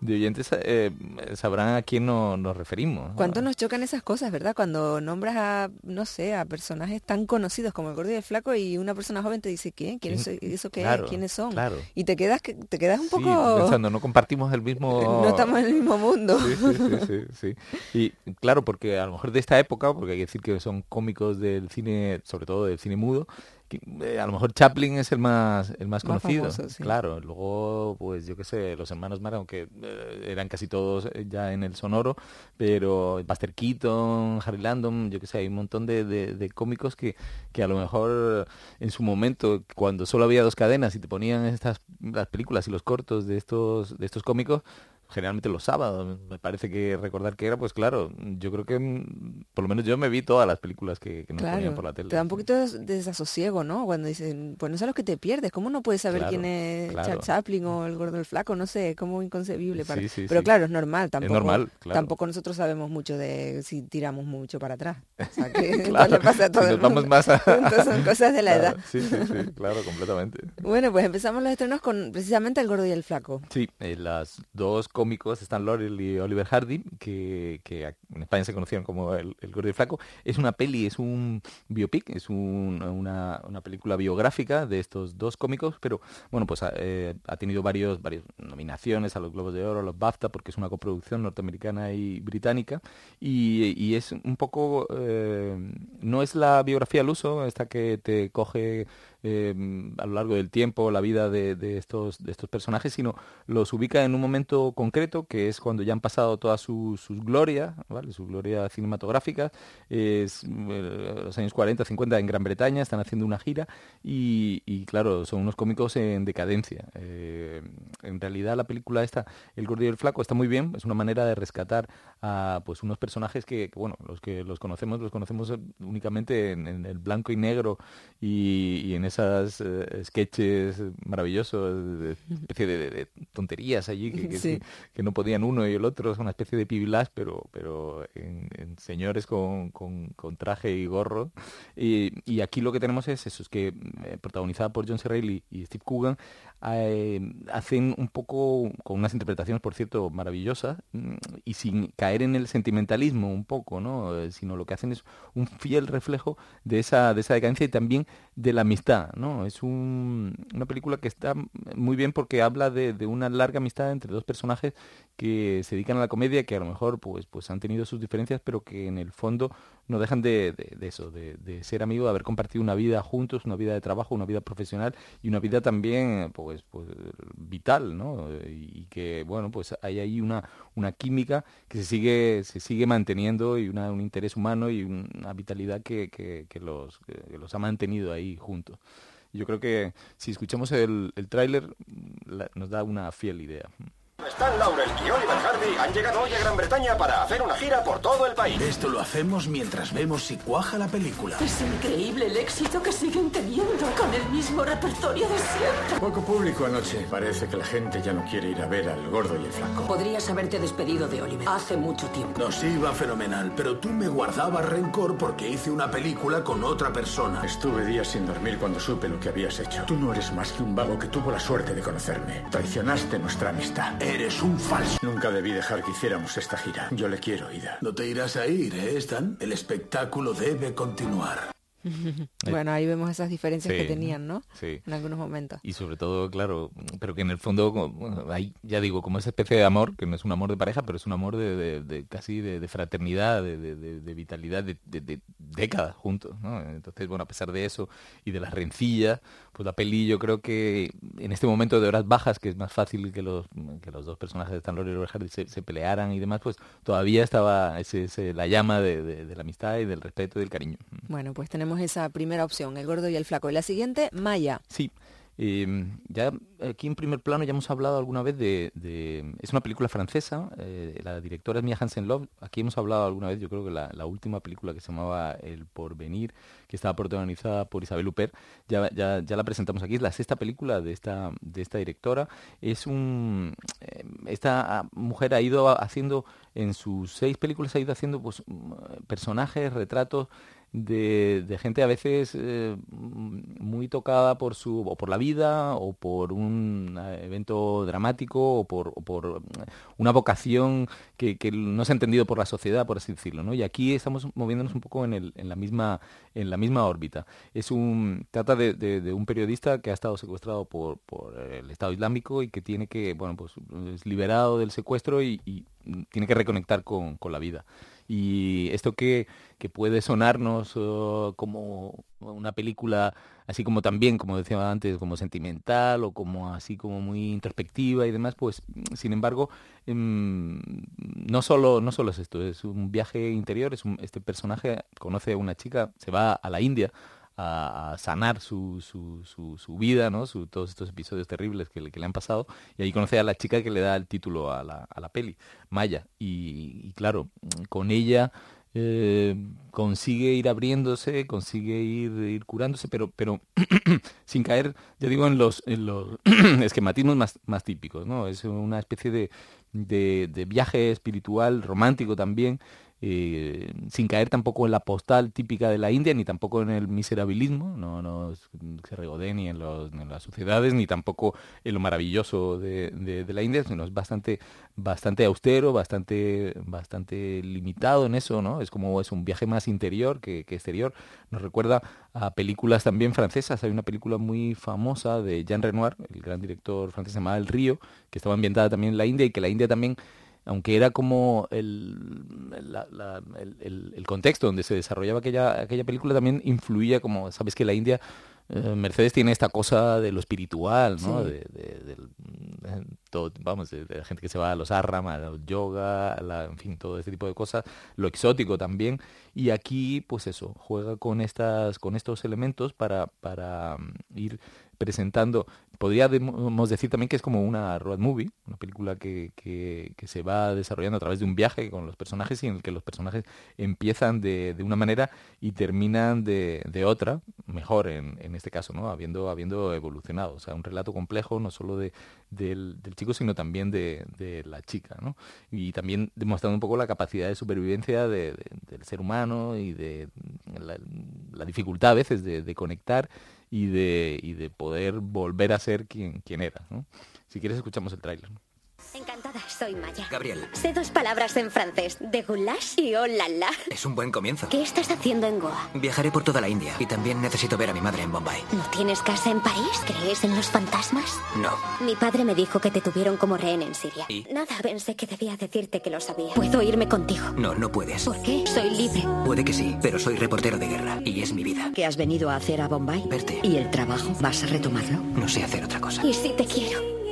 de oyentes eh, sabrán a quién no- nos referimos. ¿Cuánto nos chocan esas cosas, verdad? Cuando nombras a, no sé, a personajes tan conocidos como el gordo y el flaco y una persona joven te dice, ¿qué? ¿Quién es, ¿Quién? ¿Eso qué Claro, es? ¿Quiénes son? claro. Y te quedas, que- te quedas un Sí, poco... pensando, no compartimos el mismo... <laughs> No estamos en el mismo mundo. Sí, sí, sí, sí, sí. Y claro, porque a lo mejor de esta época, porque hay que decir que son cómicos del cine, sobre todo del cine mudo, eh, a lo mejor Chaplin es el más el más Más conocido. famoso, sí. Claro, luego pues yo qué sé, los hermanos Mara, aunque eh, eran casi todos eh, ya en el sonoro, pero Buster Keaton, Harry Landon, yo qué sé, hay un montón de, de- de cómicos que, que a lo mejor en su momento, cuando solo había dos cadenas y te ponían estas las películas y los cortos de estos de estos cómicos, generalmente los sábados, me parece que recordar que era, pues claro, yo creo que mm, por lo menos yo me vi todas las películas que, que nos ponían Claro, por la tele. te da un poquito de desasosiego, ¿no? Cuando dicen, pues no sabes lo que te pierdes, ¿cómo no puedes saber Claro, quién es claro. Charles Chaplin o el gordo del flaco? No sé, como inconcebible. Para... Sí, sí, Pero sí. claro, es normal, tampoco, normal, claro. tampoco nosotros sabemos mucho de si tiramos mucho para atrás. O sea, que <laughs> le pasa a si todo nos el vamos mundo. más a- <laughs> Entonces son cosas de la edad. Sí, sí, sí, claro, completamente. Bueno, pues empezamos los estrenos con precisamente el gordo y el flaco. Sí, eh, las dos cómicos, Stan Laurel y Oliver Hardy, que, que en España se conocían como el, el Gordo y Flaco, es una peli, es un biopic, es un- una, una película biográfica de estos dos cómicos, pero bueno, pues ha, eh, ha tenido varios, varias nominaciones a los Globos de Oro, a los BAFTA, porque es una coproducción norteamericana y británica, y, y es un poco, eh, no es la biografía al uso, esta que te coge eh, a lo largo del tiempo la vida de, estos, de estos personajes, sino los ubica en un momento concreto, que es cuando ya han pasado toda su, su gloria, ¿vale? su gloria cinematográfica, es eh, los años 40, 50 en Gran Bretaña, están haciendo una gira y, y, claro, son unos cómicos en decadencia. Eh, en realidad la película esta, El Gordo y el Flaco, está muy bien, es una manera de rescatar a pues unos personajes que, que, bueno, los que los conocemos, los conocemos únicamente en, en el blanco y negro y, y en esas eh, sketches maravillosos, de especie de, de- de tonterías allí que, que- Sí. que no podían uno y el otro, es una especie de pibilás, pero, pero en, en señores con, con- con traje y gorro. Y, y aquí lo que tenemos es eso, es que eh, protagonizada por John C. Reilly y Steve Coogan, eh, hacen un poco, con unas interpretaciones, por cierto, maravillosas, y sin caer en el sentimentalismo un poco, ¿no? Eh, sino lo que hacen es un fiel reflejo de esa, de esa decadencia y también de la amistad, ¿no? Es un- una película que está muy bien porque habla de, una larga amistad entre dos personajes que se dedican a la comedia, que a lo mejor pues, pues han tenido sus diferencias, pero que en el fondo no dejan de, eso, de, ser amigos, de haber compartido una vida juntos, una vida de trabajo, una vida profesional y una vida también pues, pues vital, ¿no? Y, que bueno, pues hay ahí una, una química que se sigue, se sigue manteniendo y una- un interés humano y una vitalidad que- que los, que los ha mantenido ahí juntos. Yo creo que si escuchamos el, el tráiler nos da una fiel idea. Stan Laurel y Oliver Hardy han llegado hoy a Gran Bretaña para hacer una gira por todo el país. Esto lo hacemos mientras vemos si cuaja la película. Es increíble el éxito que siguen teniendo con el mismo repertorio de siempre. Poco público anoche. Parece que la gente ya no quiere ir a ver al gordo y el flaco. Podrías haberte despedido de Oliver hace mucho tiempo. Nos iba fenomenal, pero tú me guardabas rencor porque hice una película con otra persona. Estuve días sin dormir cuando supe lo que habías hecho. Tú no eres más que un vago que tuvo la suerte de conocerme. Traicionaste nuestra amistad. Eres un falso. Nunca debí dejar que hiciéramos esta gira. Yo le quiero, Ida. No te irás a ir, ¿eh, Stan? El espectáculo debe continuar. <laughs> Bueno, ahí vemos esas diferencias que tenían, ¿no? sí. En algunos momentos. Y sobre todo, claro, pero que en el fondo, bueno, hay, ya digo, como esa especie de amor, que no es un amor de pareja, pero es un amor de, de- de casi de, de fraternidad, de, de- de- de vitalidad, de, de- de décadas juntos, ¿no? Entonces, bueno, a pesar de eso y de las rencillas, pues la peli yo creo que en este momento de horas bajas, que es más fácil que los, que los dos personajes de Stan Laurel y Robert Hardy se, se pelearan y demás, pues todavía estaba ese, ese- la llama de, de- de la amistad y del respeto y del cariño. Bueno, pues tenemos esa primera opción, el gordo y el flaco. Y la siguiente, Maya. Sí. Eh, ya aquí en primer plano ya hemos hablado alguna vez de... es una película francesa, eh, la directora es Mia Hansen Love. Aquí hemos hablado alguna vez, yo creo que la, la última película que se llamaba El Porvenir, que estaba protagonizada por Isabel Huppert, ya, ya, ya la presentamos aquí. Es la sexta película de esta, de esta directora. Es un... eh, esta ah, mujer ha ido haciendo, en sus seis películas ha ido haciendo pues, mm, personajes, retratos de, gente a veces eh, muy tocada por su o por la vida o por un eh, evento dramático o por, por una vocación que, no se ha entendido por la sociedad por así decirlo ¿no? y aquí estamos moviéndonos un poco en, el, en la misma en la misma órbita es un trata de, de- un periodista que ha estado secuestrado por, por el Estado Islámico y que tiene que bueno pues es liberado del secuestro y, y, tiene que reconectar con, con la vida y esto que, que puede sonarnos eh, como una película así como también como decía antes como sentimental o como así como muy introspectiva y demás pues sin embargo em, no solo no solo es esto es un viaje interior es un- este personaje conoce a una chica se va a la India a, sanar su, su, su, vida, ¿no? Su, todos estos episodios terribles que le, han pasado. Y ahí conoce a la chica que le da el título a la, a la peli, Maya. Y, y claro, con ella eh, consigue ir abriéndose, consigue ir, ir curándose, pero, pero <clears throat> sin caer, ya digo, en los, en los <clears throat> esquematismos más, más típicos, ¿no? Es una especie de, de viaje espiritual, romántico también, eh, sin caer tampoco en la postal típica de la India, ni tampoco en el miserabilismo, no, no se regodee ni en, los- en las sociedades, ni tampoco en lo maravilloso de, la India, sino es bastante, bastante austero, bastante, bastante limitado en eso, ¿no? Es como es un viaje más interior que, que exterior. Nos recuerda a películas también francesas. Hay una película muy famosa de Jean Renoir, el gran director francés, se llamaba El Río, que estaba ambientada también en la India y que la India también aunque era como el, la- la- el, contexto donde se desarrollaba aquella, aquella película, también influía como, sabes que la India, eh, Mercedes tiene esta cosa de lo espiritual, ¿no? Sí. De, de- de todo, vamos, de, la gente que se va a los arram, al yoga, a la- en fin, todo ese tipo de cosas, lo exótico también, y aquí, pues eso, juega con estas, con estos elementos para, para mm, ir presentando, podríamos decir también que es como una road movie, una película que, que, se va desarrollando a través de un viaje con los personajes y en el que los personajes empiezan de, de una manera y terminan de, de otra, mejor en, en este caso, ¿no? Habiendo, habiendo evolucionado. O sea, un relato complejo no solo de, del, chico, sino también de, la chica, ¿no? Y también demostrando un poco la capacidad de supervivencia de- de- del ser humano y de la, la dificultad a veces de conectar y de, y de poder volver a ser quien, quien era. Si quieres escuchamos el tráiler. Encantada, soy Maya. Gabriel, Sé dos palabras en francés, de goulash y oh la la. es un buen comienzo. ¿Qué estás haciendo en Goa? Viajaré por toda la India y también necesito ver a mi madre en Bombay. ¿No tienes casa en París? ¿Crees en los fantasmas? No. Mi padre me dijo que te tuvieron como rehén en Siria. ¿Y? Nada, pensé que debía decirte que lo sabía. Puedo irme contigo. No, no puedes. ¿Por qué? Soy libre. Puede que sí, pero soy reportero de guerra y es mi vida. ¿Qué has venido a hacer a Bombay? Verte. ¿Y el trabajo? ¿Vas a retomarlo? No sé hacer otra cosa. Y si te quiero.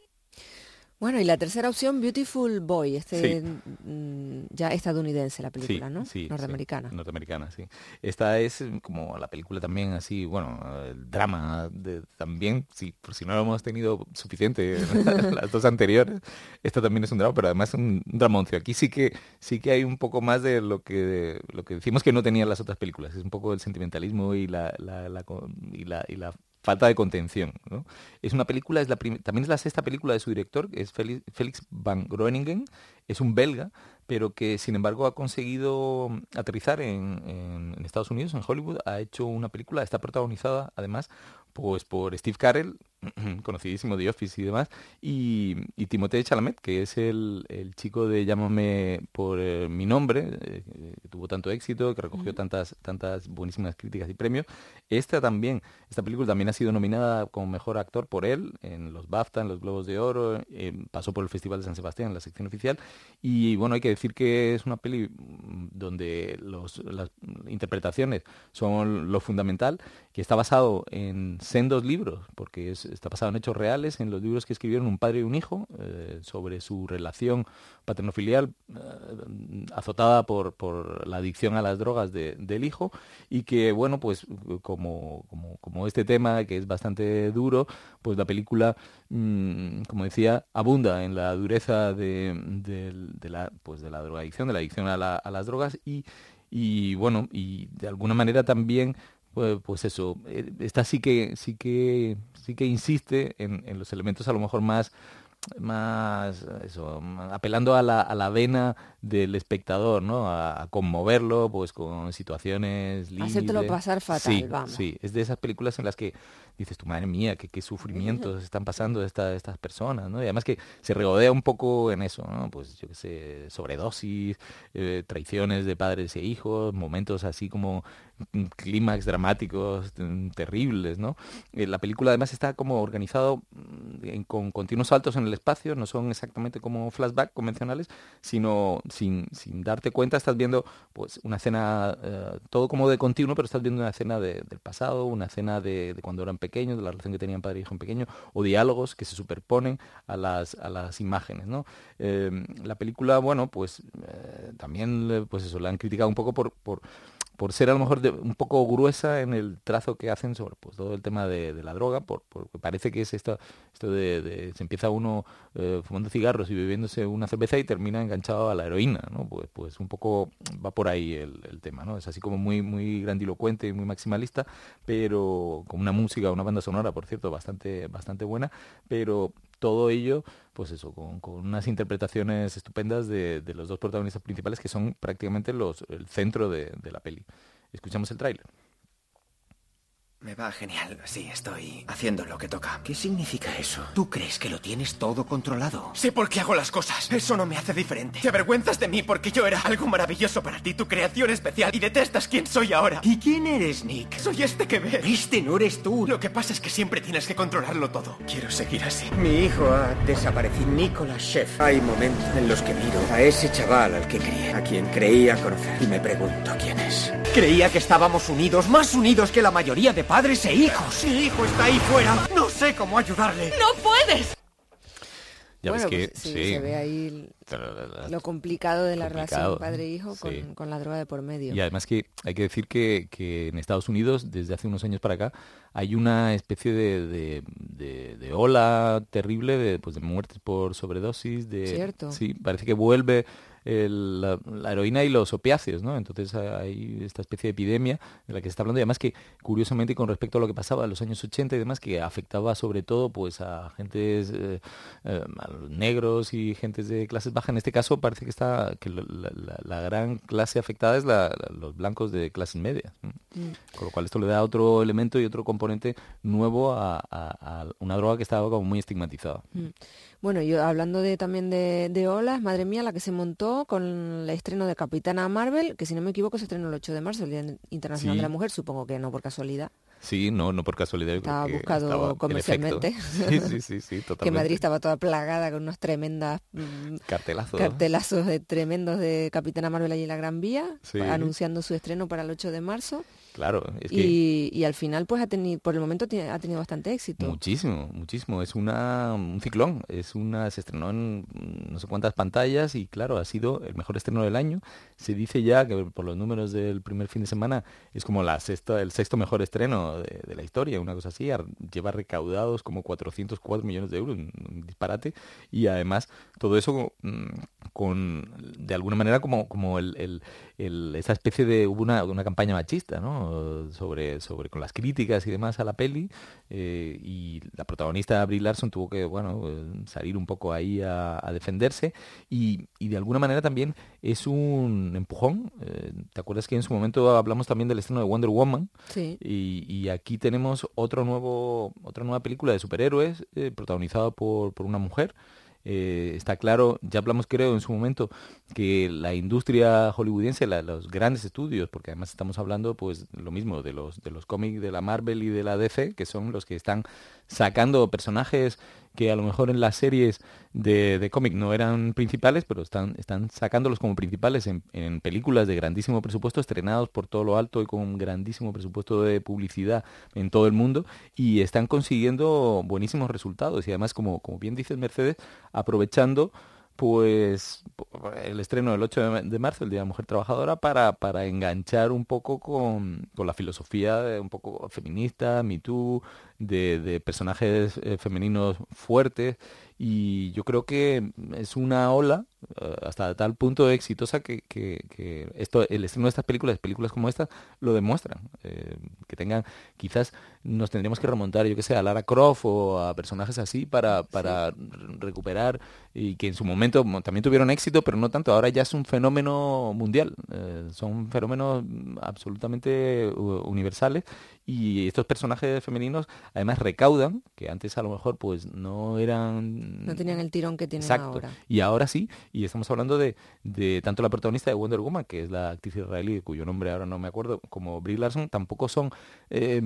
Bueno, y la tercera opción, Beautiful Boy, este Sí. mm, ya estadounidense la película, ¿no? sí, Norteamericana. sí, norteamericana, sí. Esta es eh, como la película también así, bueno, el drama de, también, sí, por si no lo hemos tenido suficiente en <laughs> las dos anteriores, esta también es un drama, pero además es un dramoncio. Aquí sí que sí que hay un poco más de lo que lo que decimos que no tenían las otras películas, es un poco el sentimentalismo y la, la- la co- y la, y la falta de contención. ¿no? Es una película, es también es la sexta película de su director, que es Félix, Van Groeningen, es un belga, pero que sin embargo ha conseguido aterrizar en, en- en Estados Unidos, en Hollywood, ha hecho una película, está protagonizada además pues por Steve Carell, <clears throat> conocidísimo de Office y demás, y, y Timothée Chalamet, que es el, el chico de Llámame por eh, mi nombre, eh, que tuvo tanto éxito, que recogió tantas, tantas buenísimas críticas y premios. Esta también, esta película también ha sido nominada como mejor actor por él en los BAFTA, en los Globos de Oro, eh, pasó por el Festival de San Sebastián en la sección oficial, y bueno, hay que decir que es una peli mm, donde los, las interpretaciones son lo fundamental, que está basado en sendos libros, porque es- está basado en hechos reales, en los libros que escribieron un padre y un hijo eh, sobre su relación paternofilial eh, azotada por, por la adicción a las drogas de- del hijo y que, bueno, pues como, como, este tema que es bastante duro, pues la película, mm, como decía, abunda en la dureza de, de la, pues de la drogadicción, de la adicción a, la- a las drogas y, y, bueno, y de alguna manera también pues, pues eso, eh, esta sí que sí que sí que insiste en, en los elementos a lo mejor más más eso, apelando a la, a la vena del espectador, ¿no? A, a conmoverlo, pues con situaciones Hacértelo límites. pasar fatal, sí, vamos. Sí, es de esas películas en las que dices, tu madre mía, qué, qué sufrimientos están pasando esta- estas personas, ¿no? Y además que se regodea un poco en eso, ¿no? Pues yo qué sé, sobredosis, eh, traiciones de padres e hijos, momentos así como mm, clímax dramáticos mm, terribles, ¿no? Eh, la película además está como organizado mm, en- con continuos saltos en el espacio, no son exactamente como flashback convencionales, sino sin, sin darte cuenta estás viendo pues una escena, eh, todo como de continuo, pero estás viendo una escena de- del pasado, una escena de, de cuando eran pequeños, de la relación que tenían padre e hijo en pequeño, o diálogos que se superponen a las, a las imágenes, ¿no? Eh, la película, bueno, pues eh, también, pues eso, la han criticado un poco por, por por ser a lo mejor un poco gruesa en el trazo que hacen sobre pues todo el tema de, la droga, por, porque parece que es esto, esto de, de- se empieza uno eh, fumando cigarros y bebiéndose una cerveza y termina enganchado a la heroína, ¿no? Pues, pues un poco va por ahí el, el tema, ¿no? Es así como muy, muy grandilocuente y muy maximalista, pero con una música, una banda sonora, por cierto, bastante, bastante buena, pero todo ello, pues eso, con, unas interpretaciones estupendas de, los dos protagonistas principales que son prácticamente los, el centro de, de la peli. Escuchamos el tráiler. Me va genial. Sí, estoy haciendo lo que toca. ¿Qué significa eso? ¿Tú crees que lo tienes todo controlado? Sé por qué hago las cosas. Eso no me hace diferente. Te avergüenzas de mí porque yo era algo maravilloso para ti, tu creación especial, y detestas quién soy ahora. ¿Y quién eres, Nick? Soy este que ves. Este no eres tú. Lo que pasa es que siempre tienes que controlarlo todo. Quiero seguir así. Mi hijo ha desaparecido. Nicolas Chef. Hay momentos en los que miro a ese chaval al que crié, a quien creía conocer, y me pregunto quién es. Creía que estábamos unidos, más unidos que la mayoría de padres e hijos. Mi hijo está ahí fuera. No sé cómo ayudarle. ¡No puedes! Ya bueno, ves que pues, sí, sí. se ve ahí lo complicado de la complicado, relación padre-hijo con, sí. con la droga de por medio. Y además que hay que decir que, que en Estados Unidos, desde hace unos años para acá, hay una especie de, de, de- de ola terrible de, pues, de muertes por sobredosis. De, Cierto. Sí, parece que vuelve el- la, la heroína y los opiáceos, ¿no? Entonces hay esta especie de epidemia de la que se está hablando. Y además que, curiosamente, con respecto a lo que pasaba en los años 80 y demás, que afectaba sobre todo pues a gentes, eh, eh, a los negros y gentes de clases bajas. En este caso parece que está que la, la- la gran clase afectada es los blancos de clases medias. Mm. Con lo cual esto le da otro elemento y otro componente nuevo a, a- a una droga que estaba como muy estigmatizada. Mm. Bueno, yo hablando de también de, de olas, madre mía, la que se montó con el estreno de Capitana Marvel, que si no me equivoco se estrenó el 8 de marzo, el Día Internacional Sí. de la Mujer, supongo que no por casualidad. Sí, no, no por casualidad. Estaba que buscado estaba comercialmente. Sí, sí, sí, sí, <laughs> que totalmente. Madrid estaba toda plagada con unos tremendas mm, Cartelazo. cartelazos de tremendos de Capitana Marvel allí en la Gran Vía, Sí. anunciando su estreno para el 8 de marzo. Claro, es que... Y, y al final, pues ha tenido, por el momento ha tenido bastante éxito. Muchísimo, muchísimo. Es una, un ciclón. Es una, se estrenó en no sé cuántas pantallas y claro, ha sido el mejor estreno del año. Se dice ya que por los números del primer fin de semana es como la sexta, el sexto mejor estreno de, de la historia, una cosa así. Lleva recaudados como 404 millones de euros, un, disparate. Y además todo eso mm, con, de alguna manera como, como el, el- el- esa especie de, hubo una, una campaña machista, ¿no? Sobre, sobre con las críticas y demás a la peli eh, y la protagonista Brie Larson tuvo que, bueno, salir un poco ahí a, a defenderse y, y de alguna manera también es un empujón. eh, ¿Te acuerdas que en su momento hablamos también del estreno de Wonder Woman? Sí. Y, y aquí tenemos otro nuevo, otra nueva película de superhéroes eh, protagonizada por, por una mujer. Eh, está claro, ya hablamos creo en su momento que la industria hollywoodiense, los grandes estudios, porque además estamos hablando pues lo mismo de los de los cómics de la Marvel y de la DC, que son los que están sacando personajes que a lo mejor en las series de, de cómic no eran principales, pero están, están sacándolos como principales en, en películas de grandísimo presupuesto, estrenados por todo lo alto y con grandísimo presupuesto de publicidad en todo el mundo, y están consiguiendo buenísimos resultados. Y además, como, como bien dices Mercedes, aprovechando pues el estreno del 8 de, marzo, el Día de la Mujer Trabajadora, para, para enganchar un poco con, con la filosofía un poco feminista, Me Too, de, de personajes eh, femeninos fuertes. Y yo creo que es una ola eh, hasta tal punto exitosa que, que- que esto, el estreno de estas películas, películas como esta, lo demuestran. Eh, que tengan, quizás nos tendríamos que remontar, yo que sé, a Lara Croft o a personajes así para, para recuperar y que en su momento mo- también tuvieron éxito, pero no tanto. Ahora ya es un fenómeno mundial. Son fenómenos absolutamente universales y estos personajes femeninos además recaudan, que antes a lo mejor pues no eran No tenían el tirón que tienen Exacto. ahora. Y ahora sí, y estamos hablando de, de tanto la protagonista de Wonder Woman, que es la actriz israelí, cuyo nombre ahora no me acuerdo, como Brie Larson, tampoco son eh,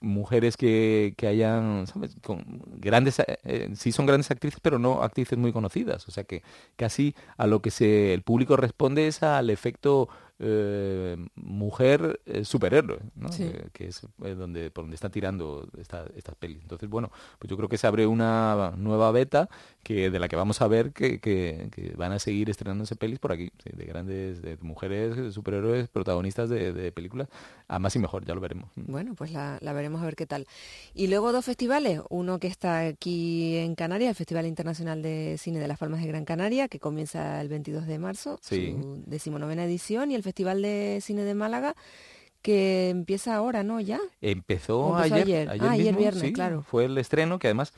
mujeres que, que hayan, ¿sabes? Con grandes, eh, eh, sí son grandes actrices, pero no actrices muy conocidas. O sea que casi a lo que se, el público responde es al efecto eh, mujer eh, superhéroe, ¿no? Sí. Eh, que es donde por donde está tirando esta- estas pelis. Entonces, bueno, pues yo creo que se abre una nueva beta que de la que vamos a ver que, que- que van a seguir estrenándose pelis por aquí, sí, de grandes de mujeres superhéroes protagonistas de, de películas, a más y mejor, ya lo veremos. Bueno, pues la, la veremos a ver qué tal. Y luego dos festivales, uno que está aquí en Canarias, el Festival Internacional de Cine de las Palmas de Gran Canaria, que comienza el 22 de marzo, Sí. su decimonovena edición, y el Festival de Cine de Málaga, que empieza ahora, ¿no? ¿Ya? Empezó, ¿O empezó ayer, ayer? Ah, ayer mismo, viernes, sí, claro. Fue el estreno, que además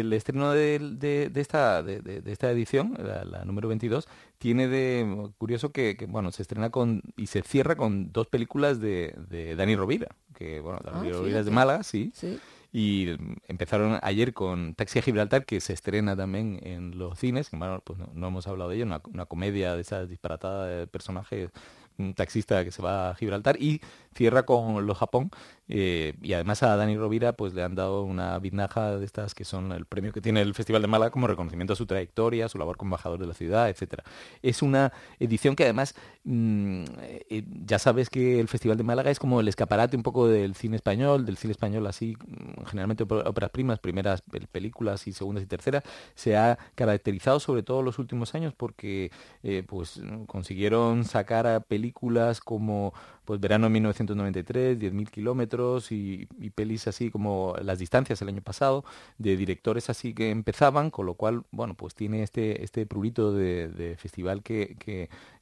el estreno de, de- de esta, de, esta edición, la, la número 22, tiene de curioso que, que, bueno, se estrena con y se cierra con dos películas de, Dani Rovira, que bueno, Dani Ah, Rovira es de. Málaga, sí. Sí. Y empezaron ayer con Taxi a Gibraltar, que se estrena también en los cines, que bueno, pues no, no hemos hablado de ello, una, una comedia de esas disparatadas de personajes, un taxista que se va a Gibraltar, y cierra con Los Japón, eh, y además a Dani Rovira pues le han dado una biznaja de estas que son el premio que tiene el Festival de Málaga como reconocimiento a su trayectoria, su labor como embajador de la ciudad, etcétera. Es una edición que además mm, eh, ya sabes que el Festival de Málaga es como el escaparate un poco del cine español, del cine español así, mm, generalmente ópera- óperas primas, primeras pel- películas y segundas y terceras, se ha caracterizado sobre todo en los últimos años porque eh, pues consiguieron sacar a películas como pues Verano de 1993, 10.000 kilómetros y, pelis así como Las distancias el año pasado, de directores así que empezaban, con lo cual, bueno, pues tiene este, este prurito de, festival que,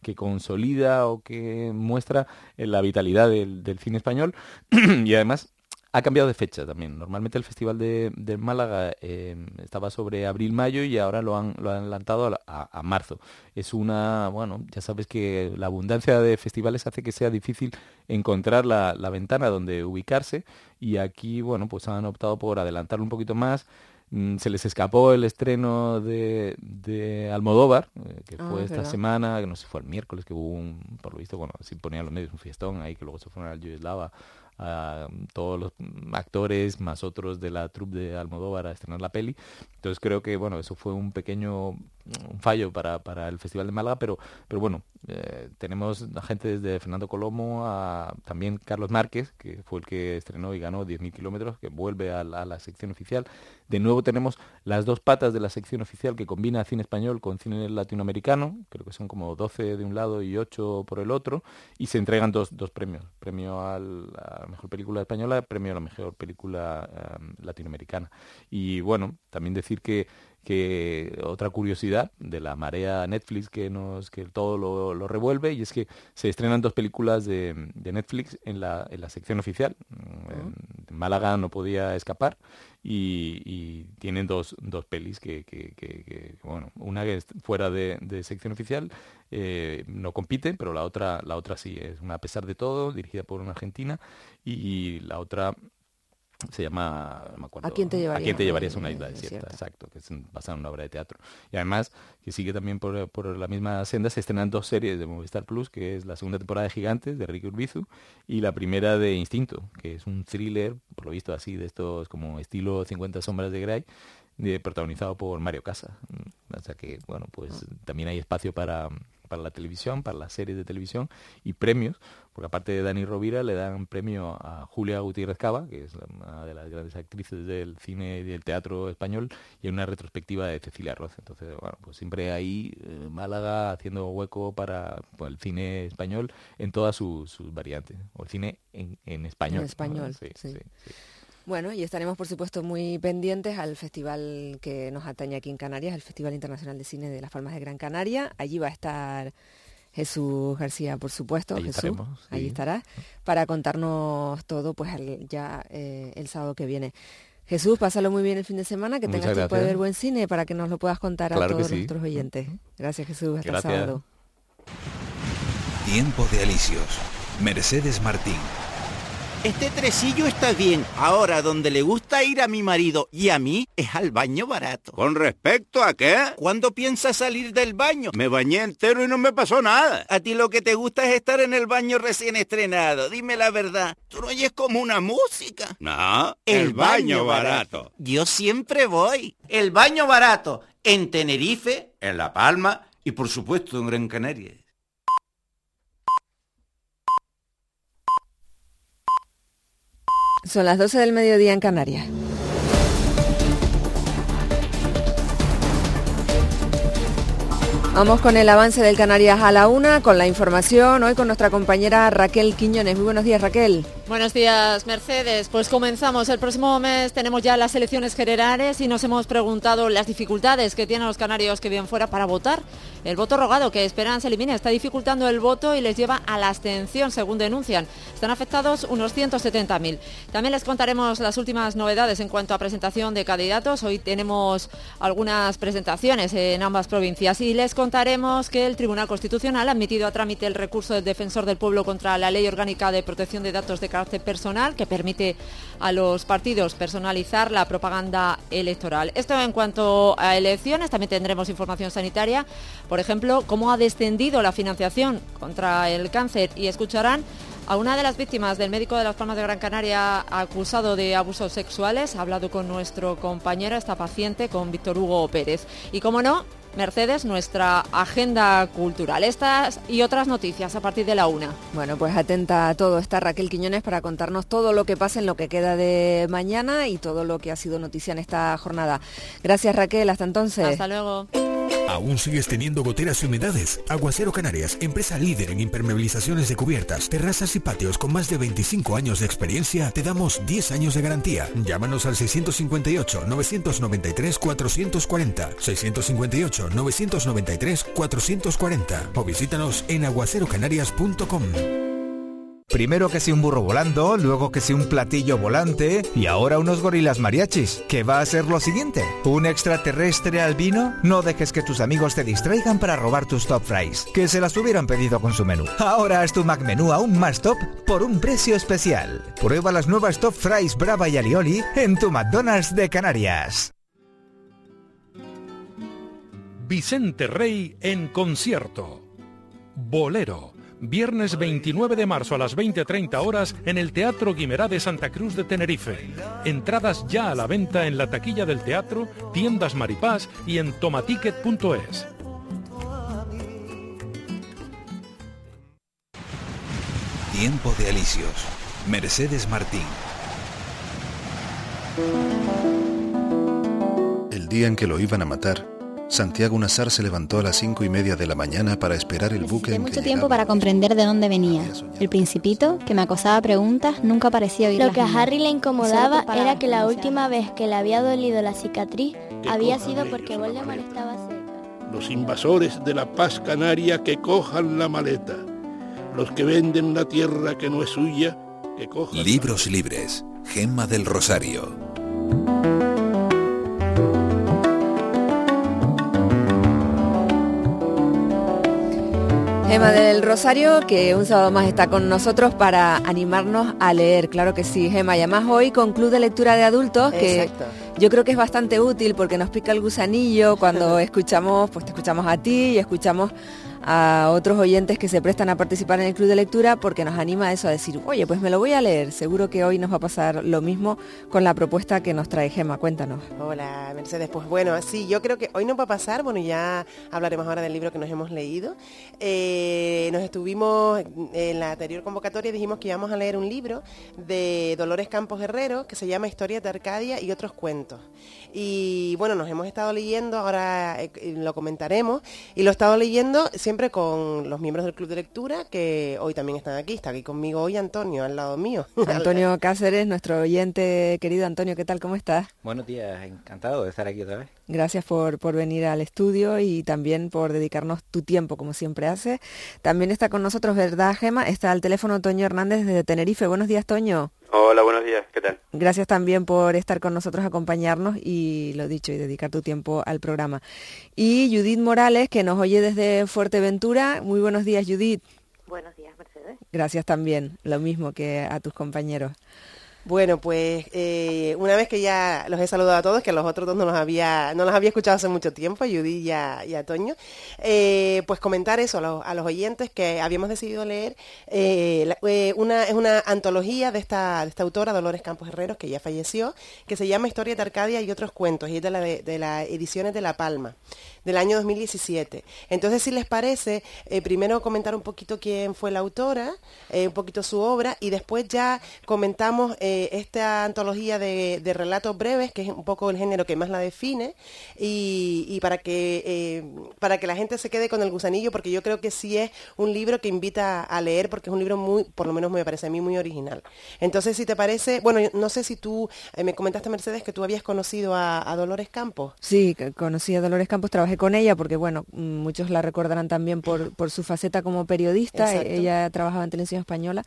que, consolida o que muestra la vitalidad del cine español. <clears throat> Y además ha cambiado de fecha también. Normalmente el Festival de, de Málaga eh, estaba sobre abril-mayo y ahora lo han, lo han adelantado a, la- a- a marzo. Es una, bueno, ya sabes que la abundancia de festivales hace que sea difícil encontrar la, la ventana donde ubicarse y aquí, bueno, pues han optado por adelantarlo un poquito más. mm, se les escapó el estreno de, de Almodóvar, eh, que Ah, fue es esta verdad. semana, que no sé, fue el miércoles, que hubo un, por lo visto, bueno, sí ponían los medios un fiestón ahí, que luego se fueron al Yugoslava a todos los actores más otros de la troupe de Almodóvar a estrenar la peli. Entonces creo que bueno, eso fue un pequeño fallo para, para el Festival de Málaga, pero, pero bueno, eh, tenemos gente desde Fernando Colomo a también Carlos Márquez, que fue el que estrenó y ganó 10.000 kilómetros, que vuelve a la sección oficial. De nuevo tenemos las dos patas de la sección oficial que combina cine español con cine latinoamericano, creo que son como 12 de un lado y 8 por el otro, y se entregan dos, dos premios, premio a la mejor película española, premio a la mejor película eh, latinoamericana. Y bueno, también decir que que otra curiosidad de la marea Netflix que nos que todo lo, lo revuelve y es que se estrenan dos películas de, de Netflix en la, en la sección oficial. En Málaga no podía escapar y, y tienen dos, dos pelis que, que- que- que, bueno una que es fuera de, de sección oficial eh, no compite pero la otra la otra sí es una a pesar de todo dirigida por una argentina y la otra se llama no me acuerdo, ¿A quién te ¿A llevaría? quién te llevarías a una Eh, isla desierta. Exacto, que es basada en una obra de teatro. Y además, que sigue también por, por la misma senda, se estrenan dos series de Movistar Plus, que es la segunda temporada de Gigantes, de Ricky Urbizu, y la primera de Instinto, que es un thriller, por lo visto así, de estos como estilo 50 sombras de Grey, de- protagonizado por Mario Casa. Mm, O sea que, bueno, pues también hay espacio para, para la televisión, para las series de televisión y premios, porque aparte de Dani Rovira le dan premio a Julia Gutiérrez Cava, que es una de las grandes actrices del cine y del teatro español, y una retrospectiva de Cecilia Roth. Entonces, bueno, pues siempre ahí eh, Málaga haciendo hueco para pues, el cine español en todas sus, sus variantes, o el cine en, en español. En español, Sí, sí. sí, sí. Bueno, y estaremos por supuesto muy pendientes al festival que nos atañe aquí en Canarias, el Festival Internacional de Cine de las Palmas de Gran Canaria. Allí va a estar Jesús García, por supuesto. Allí Jesús, estaremos, sí. allí estará, para contarnos todo pues el- ya eh, el sábado que viene. Jesús, pásalo muy bien el fin de semana, que Muchas tengas tiempo de gracias. ver buen cine para que nos lo puedas contar a Claro todos sí. nuestros oyentes. Gracias Jesús, hasta Gracias. el sábado. Tiempo de alicios. Mercedes Martín. Este tresillo está bien. Ahora, donde le gusta ir a mi marido y a mí es al baño barato. ¿Con respecto a qué? ¿Cuándo piensas salir del baño? Me bañé entero y no me pasó nada. A ti lo que te gusta es estar en el baño recién estrenado. Dime la verdad. Tú no oyes como una música. No, el, baño barato. Yo siempre voy. El baño barato. En Tenerife, En La Palma y por supuesto en Gran Canaria. Son las 12 del mediodía en Canarias. Vamos con el avance del Canarias a la una, con la información hoy con nuestra compañera Raquel Quiñones. Muy buenos días, Raquel. Buenos días, Mercedes. Pues comenzamos. El próximo mes tenemos ya las elecciones generales y nos hemos preguntado las dificultades que tienen los canarios que viven fuera para votar. El voto rogado que esperan se elimine está dificultando el voto y les lleva a la abstención, según denuncian. Están afectados unos 170.000. También les contaremos las últimas novedades en cuanto a presentación de candidatos. Hoy tenemos algunas presentaciones en ambas provincias y les contaremos que el Tribunal Constitucional ha admitido a trámite el recurso del Defensor del Pueblo contra la Ley Orgánica de Protección de Datos de carácter personal que permite a los partidos personalizar la propaganda electoral. Esto en cuanto a elecciones, también tendremos información sanitaria, por ejemplo, cómo ha descendido la financiación contra el cáncer y escucharán a una de las víctimas del médico de las Palmas de Gran Canaria acusado de abusos sexuales. Ha hablado con nuestro compañero, esta paciente, con Víctor Hugo Pérez. Y como no, Mercedes, nuestra agenda cultural. Estas y otras noticias a partir de la una. Bueno, pues atenta a todo está Raquel Quiñones para contarnos todo lo que pasa en lo que queda de mañana y todo lo que ha sido noticia en esta jornada. Gracias Raquel, hasta entonces. Hasta luego. ¿Aún sigues teniendo goteras y humedades? Aguacero Canarias, empresa líder en impermeabilizaciones de cubiertas, terrazas y patios con más de 25 años de experiencia, te damos 10 años de garantía. Llámanos al 658-993-440, 658-993-440 o visítanos en aguacerocanarias.com. Primero que si un burro volando, luego que si un platillo volante y ahora unos gorilas mariachis. ¿Qué va a ser lo siguiente? ¿Un extraterrestre albino? No dejes que tus amigos te distraigan para robar tus top fries, que se las hubieran pedido con su menú. Ahora haz tu Mac menú aún más top por un precio especial. Prueba las nuevas top fries Brava y Alioli en tu McDonald's de Canarias. Vicente Rey en concierto. Bolero. Viernes 29 de marzo a las 20.30 horas en el Teatro Guimerá de Santa Cruz de Tenerife. Entradas ya a la venta en la taquilla del teatro, tiendas Maripaz y en tomaticket.es. Tiempo de Alicios. Mercedes Martín. El día en que lo iban a matar, Santiago Nazar se levantó a las cinco y media de la mañana para esperar el buque en que mucho tiempo para comprender de dónde venía. El principito, que me acosaba preguntas, nunca parecía oír Lo que a. Harry le incomodaba era que la última vez que le había dolido la cicatriz había sido porque Voldemort estaba cerca. Los invasores de la paz canaria que cojan la maleta. Los que venden la tierra que no es suya, que cojan... Libros libres. Gemma del Rosario. Gema del Rosario, que un sábado más está con nosotros para animarnos a leer, claro que sí, Gema. Y además hoy con Club de Lectura de Adultos, que. Yo creo que es bastante útil porque nos pica el gusanillo cuando <laughs> escuchamos, pues te escuchamos a ti y escuchamos a otros oyentes que se prestan a participar en el Club de Lectura porque nos anima a eso, a decir, oye, pues me lo voy a leer. Seguro que hoy nos va a pasar lo mismo con la propuesta que nos trae Gema. Cuéntanos. Hola, Mercedes. Pues bueno, sí, yo creo que hoy nos va a pasar, bueno, ya hablaremos ahora del libro que nos hemos leído. Eh, nos estuvimos, en la anterior convocatoria dijimos que íbamos a leer un libro de Dolores Campos Herrero que se llama Historia de Arcadia y otros cuentos. Y bueno, nos hemos estado leyendo, ahora eh, lo comentaremos, y lo he estado leyendo siempre con los miembros del Club de Lectura, que hoy también están aquí. Está aquí conmigo hoy Antonio, al lado mío. <laughs> Antonio Cáceres, nuestro oyente querido Antonio, ¿qué tal? ¿Cómo estás? Buenos días, encantado de estar aquí otra vez. Gracias por, por venir al estudio y también por dedicarnos tu tiempo, como siempre hace. También está con nosotros, ¿verdad, Gema? Está al teléfono Toño Hernández desde Tenerife. Buenos días, Toño. Hola, buenos días, ¿qué tal? Gracias también por estar con nosotros, acompañarnos y lo dicho, y dedicar tu tiempo al programa. Y Judith Morales, que nos oye desde Fuerteventura. Muy buenos días, Judith. Buenos días, Mercedes. Gracias también, lo mismo que a tus compañeros. Bueno, pues eh, una vez que ya los he saludado a todos, que a los otros dos no los había, no los había escuchado hace mucho tiempo, a Judy y a, Toño, eh, pues comentar eso a los, a los oyentes que habíamos decidido leer eh, la- eh, una, es una antología de esta, de esta autora, Dolores Campos Herreros, que ya falleció, que se llama Historia de Arcadia y otros cuentos, y es de la de, las ediciones de La Palma, del año 2017. Entonces, si les parece, primero comentar un poquito quién fue la autora, un poquito su obra, y después ya comentamos esta antología de, de relatos breves, que es un poco el género que más la define, y, y para, que, eh, para que la gente se quede con el gusanillo, porque yo creo que sí es un libro que invita a leer, porque es un libro muy, por lo menos me parece a mí, muy original. Entonces, si te parece, bueno, no sé si tú, eh, me comentaste, Mercedes, que tú habías conocido a, a Dolores Campos. Sí, conocí a Dolores Campos, trabajé con ella porque, bueno, muchos la recordarán también por, por su faceta como periodista. Exacto. Ella trabajaba en televisión española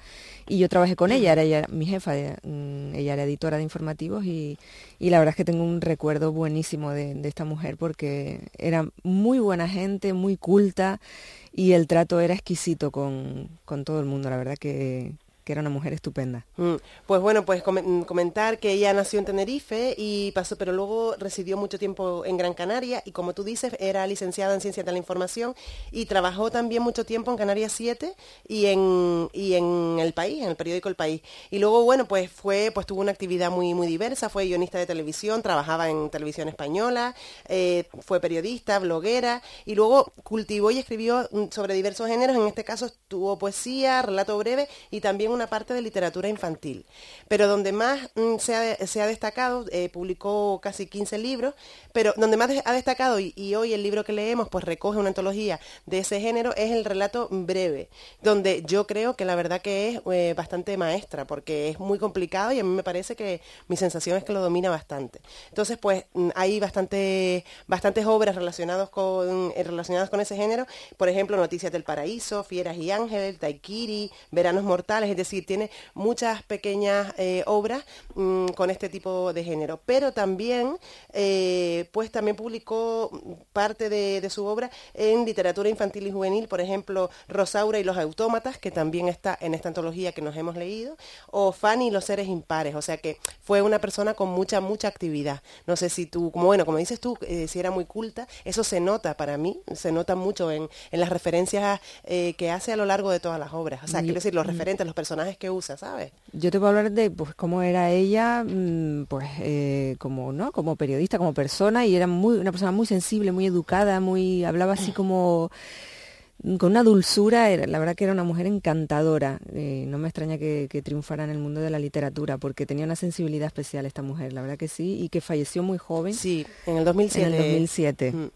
y yo trabajé con ella, era ella mi jefa, de- mm, ella era editora de informativos y, y la verdad es que tengo un recuerdo buenísimo de, esta mujer porque era muy buena gente, muy culta y el trato era exquisito con, con todo el mundo, la verdad que, que era una mujer estupenda. Mm, Pues bueno, pues comen- comentar que ella nació en Tenerife y pasó, pero luego residió mucho tiempo en Gran Canaria y como tú dices, era licenciada en Ciencias de la Información y trabajó también mucho tiempo en Canarias 7 y en, y en El País, en el periódico El País. Y luego, bueno, pues fue, pues tuvo una actividad muy, muy diversa, fue guionista de televisión, trabajaba en televisión española, eh, fue periodista, bloguera y luego cultivó y escribió mm, sobre diversos géneros, en este caso tuvo poesía, relato breve y también una parte de literatura infantil. Pero donde más mm, se, ha, destacado, eh, publicó casi 15 libros, pero donde más ha destacado, y, hoy el libro que leemos pues recoge una antología de ese género, es el relato breve, donde yo creo que la verdad que es eh, bastante maestra, porque es muy complicado y a mí me parece que mi sensación es que lo domina bastante. Entonces, pues mm, hay bastante, bastantes obras relacionadas con, eh, relacionadas con ese género, por ejemplo, Noticias del Paraíso, Fieras y Ángeles, Taikiri, Veranos Mortales, es tiene muchas pequeñas eh, obras mm, con este tipo de género. Pero también, eh, pues también publicó parte de, de su obra en literatura infantil y juvenil, por ejemplo, Rosaura y los autómatas, que también está en esta antología que nos hemos leído, o Fanny y los seres impares. O sea que fue una persona con mucha, mucha actividad. No sé si tú, como bueno, como dices tú, eh, si era muy culta, eso se nota para mí, se nota mucho en, en las referencias que hace a lo largo de todas las obras. O sea, Y- quiero decir, los referentes, los personajes que usa, ¿sabes? Yo te puedo hablar de pues cómo era ella, mm, pues eh, como no, como periodista, como persona y era muy una persona muy sensible, muy educada, muy hablaba así <clears throat> como mm, con una dulzura. Era, la verdad que era una mujer encantadora. eh, no me extraña que, que triunfara en el mundo de la literatura porque tenía una sensibilidad especial esta mujer. La verdad que sí y que falleció muy joven. Sí, en el 2007. En el 2007. Mm.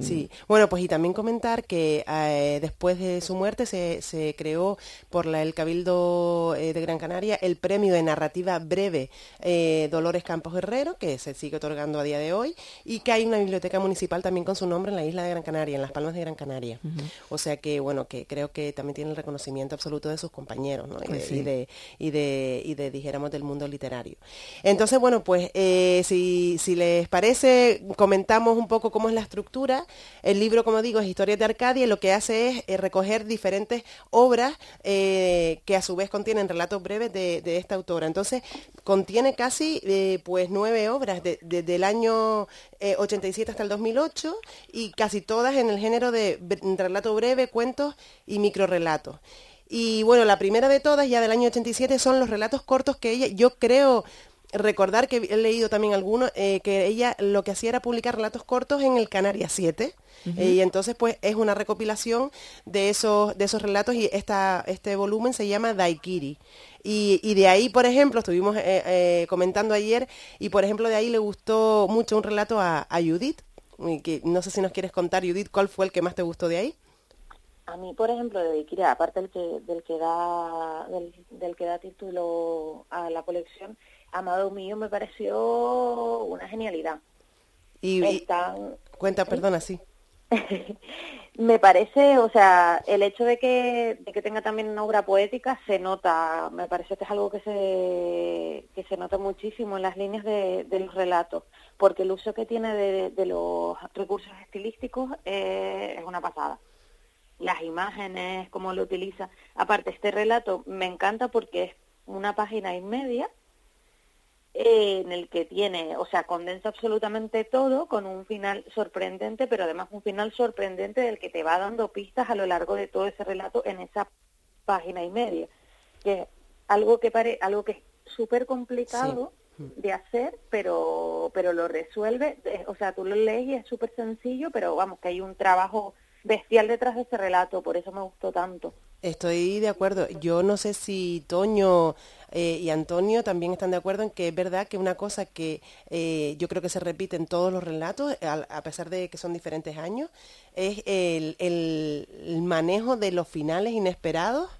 Sí, bueno, pues y también comentar que eh, después de su muerte se, se creó por la- el Cabildo eh, de Gran Canaria el premio de narrativa breve eh, Dolores Campos Herrero, que se sigue otorgando a día de hoy, y que hay una biblioteca municipal también con su nombre en la isla de Gran Canaria, en Las Palmas de Gran Canaria. O sea que, bueno, que creo que también tiene el reconocimiento absoluto de sus compañeros, ¿no? Y, Pues de, sí. y de, y de, y de, dijéramos, del mundo literario. Entonces, bueno, pues si, si les parece, comentamos un poco cómo es la estructura. El libro, como digo, es Historias de Arcadia y lo que hace es eh, recoger diferentes obras eh, que a su vez contienen relatos breves de, esta autora. Entonces, contiene casi eh, pues nueve obras de- desde el año eh, 87 hasta el 2008 y casi todas en el género de relato breve, cuentos y microrelatos. Y bueno, la primera de todas, ya del año 87, son los relatos cortos que ella, yo creo recordar que he leído también algunos, eh, que ella lo que hacía era publicar relatos cortos en el Canarias 7. Ujú. eh, y entonces pues es una recopilación de esos, de esos relatos y esta, este volumen se llama Daikiri. Y, y de ahí, por ejemplo, estuvimos eh, eh, comentando ayer, y por ejemplo de ahí le gustó mucho un relato a, a Judith, y que no sé si nos quieres contar, Judith, cuál fue el que más te gustó de ahí. A mí, por ejemplo, de Ikira, aparte del que, del que da del, del que da título a la colección, Amado mío me pareció una genialidad. Y, Están- cuenta, perdona, sí. <laughs> me parece, o sea, el hecho de que, de que tenga también una obra poética se nota, me parece que es algo que se, que se nota muchísimo en las líneas de, de los relatos, porque el uso que tiene de, de los recursos estilísticos eh, es una pasada. Las imágenes, cómo lo utiliza. Aparte, este relato me encanta porque es una página y media eh, en el que tiene, o sea, condensa absolutamente todo con un final sorprendente, pero además un final sorprendente del que te va dando pistas a lo largo de todo ese relato en esa página y media, que es algo que pare, algo que es súper complicado de hacer, pero pero lo resuelve, eh, o sea, tú lo lees y es súper sencillo, pero vamos, que hay un trabajo bestial detrás de ese relato, por eso me gustó tanto. Estoy de acuerdo. Yo no sé si Toño eh, y Antonio también están de acuerdo en que es verdad que una cosa que eh, yo creo que se repite en todos los relatos, a, a pesar de que son diferentes años, es el, el- el manejo de los finales inesperados,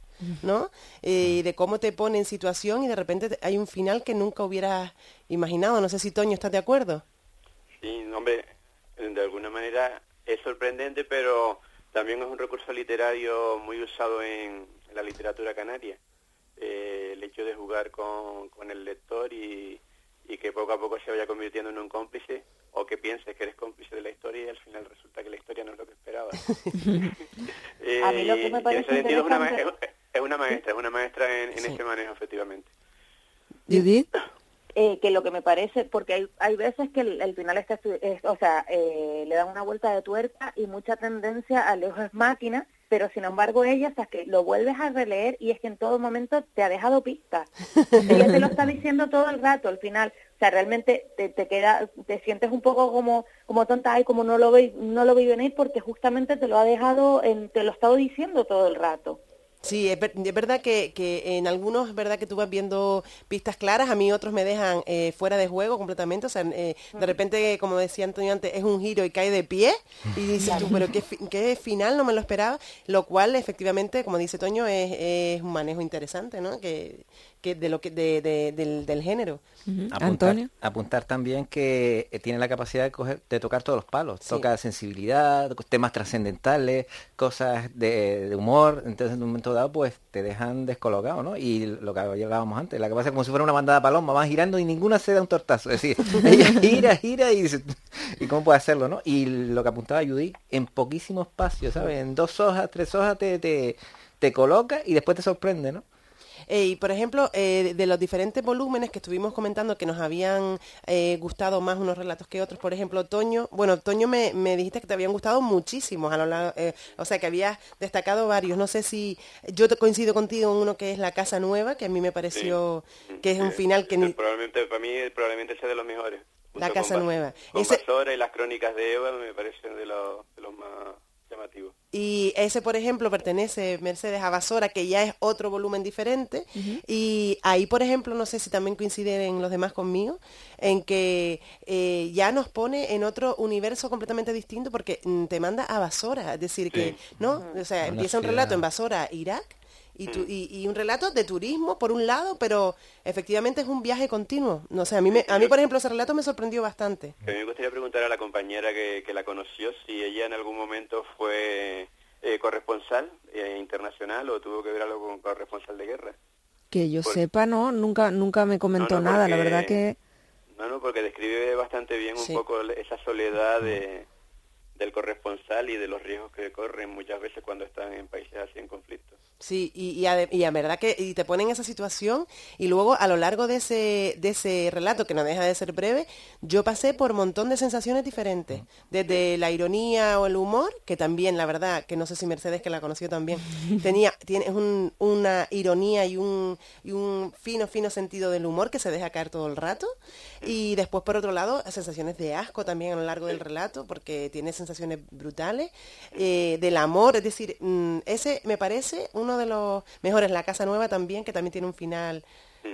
¿no? Eh, y de cómo te pone en situación y de repente te- hay un final que nunca hubieras imaginado. No sé si Toño estás de acuerdo. Sí, no, hombre, de alguna manera es sorprendente, pero también es un recurso literario muy usado en, la literatura canaria. Eh, el hecho de jugar con, con el lector y, y que poco a poco se vaya convirtiendo en un cómplice o que pienses que eres cómplice de la historia y al final resulta que la historia no es lo que esperabas. <laughs> Eh, A mí lo que me parece en ese sentido es una, es- es una maestra, es una maestra en, en ese manejo, efectivamente. Judith. Eh, que lo que me parece, porque hay, hay veces que el, el final está, es- o sea, eh, le dan una vuelta de tuerca y mucha tendencia a lejos es máquina, pero sin embargo ella, o sea, que lo vuelves a releer y es que en todo momento te ha dejado pistas. <laughs> ella te lo está diciendo todo el rato al final. O sea, realmente te, te queda, te sientes un poco como, como tonta y como no lo ve, no lo vi venir porque justamente te lo ha dejado, en, te lo ha estado diciendo todo el rato. Sí, es, ver- es verdad que, que en algunos es verdad que tú vas viendo pistas claras, a mí otros me dejan eh, fuera de juego completamente, o sea, eh, de repente, como decía Antonio antes, es un giro y cae de pie y dices tú, pero qué, qué final, no me lo esperaba, lo cual efectivamente, como dice Toño, es, es un manejo interesante, ¿no? Que, que de lo que de, de- del, del género. Apuntar, apuntar también que eh, tiene la capacidad de, coger, de tocar todos los palos. Toca sensibilidad, temas trascendentales, cosas de, de humor. Entonces, en un momento dado, pues te dejan descolocado, ¿no? Y lo que hablábamos antes, la capacidad como si fuera una bandada de palomas, van girando y ninguna se da un tortazo. Es decir, <laughs> ella gira, gira y dice, ¿y cómo puede hacerlo, no? Y lo que apuntaba Judith, en poquísimo espacio, ¿sabes? En dos hojas, tres hojas te, te, te coloca y después te sorprende, ¿no? Eh, y por ejemplo, eh, de los diferentes volúmenes que estuvimos comentando que nos habían eh, gustado más unos relatos que otros, por ejemplo, Toño, bueno, Toño me, me dijiste que te habían gustado muchísimos, a lo largo, o sea, que habías destacado varios. No sé si yo te coincido contigo en uno que es La Casa Nueva, que a mí me pareció que es un final que ni... Probablemente, para mí, probablemente sea de los mejores. La Casa con Nueva. Con Ese- y las crónicas de Eva me parecen de los más llamativos. Y ese, por ejemplo, pertenece Mercedes a Basora, que ya es otro volumen diferente. Y ahí, por ejemplo, no sé si también coinciden los demás conmigo, en que eh, ya nos pone en otro universo completamente distinto porque mm, te manda a Basora. Es decir, que, ¿no? O sea, Una empieza un relato en Basora, Irak. Y, tu- y, y un relato de turismo por un lado, pero efectivamente es un viaje continuo. No sé, a mí, me, a mí por ejemplo, ese relato me sorprendió bastante. A mí me gustaría preguntar a la compañera que, que la conoció si ella en algún momento fue eh, corresponsal eh, internacional o tuvo que ver algo con corresponsal de guerra. Que yo sepa, no, nunca, nunca me comentó No, no, nada, la verdad que... No, no, porque describe bastante bien un poco esa soledad de, del corresponsal y de los riesgos que corren muchas veces cuando están en países así en conflicto. Sí, y, y, ade- y a verdad que y te ponen en esa situación y luego a lo largo de ese, de ese relato, que no deja de ser breve, yo pasé por un montón de sensaciones diferentes. Desde la ironía o el humor, que también, la verdad, que no sé si Mercedes, que la conoció también, <laughs> tenía tiene un- una ironía y un, y un fino, fino sentido del humor que se deja caer todo el rato. Y después, por otro lado, sensaciones de asco también a lo largo del relato, porque tiene sensaciones brutales. eh, del amor, es decir, mm, ese me parece uno de los mejores. La Casa Nueva también, que también tiene un final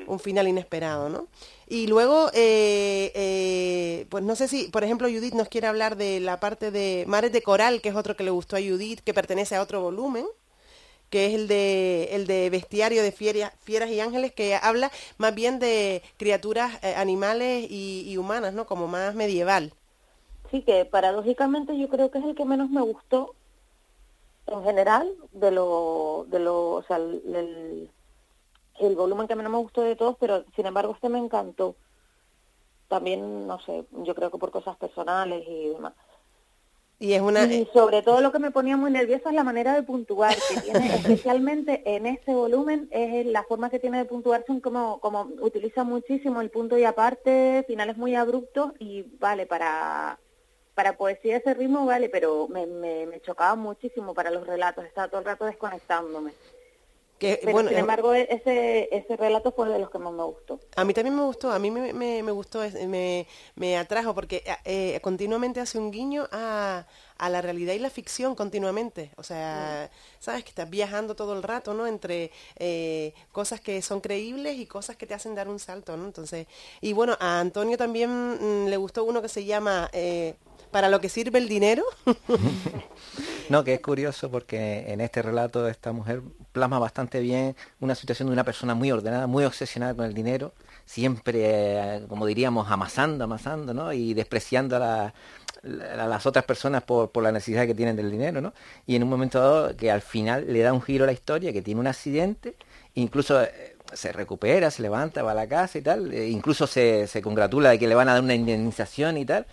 un final inesperado, ¿no? Y luego, eh, eh, pues no sé si, por ejemplo, Judith nos quiere hablar de la parte de Mares de Coral, que es otro que le gustó a Judith, que pertenece a otro volumen, que es el de, el de Bestiario de Fieras, Fieras y Ángeles, que habla más bien de criaturas eh, animales y, y humanas, ¿no? Como más medieval. Sí, que paradójicamente yo creo que es el que menos me gustó en general de lo, de lo, o sea, el, el, el volumen que menos me gustó de todos, pero sin embargo este me encantó. También, no sé, yo creo que por cosas personales y demás. Y es una... Y sobre todo lo que me ponía muy nerviosa es la manera de puntuar que tiene, <laughs> especialmente en ese volumen, es la forma que tiene de puntuar, son como, como utiliza muchísimo el punto y aparte, finales muy abruptos y vale, para, para poesía ese ritmo vale, pero me, me, me chocaba muchísimo para los relatos, estaba todo el rato desconectándome. Que, Pero bueno, sin embargo e- ese, ese relato fue de los que más me gustó. A mí también me gustó, a mí me, me, me gustó, me, me atrajo porque eh, continuamente hace un guiño a, a la realidad y la ficción continuamente. O sea, sabes que estás viajando todo el rato, ¿no? Entre eh, cosas que son creíbles y cosas que te hacen dar un salto, ¿no? Entonces, y bueno, a Antonio también mm, le gustó uno que se llama eh, Para lo que sirve el dinero. <laughs> No, que es curioso porque en este relato esta mujer plasma bastante bien una situación de una persona muy ordenada, muy obsesionada con el dinero, siempre, eh, como diríamos, amasando, amasando, ¿no? Y despreciando a, la- a las otras personas por, la necesidad que tienen del dinero, ¿no? Y en un momento dado que al final le da un giro a la historia, que tiene un accidente, incluso eh, se recupera, se levanta, va a la casa y tal, e incluso se, se congratula de que le van a dar una indemnización y tal,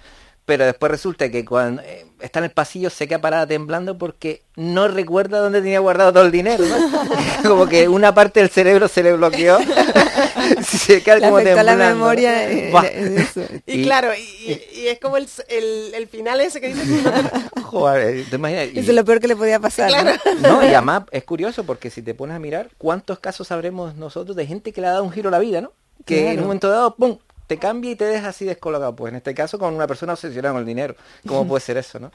pero después resulta que cuando eh, está en el pasillo se queda parada temblando porque no recuerda dónde tenía guardado todo el dinero, ¿no? <laughs> <laughs> Como que una parte del cerebro se le bloqueó, <laughs> se queda Le como afectó la temblando. memoria, eh, eso. Y, claro, y, y- y es como el, el, el final ese que dice Joder, ¿te imaginas? Y- Eso es lo peor que le podía pasar. ¿no? No, y además es curioso porque si te pones a mirar, ¿cuántos casos sabremos nosotros de gente que le ha dado un giro a la vida, ¿no? Que en un momento dado, ¡pum! Te cambia y te deja así descolocado. Pues en este caso con una persona obsesionada con el dinero. ¿Cómo <laughs> puede ser eso, no?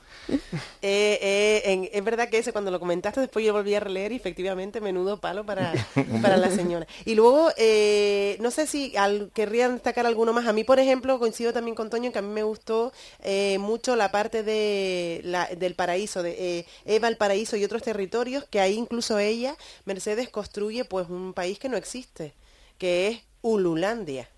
Eh, eh, en- es verdad que ese cuando lo comentaste después yo volví a releer y efectivamente menudo palo para, <laughs> para la señora. Y luego, eh, no sé si al, querrían destacar alguno más. A mí, por ejemplo, coincido también con Toño que a mí me gustó mucho la parte de la- del paraíso, de Eva el paraíso y otros territorios, que ahí incluso ella, Mercedes, construye pues un país que no existe que es Ululandia.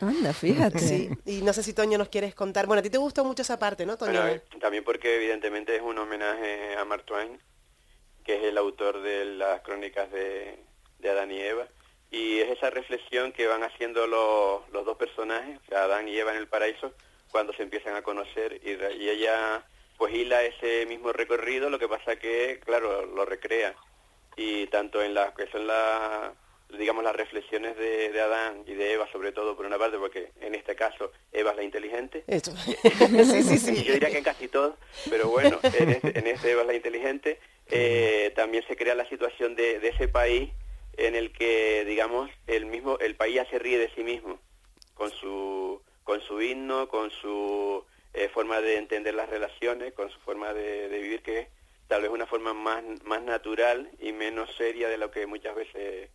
Anda, fíjate. Sí, y no sé si Toño nos quieres contar. Bueno, a ti te gustó mucho esa parte, ¿no, Toño? Bueno, eh, también porque evidentemente es un homenaje a Mark Twain, que es el autor de las crónicas de, de Adán y Eva. Y es esa reflexión que van haciendo los, los dos personajes, o sea, Adán y Eva en el paraíso, cuando se empiezan a conocer. Y, y ella pues hila ese mismo recorrido, lo que pasa que, claro, lo recrea. Y tanto en las que son las digamos las reflexiones de, de Adán y de Eva sobre todo por una parte porque en este caso Eva es la inteligente Eso. <laughs> sí, sí, sí. yo diría que en casi todo, pero bueno, en este, en este Eva es la inteligente, eh, también se crea la situación de, de ese país en el que, digamos, el mismo, el país ya se ríe de sí mismo, con su, con su himno, con su eh, forma de entender las relaciones, con su forma de, de vivir, que es tal vez una forma más, más natural y menos seria de lo que muchas veces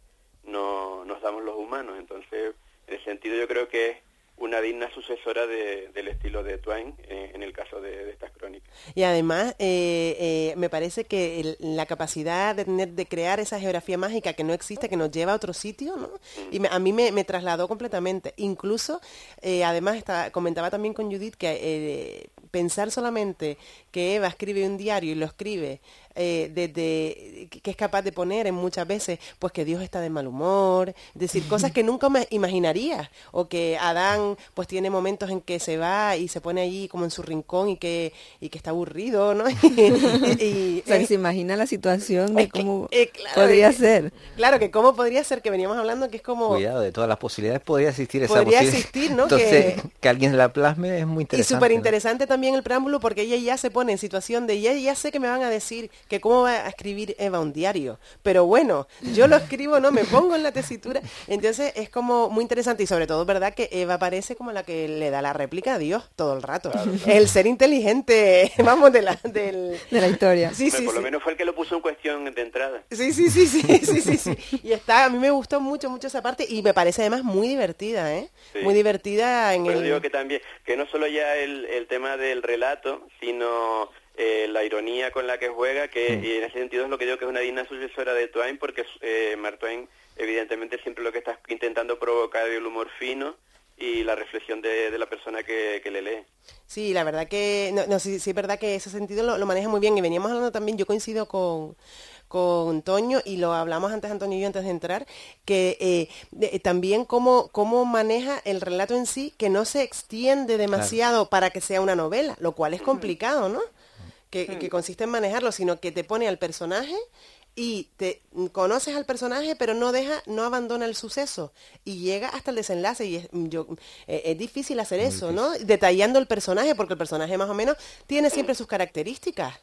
no, nos damos los humanos. Entonces, en ese sentido yo creo que es una digna sucesora de- del estilo de Twain eh, en el caso de, de estas crónicas. Y además, eh, eh, me parece que el- la capacidad de tener, de crear esa geografía mágica que no existe, que nos lleva a otro sitio, ¿no? Y me- a mí me, me trasladó completamente. Incluso, eh, además, estaba- comentaba también con Judith que pensar solamente que Eva escribe un diario y lo escribe eh, desde que es capaz de poner en muchas veces pues que Dios está de mal humor, decir, cosas que nunca me imaginaría o que Adán pues tiene momentos en que se va y se pone allí como en su rincón y que y que está aburrido, ¿no? <laughs> Y- y- O sea, que se imagina la situación de cómo eh, claro, podría eh, ser. Claro, que cómo podría ser que veníamos hablando que es como Cuidado, de todas las posibilidades podría existir esa Podría posibilidad. existir, ¿no? Entonces, Que- que... alguien la plasme es muy Y interesante. súper ¿no? interesante también el preámbulo porque ella ya se pone en situación de, ya, ya sé que me van a decir que cómo va a escribir Eva un diario, pero bueno, yo lo escribo, no me pongo en la tesitura, entonces es como muy interesante y sobre todo, ¿verdad? Que Eva parece como la que le da la réplica a Dios todo el rato. El ser inteligente, <laughs> vamos, de la, del... De la historia. Sí, sí, por lo menos fue el que lo puso en cuestión de entrada. Sí, sí, sí, sí, sí, sí, sí. Y está, a mí me gustó mucho, mucho esa parte y me parece además muy divertida, ¿eh? Sí. Muy divertida en Por eso el... digo que también, que no solo ya el, el tema del relato, sino eh, la ironía con la que juega, que y en ese sentido es lo que digo que es una digna sucesora de Twain, porque eh, Mark Twain evidentemente siempre lo que está intentando provocar es el humor fino y la reflexión de, de la persona que, que le lee. Sí, la verdad que, no, no, sí, sí es verdad que ese sentido lo, lo maneja muy bien y veníamos hablando también, yo coincido con, con Toño y lo hablamos antes Antonio y yo antes de entrar, que eh, de- también cómo, cómo maneja el relato en sí, que no se extiende demasiado para que sea una novela, lo cual es complicado, ¿no? Que, que consiste en manejarlo, sino que te pone al personaje y te conoces al personaje pero no deja no abandona el suceso. Y llega hasta el desenlace y es, yo eh, es difícil hacer eso no detallando el personaje porque el personaje más o menos tiene siempre sus características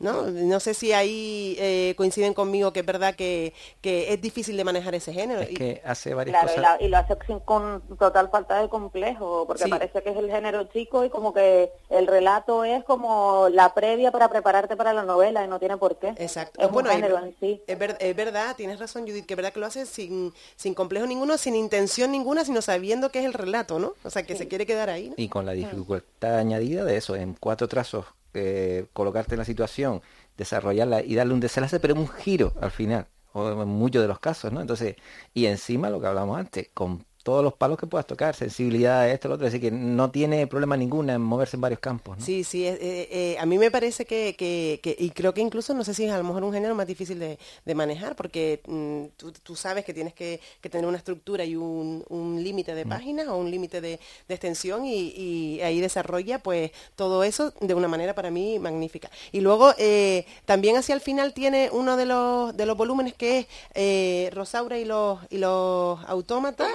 no no sé si ahí eh, coinciden conmigo que es verdad que, que es difícil de manejar ese género Es Y- que hace varias Claro, y, cosas. la- y lo hace sin, con total falta de complejo, porque Sí. parece que es el género chico y como que el relato es como la previa para prepararte para la novela y no tiene por qué. Exacto. Es Bueno, un es- género en sí. Es, ver- es verdad, tienes razón Judith, que es verdad que lo hace sin, sin complejo ninguno, sin intención ninguna, sino sabiendo que es el relato, ¿no? O sea, que se quiere quedar ahí. ¿no? Y con la dificultad añadida de eso, en cuatro trazos, eh, colocarte en la situación, desarrollarla y darle un desenlace, pero un giro al final, o en muchos de los casos, ¿no? Entonces, y encima lo que hablamos antes, con todos los palos que puedas tocar, sensibilidad, esto, lo otro, así que no tiene problema ninguna en moverse en varios campos, ¿no? Sí, sí, eh, eh, eh, a mí me parece que, que, que- y creo que incluso, no sé si es a lo mejor un género más difícil de, de manejar, porque mm, tú, tú sabes que tienes que, que tener una estructura y un, un límite de páginas o un límite de, de extensión y, y ahí desarrolla pues todo eso de una manera para mí magnífica. Y luego eh, también hacia el final tiene uno de los, de los volúmenes que es eh, Rosaura y los, y los autómatas.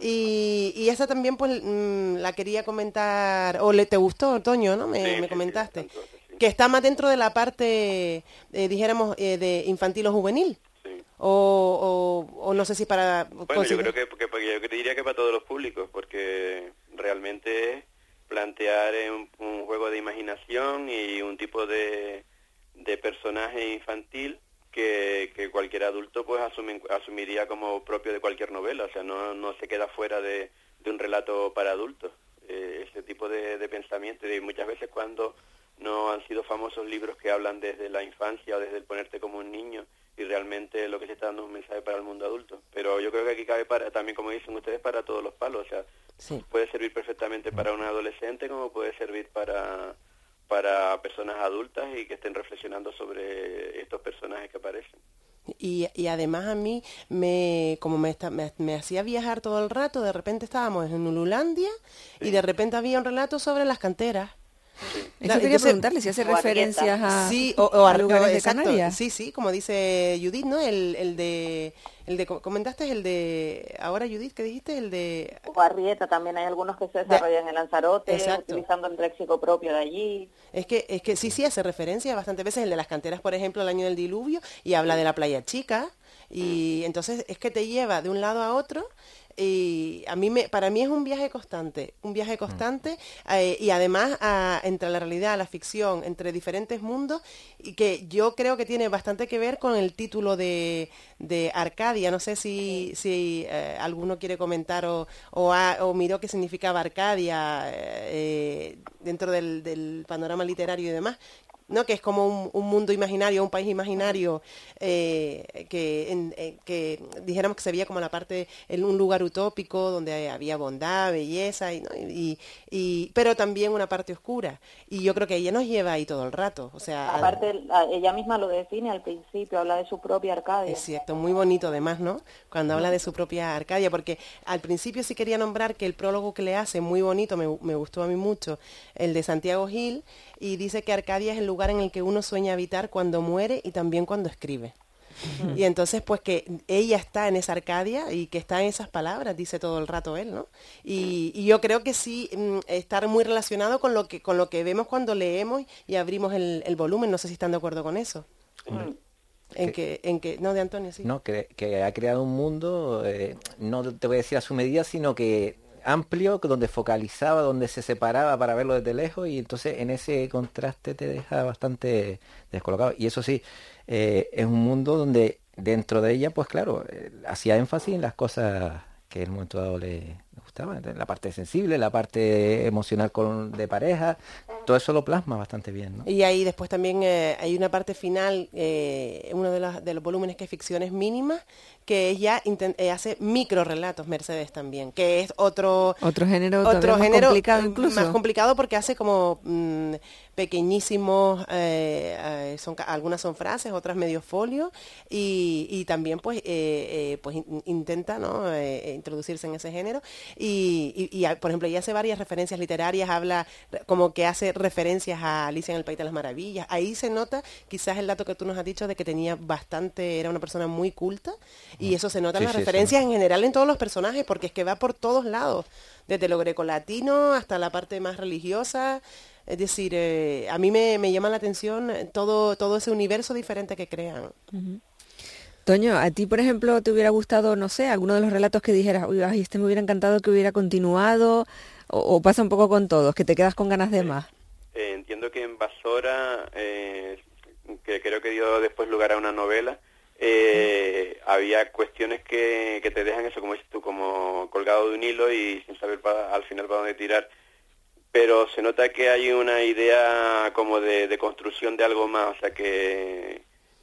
Y, y esa también pues mm, la quería comentar, o le te gustó, Toño, ¿no? Me, me comentaste. Que está más dentro de la parte, eh, dijéramos, eh, de infantil o juvenil. O, o, o no sé si para... Bueno, yo creo que, que- que yo diría que para todos los públicos, porque realmente plantear un, un juego de imaginación y un tipo de, de personaje infantil que, que cualquier adulto pues asume- asumiría como propio de cualquier novela, o sea, no, no se queda fuera de, de un relato para adultos. Eh, ese tipo de, de pensamiento y muchas veces cuando no han sido famosos libros que hablan desde la infancia o desde el ponerte como un niño y realmente lo que se está dando es un mensaje para el mundo adulto. Pero yo creo que aquí cabe para, también, como dicen ustedes, para todos los palos. O sea, puede servir perfectamente para un adolescente como puede servir para para personas adultas y que estén reflexionando sobre estos personajes que aparecen. Y, y además a mí, me, como me, está- me, me hacía viajar todo el rato, de repente estábamos en Ululandia y de repente había un relato sobre las canteras. Eso quería preguntarle si hace referencias a- sí, o, o a lugares de exacto, Canarias. Sí, sí, como dice Judith, ¿no? El, el de, el de, comentaste el de, ahora Judith, ¿qué dijiste? El de... O Arrieta también hay algunos que se desarrollan en Lanzarote, Exacto. utilizando el léxico propio de allí. Es que, es que sí, sí, hace referencia bastantes veces el de las canteras, por ejemplo, el año del diluvio, y habla de la playa chica, y entonces es que te lleva de un lado a otro, y a mí me, para mí es un viaje constante, un viaje constante, eh, y además a- entre la realidad, la ficción, entre diferentes mundos, y que yo creo que tiene bastante que ver con el título de, de Arcadia. No sé si, si eh, alguno quiere comentar o, o, ha- o miró qué significaba Arcadia eh, dentro del, del panorama literario y demás. ¿No? que es como un, un mundo imaginario, un país imaginario, eh, que, en- eh, que dijéramos que se veía como la parte, en un lugar utópico donde había bondad, belleza, y, ¿no? y, y- pero también una parte oscura. Y yo creo que ella nos lleva ahí todo el rato. O sea, Aparte, la- ella misma lo define al principio, habla de su propia Arcadia. es cierto, muy bonito además, ¿no? Cuando habla de su propia Arcadia, porque al principio sí quería nombrar que el prólogo que le hace, muy bonito, me, me gustó a mí mucho, el de Santiago Gil, y dice que Arcadia es el lugar en el que uno sueña habitar cuando muere y también cuando escribe. Y entonces, pues que ella está en esa Arcadia y que está en esas palabras, dice todo el rato él, ¿no? Y, y yo creo que sí mm, estar muy relacionado con lo que con lo que vemos cuando leemos y abrimos el, el volumen. No sé si están de acuerdo con eso. En que, en que, no, de Antonio, sí. ¿no? Que, que ha creado un mundo, eh, no te voy a decir a su medida, sino que amplio, donde focalizaba, donde se separaba para verlo desde lejos y entonces en ese contraste te deja bastante descolocado. Y eso sí, eh, es un mundo donde dentro de ella, pues claro, eh, hacía énfasis en las cosas que en un momento dado le, le gustaban, la parte sensible, la parte emocional con, de pareja, todo eso lo plasma bastante bien, ¿no? Y ahí después también eh, hay una parte final, eh, uno de, las- de los volúmenes que es ficciones mínimas, que ella eh, hace micro relatos, Mercedes también, que es otro Otro género otro más género complicado incluso. más complicado porque hace como mm, pequeñísimos, eh, eh, son algunas son frases, otras medio folio y, y también pues eh, eh, pues in- intenta ¿no? Eh, introducirse en ese género y, y- y, ah, por ejemplo ella hace varias referencias literarias, habla como que hace referencias a Alicia en el País de las Maravillas, ahí se nota quizás el dato que tú nos has dicho de que tenía bastante, era una persona muy culta y eso se nota en Sí, las sí, referencias en general en todos los personajes porque es que va por todos lados, desde lo grecolatino hasta la parte más religiosa. Es decir, eh, a mí me, me llama la atención todo, todo ese universo diferente que crean. Toño, ¿a ti, por ejemplo, te hubiera gustado, no sé, alguno de los relatos que dijeras, uy, ay, este me hubiera encantado que hubiera continuado? O, o pasa un poco con todos, que te quedas con ganas de más? Eh, entiendo que en Basora, eh, que creo que dio después lugar a una novela, eh, había cuestiones que, que te dejan eso, como dices tú, como colgado de un hilo y sin saber pa- al final para dónde tirar. Pero se nota que hay una idea como de, de construcción de algo más, o sea que,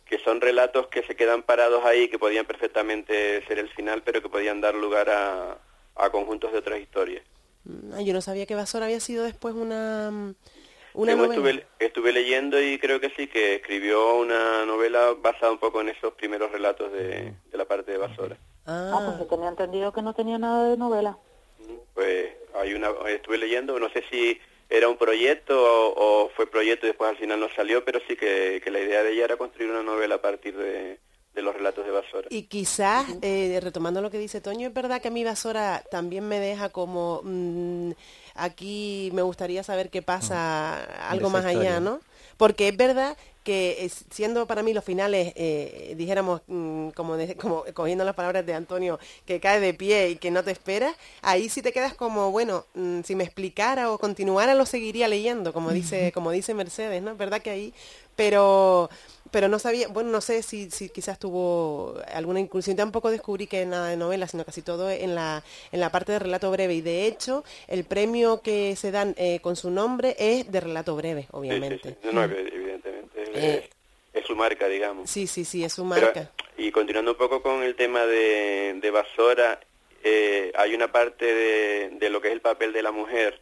que son relatos que se quedan parados ahí, que podían perfectamente ser el final, pero que podían dar lugar a, a conjuntos de otras historias. Mm, ay, yo no sabía que Basora había sido después una, mm, una Luego novela. estuve, estuve leyendo y creo que sí, que escribió una novela basada un poco en esos primeros relatos de, de la parte de Basora. Ah, pues yo tenía entendido que no tenía nada de novela. Pues hay una, estuve leyendo, no sé si era un proyecto o, o fue proyecto y después al final no salió, pero sí que, que la idea de ella era construir una novela a partir de, de los relatos de Basora. Y quizás, eh, retomando lo que dice Toño, es verdad que a mí Basora también me deja como, mm, aquí me gustaría saber qué pasa algo Mm. esa más allá. ¿no? Porque es verdad que es- siendo para mí los finales, eh, dijéramos, mm, como, de- <laughs> como cogiendo las palabras de Antonio, que cae de pie y que no te espera, ahí sí te quedas como, bueno, mm, si me explicara o continuara lo seguiría leyendo, como dice, como dice Mercedes, ¿no? Es verdad que ahí, pero pero no sabía, bueno, no sé si, si quizás tuvo alguna incursión, tampoco descubrí que nada de novela, sino casi todo en la, en la parte de relato breve. Y de hecho, el premio que se dan eh, con su nombre es de relato breve, obviamente. Sí, sí, sí. No, no, evidentemente. Eh, es su marca, digamos. Sí, sí, sí, es su Pero- marca. y continuando un poco con el tema de, de Basora, eh, hay una parte de, de lo que es el papel de la mujer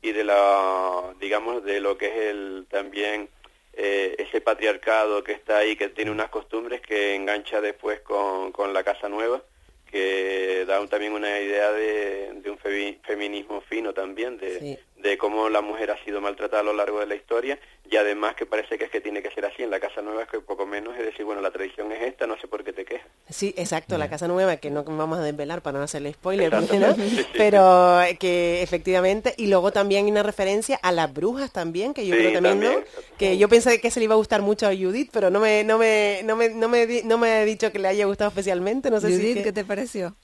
y de la, digamos, de lo que es el también eh, ese patriarcado que está ahí, que tiene unas costumbres que engancha después con, con la casa nueva, que da un- también una idea de, de un femi- feminismo fino también, de, de cómo la mujer ha sido maltratada a lo largo de la historia y además que parece que es que tiene que ser así en la casa nueva, es que poco menos es decir, bueno, la tradición es esta, no sé por qué te quejas. Sí, exacto, la casa nueva, que no vamos a desvelar para no hacerle spoiler, no, Sí, sí, pero eh, que efectivamente, y luego también hay una referencia a las brujas también, que yo Sí, creo también, ¿no? Que yo pensé que se le iba a gustar mucho a Judith, pero no me, no me, no me, no me, di- no me ha dicho que le haya gustado especialmente, no sé si Judith, que- ¿qué te pareció?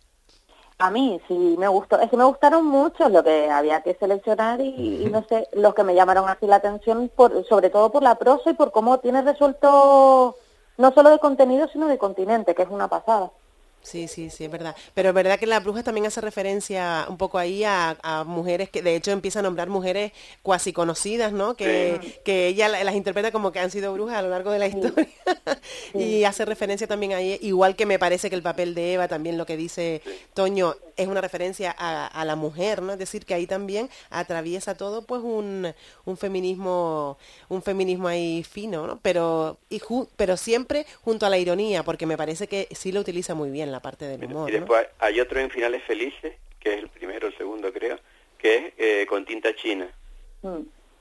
A mí sí me gustó, es que me gustaron mucho lo que había que seleccionar y, y no sé, los que me llamaron así la atención, por, sobre todo por la prosa y por cómo tiene resuelto no solo de contenido, sino de continente, que es una pasada. Sí, sí, sí, es verdad. Pero es verdad que la bruja también hace referencia un poco ahí a, a mujeres que de hecho empieza a nombrar mujeres cuasi conocidas, ¿no? Que, que ella la- las interpreta como que han sido brujas a lo largo de la historia. y hace referencia también ahí, igual que me parece que el papel de Eva, también lo que dice Toño, es una referencia a, a la mujer, ¿no? Es decir, que ahí también atraviesa todo pues un, un feminismo, un feminismo ahí fino, ¿no? Pero, y ju- pero siempre junto a la ironía, porque me parece que sí lo utiliza muy bien la parte del humor, Y ¿no? después hay otro en Finales Felices, que es el primero, el segundo creo, que es eh, con tinta china.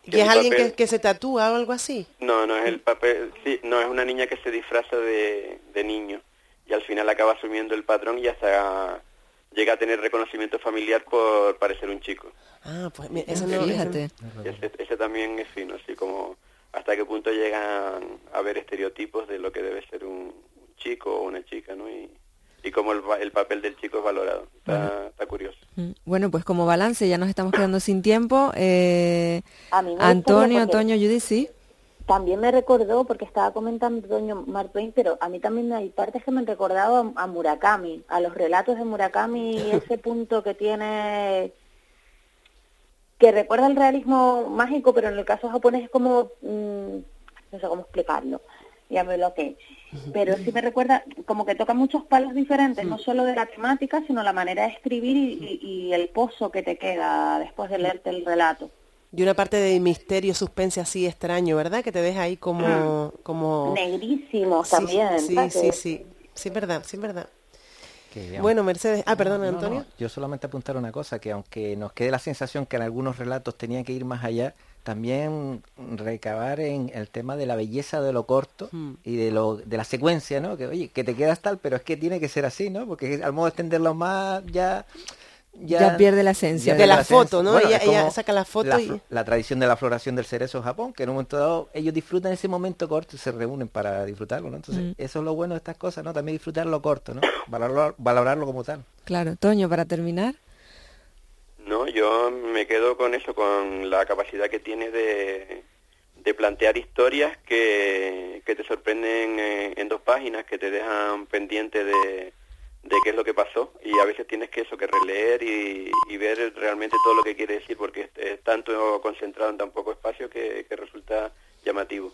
Y es alguien que, papel- que se tatúa o algo así. No, no es el papel, sí, no es una niña que se disfraza de, de niño y al final acaba asumiendo el patrón y hasta llega a tener reconocimiento familiar por parecer un chico. Ah, pues mira, eso no... Fíjate. Ese, ese también es fino, así como hasta qué punto llegan a ver estereotipos de lo que debe ser un, un chico o una chica, ¿no? Y, y cómo el, va- el papel del chico es valorado. Está, está curioso. Mm, Bueno, pues como balance ya nos estamos quedando sin tiempo. Eh, A mí me Antonio, Toño, Judith, sí. También me recordó, porque estaba comentando Doño Mark Twain, pero a mí también hay partes que me han recordado a, a Murakami, a los relatos de Murakami, <laughs> ese punto que tiene, que recuerda el realismo mágico, pero en el caso japonés es como, mm, no sé cómo explicarlo, ya me bloqueé. Pero sí me recuerda, como que toca muchos palos diferentes, no solo de la temática, sino la manera de escribir y, y- y el pozo que te queda después de leerte el relato. Y una parte de misterio, suspense así extraño, ¿verdad? Que te deja ahí como... como... Negrísimos Sí, también. Sí, ¿sabes? sí, sí. Sí, es verdad, sí, es verdad. Que, Bueno, Mercedes... Ah, perdón, No, no, Antonio. yo solamente apuntar una cosa, que aunque nos quede la sensación que en algunos relatos tenía que ir más allá, también recabar en el tema de la belleza de lo corto Hmm. y de lo de la secuencia, ¿no? Que oye, que te quedas tal, pero es que tiene que ser así, ¿no? Porque al modo de extenderlo más ya Ya pierde la esencia. De la esencia. foto, ¿no? Bueno, ella, saca la foto la, y... la tradición de la floración del cerezo en Japón, que en un momento dado ellos disfrutan ese momento corto y se reúnen para disfrutarlo, ¿no? Entonces, Mm. eso es lo bueno de estas cosas, ¿no? También disfrutar lo corto, ¿no? Valorar- valorarlo como tal. Claro, Toño, para terminar. No, yo me quedo con eso, con la capacidad que tiene de, de plantear historias que, que te sorprenden en dos páginas, que te dejan pendiente de, de qué es lo que pasó y a veces tienes que eso, que releer y, y ver realmente todo lo que quiere decir porque es, es tanto concentrado en tan poco espacio que, que resulta llamativo.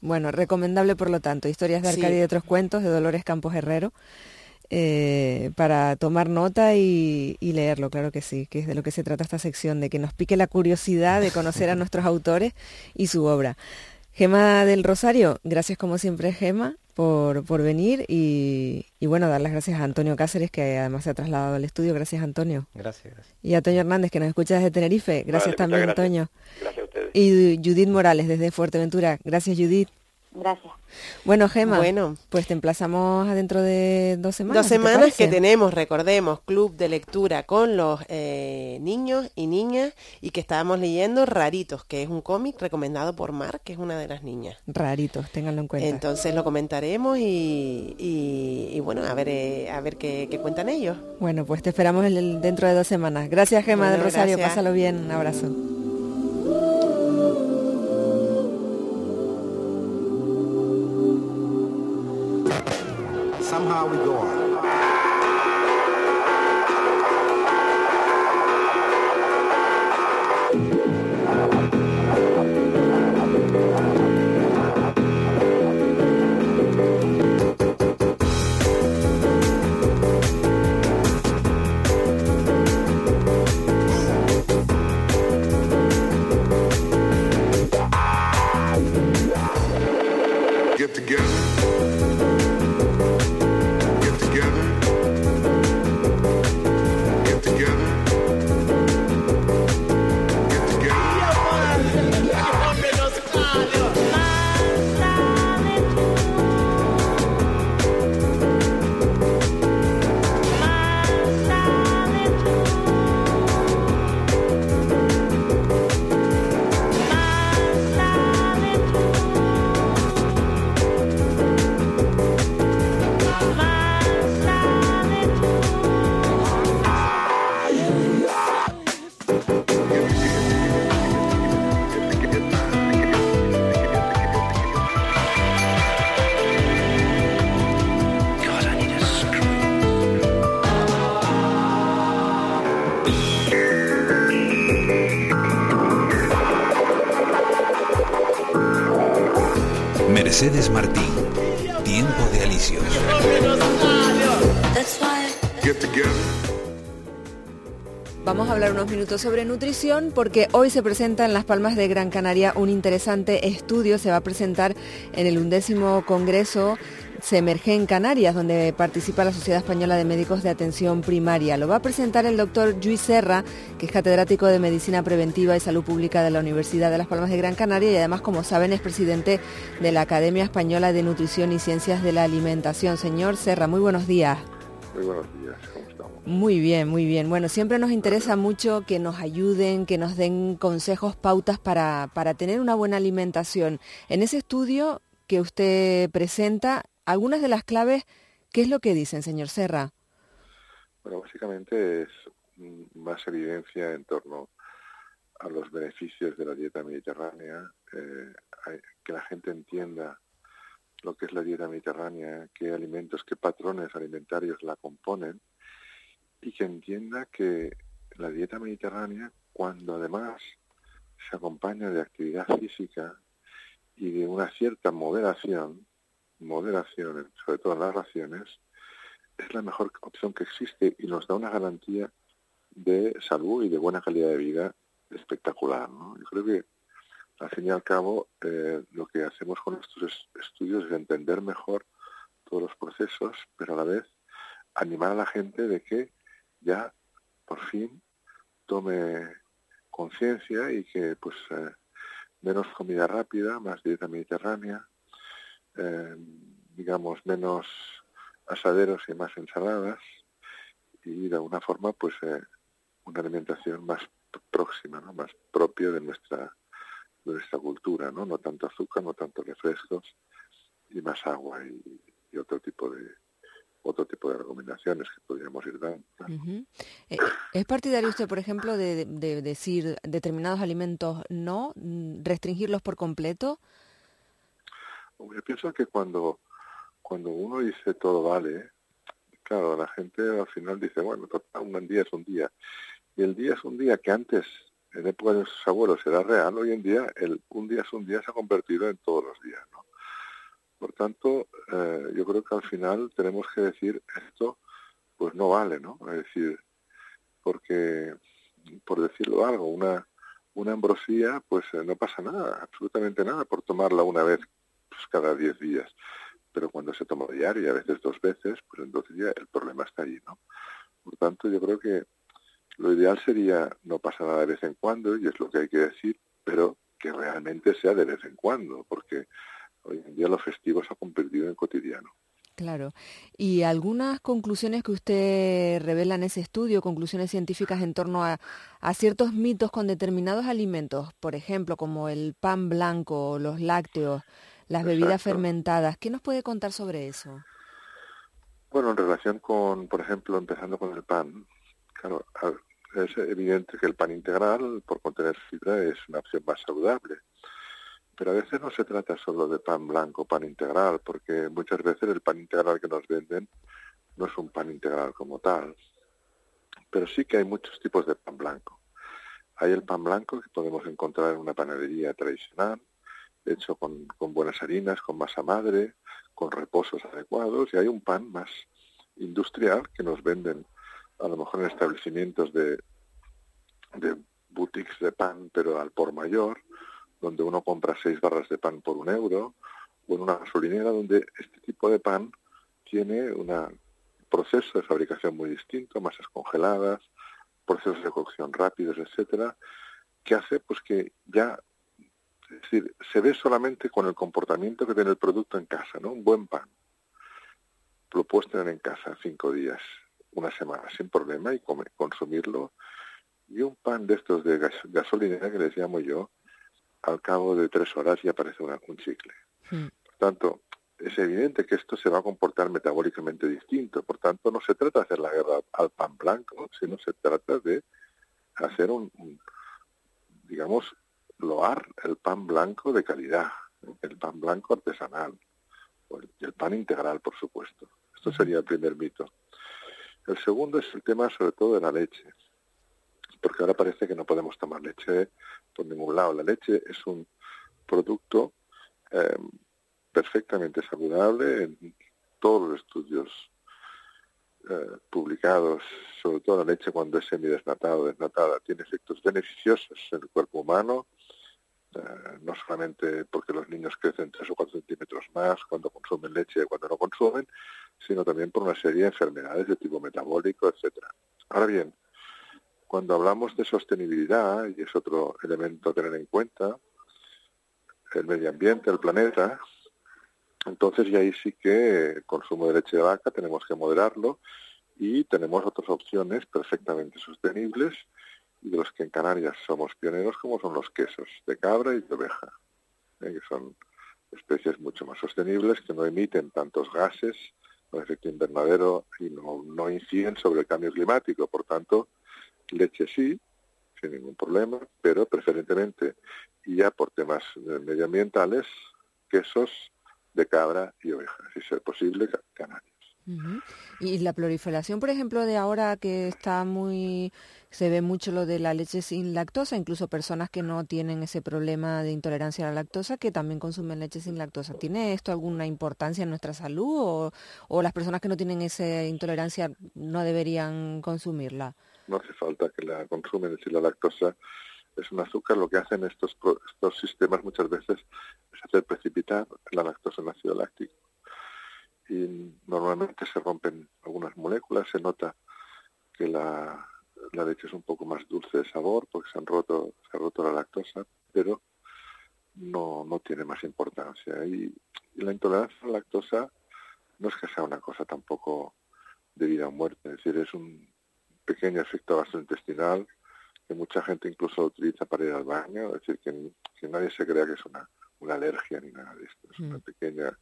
Bueno, recomendable por lo tanto, historias de Sí. Arcadia y otros cuentos de Dolores Campos Herrero, eh, para tomar nota y, y leerlo, claro que sí, que es de lo que se trata esta sección, de que nos pique la curiosidad de conocer a <laughs> nuestros autores y su obra. Gema del Rosario, gracias como siempre Gema por, por venir y, y bueno, dar las gracias a Antonio Cáceres que además se ha trasladado al estudio, gracias Antonio. Gracias, gracias. Y a Toño Hernández que nos escucha desde Tenerife, gracias también gracias. Toño. Gracias a ustedes. Y Judith Morales desde Fuerteventura, gracias Judith. Gracias. Bueno, Gema, Bueno. pues te emplazamos adentro de dos semanas. Dos ¿qué te semanas que tenemos, recordemos, club de lectura con los eh, niños y niñas y que estábamos leyendo Raritos, que es un cómic recomendado por Mar, que es una de las niñas. Raritos, ténganlo en cuenta. Entonces lo comentaremos y, y- y bueno, a ver, eh, a ver qué, qué cuentan ellos. Bueno, pues te esperamos el- el- dentro de dos semanas. Gracias, Gema Bueno, del Rosario. gracias. Pásalo bien. Un abrazo. Somehow we go on. Mercedes Martín. Tiempo de Alicios. Vamos a hablar unos minutos sobre nutrición porque hoy se presenta en Las Palmas de Gran Canaria un interesante estudio. Se va a presentar en el undécimo Congreso Emerge en Canarias, donde participa la Sociedad Española de Médicos de Atención Primaria. Lo va a presentar el doctor Luis Serra, que es catedrático de Medicina Preventiva y Salud Pública de la Universidad de Las Palmas de Gran Canaria y además, como saben, es presidente de la Academia Española de Nutrición y Ciencias de la Alimentación. Señor Serra, muy buenos días. Muy buenos días, ¿cómo estamos? Muy bien, muy bien. Bueno, siempre nos interesa mucho que nos ayuden, que nos den consejos, pautas para, para tener una buena alimentación. En ese estudio que usted presenta, algunas de las claves, ¿qué es lo que dicen, señor Serra? Bueno, básicamente es más evidencia en torno a los beneficios de la dieta mediterránea, eh, que la gente entienda lo que es la dieta mediterránea, qué alimentos, qué patrones alimentarios la componen y que entienda que la dieta mediterránea, cuando además se acompaña de actividad física y de una cierta moderación, moderación, sobre todo en las raciones, es la mejor opción que existe y nos da una garantía de salud y de buena calidad de vida espectacular. ¿no? Yo creo que al fin y al cabo eh, lo que hacemos con estos es- estudios es entender mejor todos los procesos, pero a la vez animar a la gente de que ya por fin tome conciencia y que pues eh, menos comida rápida, más dieta mediterránea, eh, digamos menos asaderos y más ensaladas y de alguna forma pues eh, una alimentación más próxima, ¿no? más propia de nuestra de nuestra cultura, ¿no? No tanto azúcar, no tanto refrescos y más agua y, otro tipo de otro tipo de recomendaciones que podríamos ir dando. Eh, ¿Es partidario usted, por ejemplo, de, de decir determinados alimentos no, mm, restringirlos por completo? Yo pienso que cuando, cuando uno dice todo vale, claro, la gente al final dice, bueno, un día es un día. Y el día es un día que antes, en época de nuestros abuelos, era real, hoy en día el un día es un día se ha convertido en todos los días. ¿no? Por tanto, eh, yo creo que al final tenemos que decir esto, pues no vale, ¿no? Es decir, porque, por decirlo algo, una, una ambrosía, pues eh, no pasa nada, absolutamente nada por tomarla una vez pues, cada 10 días. Pero cuando se toma diario y a veces dos veces, pues entonces ya el problema está ahí, ¿no? Por tanto, yo creo que lo ideal sería no pasa nada de vez en cuando, y es lo que hay que decir, pero que realmente sea de vez en cuando, porque hoy en día lo festivo se ha convertido en cotidiano. Claro. ¿Y algunas conclusiones que usted revela en ese estudio, conclusiones científicas en torno a, ciertos mitos con determinados alimentos, por ejemplo, como el pan blanco, los lácteos, las bebidas fermentadas? ¿Qué nos puede contar sobre eso? Bueno, en relación con, por ejemplo, empezando con el pan, claro, es evidente que el pan integral, por contener fibra, es una opción más saludable. Pero a veces no se trata solo de pan blanco, pan integral, porque muchas veces el pan integral que nos venden no es un pan integral como tal. Pero sí que hay muchos tipos de pan blanco. Hay el pan blanco que podemos encontrar en una panadería tradicional, hecho con, con buenas harinas, con masa madre, con reposos adecuados, y hay un pan más industrial que nos venden a lo mejor en establecimientos de, de boutiques de pan, pero al por mayor, donde uno compra seis barras de pan por un euro, o en una gasolinera donde este tipo de pan tiene un proceso de fabricación muy distinto, masas congeladas, procesos de cocción rápidos, etcétera, que hace pues que ya es decir, se ve solamente con el comportamiento que tiene el producto en casa, ¿no? Un buen pan. Lo puedes tener en casa cinco días, una semana, sin problema, y consumirlo. Y un pan de estos de gas- gasolinera, que les llamo yo, al cabo de tres horas ya parece una- un chicle. Por tanto, es evidente que esto se va a comportar metabólicamente distinto. Por tanto, no se trata de hacer la guerra al pan blanco, sino se trata de hacer un, un, digamos, loar el pan blanco de calidad, el pan blanco artesanal, el, y el pan integral, por supuesto. Esto sería el primer mito. El segundo es el tema sobre todo de la leche, porque ahora parece que no podemos tomar leche por ningún lado. La leche es un producto eh, perfectamente saludable en todos los estudios eh, publicados, sobre todo la leche cuando es semidesnatada o desnatada, tiene efectos beneficiosos en el cuerpo humano, eh, no solamente porque los niños crecen tres o cuatro centímetros más cuando consumen leche y cuando no consumen, sino también por una serie de enfermedades de tipo metabólico, etcétera. Ahora bien, cuando hablamos de sostenibilidad, y es otro elemento a tener en cuenta, el medio ambiente, el planeta, entonces, y ahí sí que el consumo de leche de vaca tenemos que moderarlo y tenemos otras opciones perfectamente sostenibles de los que en Canarias somos pioneros, como son los quesos de cabra y de oveja, ¿eh? que son especies mucho más sostenibles, que no emiten tantos gases con efecto invernadero y no, no inciden sobre el cambio climático. Por tanto, leche sí, sin ningún problema, pero preferentemente, y ya por temas eh, medioambientales, quesos de cabra y oveja, si es posible, canarios. Y la proliferación, por ejemplo, de ahora que está muy, se ve mucho lo de la leche sin lactosa, incluso personas que no tienen ese problema de intolerancia a la lactosa, que también consumen leche sin lactosa. ¿Tiene esto alguna importancia en nuestra salud o, o las personas que no tienen esa intolerancia no deberían consumirla? No hace falta que la consumen, es decir, la lactosa es un azúcar, lo que hacen estos, estos sistemas muchas veces es hacer precipitar la lactosa en ácido láctico. Y normalmente se rompen algunas moléculas, se nota que la, la leche es un poco más dulce de sabor porque se han roto, se ha roto la lactosa, pero no, no tiene más importancia. Y, la intolerancia a la lactosa no es que sea una cosa tampoco de vida o muerte, es decir, es un pequeño efecto gastrointestinal que mucha gente incluso utiliza para ir al baño, es decir, que nadie se crea que es una, una alergia ni nada de esto, es una pequeña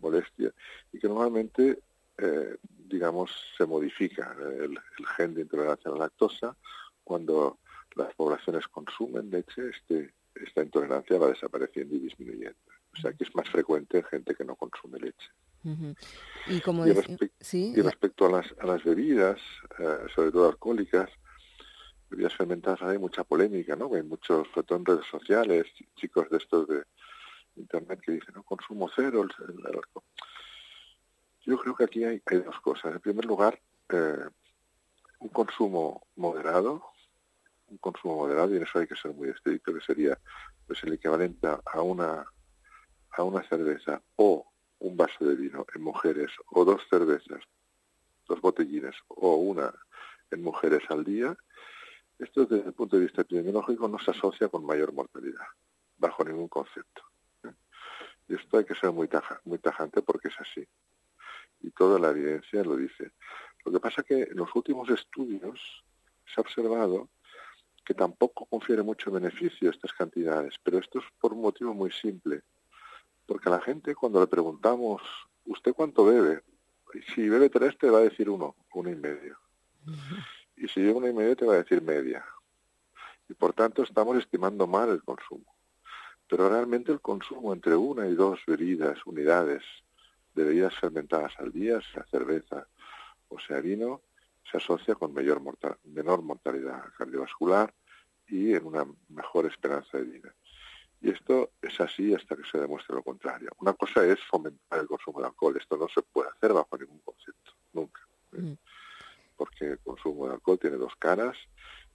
molestia y que normalmente, eh, digamos, se modifica el, el, gen de intolerancia a la lactosa cuando las poblaciones consumen leche, este, esta intolerancia va desapareciendo y disminuyendo. O sea que es más frecuente en gente que no consume leche. Uh -huh. Y, como y, respe ¿Sí? y, respecto a las, a las bebidas, eh, sobre todo alcohólicas, bebidas fermentadas hay mucha polémica, ¿no? Hay muchos, sobre todo en redes sociales, chicos de estos de internet que dicen, no, consumo cero el. Yo creo que aquí hay, hay, dos cosas. En primer lugar, eh, un consumo moderado, un consumo moderado, y en eso hay que ser muy estricto, que sería pues, el equivalente a una, a una cerveza o un vaso de vino en mujeres, o dos cervezas, dos botellines, o una en mujeres al día, esto desde el punto de vista epidemiológico no se asocia con mayor mortalidad, bajo ningún concepto. ¿eh? Y esto hay que ser muy, taja, muy tajante porque es así. Y toda la evidencia lo dice. Lo que pasa es que en los últimos estudios se ha observado que tampoco confiere mucho beneficio estas cantidades, pero esto es por un motivo muy simple. Porque a la gente cuando le preguntamos, ¿usted cuánto bebe? Si bebe tres te va a decir uno, uno y medio. Y si llega una y media te va a decir media. Y por tanto estamos estimando mal el consumo. Pero realmente el consumo entre una y dos bebidas, unidades de bebidas fermentadas al día, sea cerveza o sea vino, se asocia con menor mortalidad cardiovascular y en una mejor esperanza de vida. Y esto es así hasta que se demuestre lo contrario. Una cosa es fomentar el consumo de alcohol. Esto no se puede hacer bajo ningún concepto, nunca. Mm porque el consumo de alcohol tiene dos caras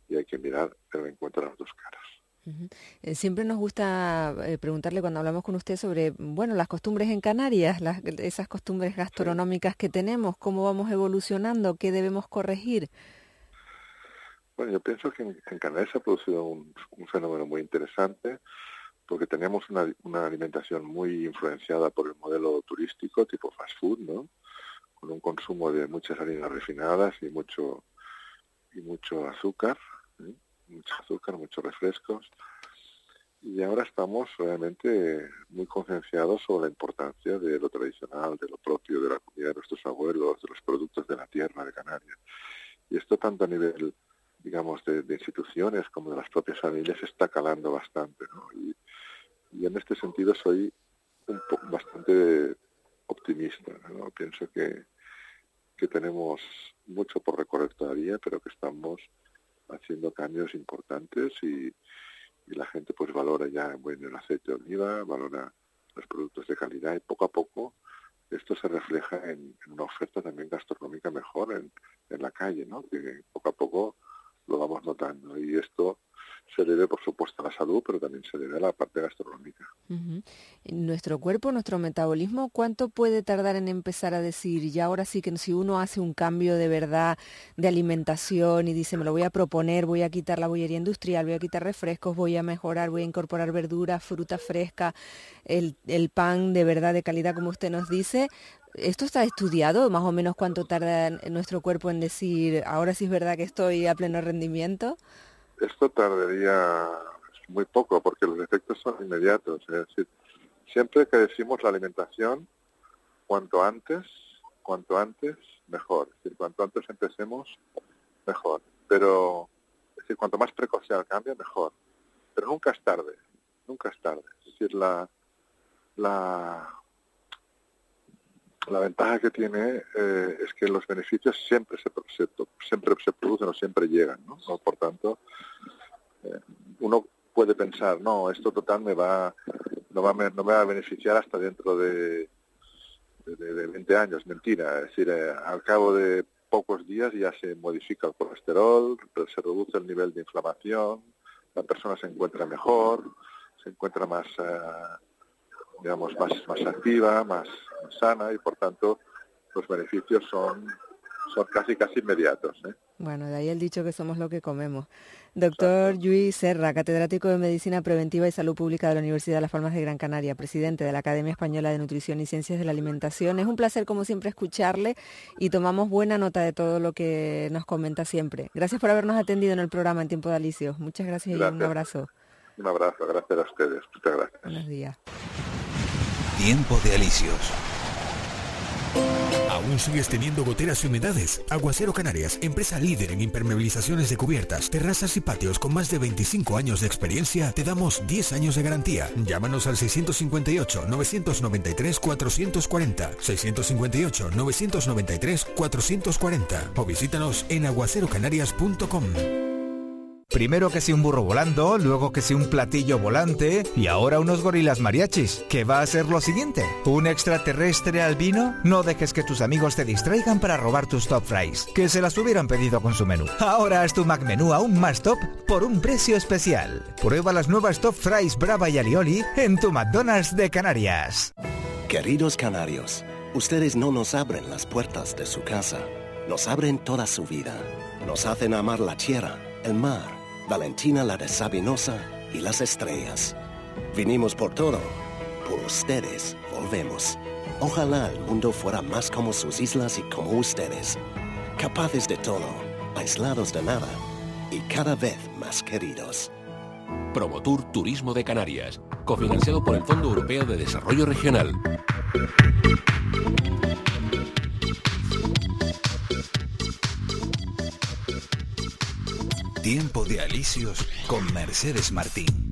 y hay que mirar el encuentro de las dos caras. Uh -huh. Siempre nos gusta eh, preguntarle cuando hablamos con usted sobre, bueno, las costumbres en Canarias, las, esas costumbres gastronómicas sí. que tenemos, cómo vamos evolucionando, qué debemos corregir. Bueno, yo pienso que en, en Canarias se ha producido un, un, fenómeno muy interesante porque teníamos una, una alimentación muy influenciada por el modelo turístico tipo fast food, ¿no? Con un consumo de muchas harinas refinadas y mucho y mucho azúcar, ¿eh? mucho azúcar, muchos refrescos. Y ahora estamos realmente muy concienciados sobre la importancia de lo tradicional, de lo propio, de la comida de nuestros abuelos, de los productos de la tierra de Canarias. Y esto tanto a nivel, digamos, de, instituciones como de las propias familias está calando bastante. ¿no? Y, y en este sentido soy un bastante optimista. ¿no? Pienso que, que tenemos mucho por recorrer todavía, pero que estamos haciendo cambios importantes y, la gente pues valora ya bueno el aceite de oliva, valora los productos de calidad y poco a poco esto se refleja en, en una oferta también gastronómica mejor en, en la calle, ¿no? Que poco a poco lo vamos notando y esto se debe, por supuesto, a la salud, pero también se debe a la parte gastronómica. Nuestro cuerpo, nuestro metabolismo, ¿cuánto puede tardar en empezar a decir? Y ahora sí que si uno hace un cambio de verdad de alimentación y dice, me lo voy a proponer, voy a quitar la bollería industrial, voy a quitar refrescos, voy a mejorar, voy a incorporar verduras, fruta fresca, el, el pan de verdad de calidad, como usted nos dice. ¿Esto está estudiado? Más o menos cuánto tarda nuestro cuerpo en decir, ahora sí es verdad que estoy a pleno rendimiento. Esto tardaría muy poco porque los efectos son inmediatos. Es decir, siempre que decimos la alimentación, cuanto antes, cuanto antes, mejor. Es decir, cuanto antes empecemos, mejor. Pero, es decir, cuanto más precoz sea el cambio, mejor. Pero nunca es tarde, nunca es tarde. Es decir, la, la, la ventaja que tiene eh, es que los beneficios siempre se, se- siempre se producen o siempre llegan, ¿no? Por tanto, eh, uno puede pensar, no, esto total me va, no, va, no me va a beneficiar hasta dentro de, de, de- de 20 años. Mentira, es decir, eh, al cabo de pocos días ya se modifica el colesterol, se reduce el nivel de inflamación, la persona se encuentra mejor, se encuentra más, eh, digamos, más, más activa, más sana y por tanto los beneficios son, son casi casi inmediatos. ¿eh? Bueno, de ahí el dicho que somos lo que comemos. Doctor Luis Serra, catedrático de Medicina Preventiva y Salud Pública de la Universidad de Las Palmas de Gran Canaria, presidente de la Academia Española de Nutrición y Ciencias de la Alimentación. Es un placer, como siempre, escucharle y tomamos buena nota de todo lo que nos comenta siempre. Gracias por habernos atendido en el programa en Tiempo de Alicios. Muchas gracias, y un Gracias. abrazo. Un abrazo, gracias a ustedes. Muchas gracias. Buenos días. Tiempo de Alicios. ¿Aún sigues teniendo goteras y humedades? Aguacero Canarias, empresa líder en impermeabilizaciones de cubiertas, terrazas y patios con más de 25 años de experiencia, te damos 10 años de garantía. Llámanos al 658-993-440, 658-993-440 o visítanos en aguacerocanarias.com. Primero que si un burro volando, luego que si un platillo volante y ahora unos gorilas mariachis. ¿Qué va a ser lo siguiente? ¿Un extraterrestre albino? No dejes que tus amigos te distraigan para robar tus top fries, que se las hubieran pedido con su menú. Ahora haz tu McMenú aún más top por un precio especial. Prueba las nuevas top fries Brava y Alioli en tu McDonald's de Canarias. Queridos canarios, ustedes no nos abren las puertas de su casa, nos abren toda su vida. Nos hacen amar la tierra, el mar, Valentina la de Sabinosa y las estrellas. Vinimos por todo, por ustedes volvemos. Ojalá el mundo fuera más como sus islas y como ustedes, capaces de todo, aislados de nada y cada vez más queridos. Promotour Turismo de Canarias, cofinanciado por el Fondo Europeo de Desarrollo Regional. Tiempo de Alicios con Mercedes Martín.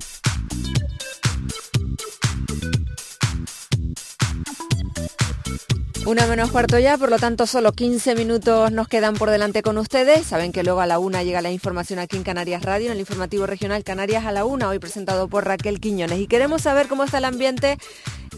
Una menos cuarto ya, por lo tanto solo 15 minutos nos quedan por delante con ustedes. Saben que luego a la una llega la información aquí en Canarias Radio, en el informativo regional Canarias a la una, hoy presentado por Raquel Quiñones. Y queremos saber cómo está el ambiente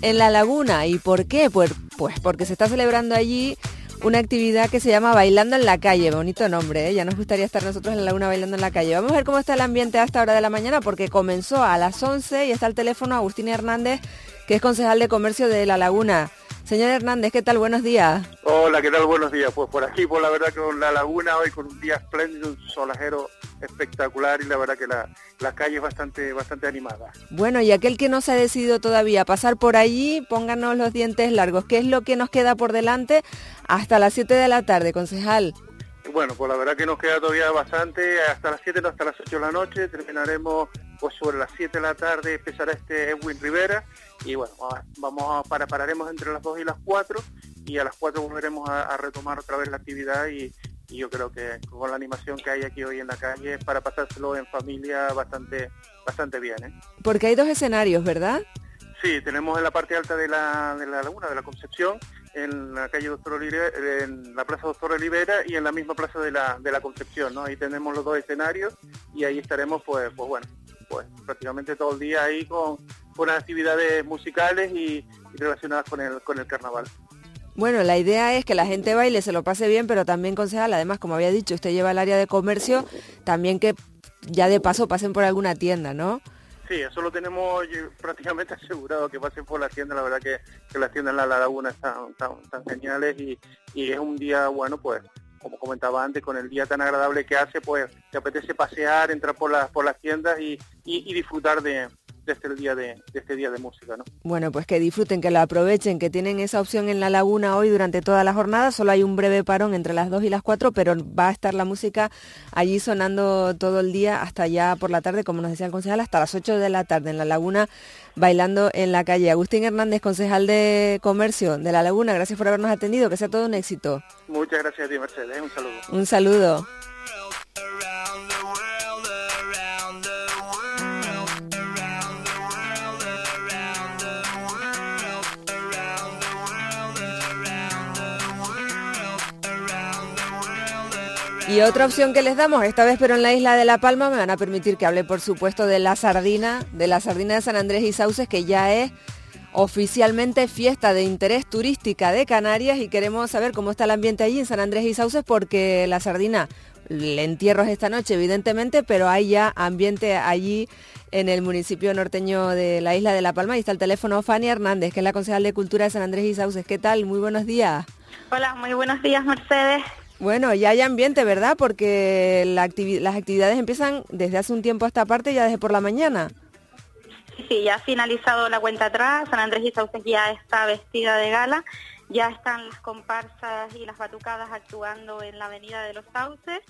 en la laguna y por qué. Pues, pues porque se está celebrando allí una actividad que se llama Bailando en la calle. Bonito nombre, ¿eh? ya nos gustaría estar nosotros en la laguna bailando en la calle. Vamos a ver cómo está el ambiente a esta hora de la mañana porque comenzó a las 11 y está el teléfono Agustín Hernández, que es concejal de comercio de La Laguna. Señor Hernández, ¿qué tal? Buenos días. Hola, ¿qué tal? Buenos días. Pues por aquí, pues la verdad que con la laguna hoy con un día espléndido, un solajero espectacular y la verdad que la, la calle es bastante, bastante animada. Bueno, y aquel que no se ha decidido todavía pasar por allí, pónganos los dientes largos. ¿Qué es lo que nos queda por delante hasta las 7 de la tarde, concejal? Bueno, pues la verdad que nos queda todavía bastante, hasta las 7, no hasta las 8 de la noche, terminaremos pues sobre las 7 de la tarde, empezará este Edwin Rivera y bueno, vamos a para, pararemos entre las 2 y las 4 y a las 4 volveremos a, a retomar otra vez la actividad y, y yo creo que con la animación que hay aquí hoy en la calle para pasárselo en familia bastante bastante bien. ¿eh? Porque hay dos escenarios, ¿verdad? Sí, tenemos en la parte alta de la, de la laguna, de la Concepción, en la calle Doctor Olivera, en la Plaza Doctor Olivera y en la misma plaza de la, de la Concepción, ¿no? Ahí tenemos los dos escenarios y ahí estaremos, pues, pues bueno, pues prácticamente todo el día ahí con, unas actividades musicales y, y relacionadas con el, con el carnaval. Bueno, la idea es que la gente baile, se lo pase bien, pero también concejal, además, como había dicho, usted lleva el área de comercio, también que ya de paso pasen por alguna tienda, ¿no? Sí, eso lo tenemos prácticamente <laughs> asegurado, que pasen por la tienda, la verdad que, que las tiendas en la laguna están geniales y, y es un día, bueno, pues como comentaba antes, con el día tan agradable que hace, pues te apetece pasear, entrar por las, por las tiendas y, y, y disfrutar de, de este día de, de, este día de música, ¿no? Bueno, pues que disfruten, que lo aprovechen, que tienen esa opción en la laguna hoy durante toda la jornada. Solo hay un breve parón entre las 2 y las 4, pero va a estar la música allí sonando todo el día hasta ya por la tarde, como nos decía el concejal, hasta las 8 de la tarde en la laguna bailando en la calle. Agustín Hernández, concejal de comercio de la laguna, gracias por habernos atendido, que sea todo un éxito. Muchas gracias a ti, Mercedes. Un saludo. Un saludo. Y otra opción que les damos, esta vez pero en la isla de La Palma, me van a permitir que hable por supuesto de la sardina, de la sardina de San Andrés y Sauces, que ya es oficialmente fiesta de interés turística de Canarias y queremos saber cómo está el ambiente allí en San Andrés y Sauces porque la sardina, el entierro es esta noche evidentemente, pero hay ya ambiente allí en el municipio norteño de la isla de La Palma y está el teléfono Fanny Hernández, que es la concejal de Cultura de San Andrés y Sauces. ¿Qué tal? Muy buenos días. Hola, muy buenos días Mercedes. Bueno, ya hay ambiente, ¿verdad? Porque las actividades empiezan desde hace un tiempo a esta parte, ya desde por la mañana. Sí, ya ha finalizado la cuenta atrás, San Andrés y Sauces ya está vestida de gala, ya están las comparsas y las batucadas actuando en la Avenida de los Sauces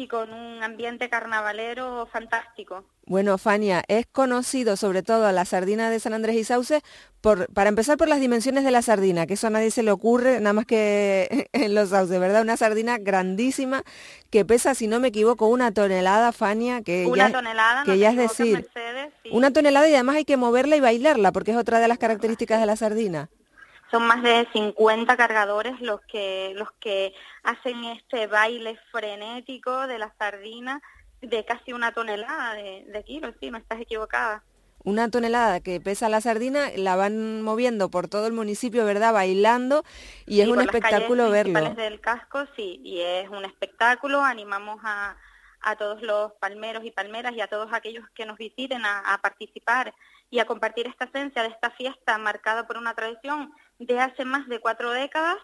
y con un ambiente carnavalero fantástico. Bueno, Fania, es conocido sobre todo la sardina de San Andrés y Sauces, por, para empezar por las dimensiones de la sardina, que eso a nadie se le ocurre, nada más que <laughs> en los sauces, ¿verdad? Una sardina grandísima que pesa, si no me equivoco, una tonelada, Fania, que una ya, tonelada, que no ya es decir, Mercedes, sí. una tonelada y además hay que moverla y bailarla, porque es otra de las características de la sardina. Son más de 50 cargadores los que los que hacen este baile frenético de la sardina de casi una tonelada de, de kilos, sí, no estás equivocada. Una tonelada que pesa la sardina, la van moviendo por todo el municipio, ¿verdad? Bailando y es Sí, un por las espectáculo verlo. del casco, sí, y es un espectáculo. Animamos a, a todos los palmeros y palmeras y a todos aquellos que nos visiten a, a participar y a compartir esta esencia de esta fiesta marcada por una tradición de hace más de cuatro décadas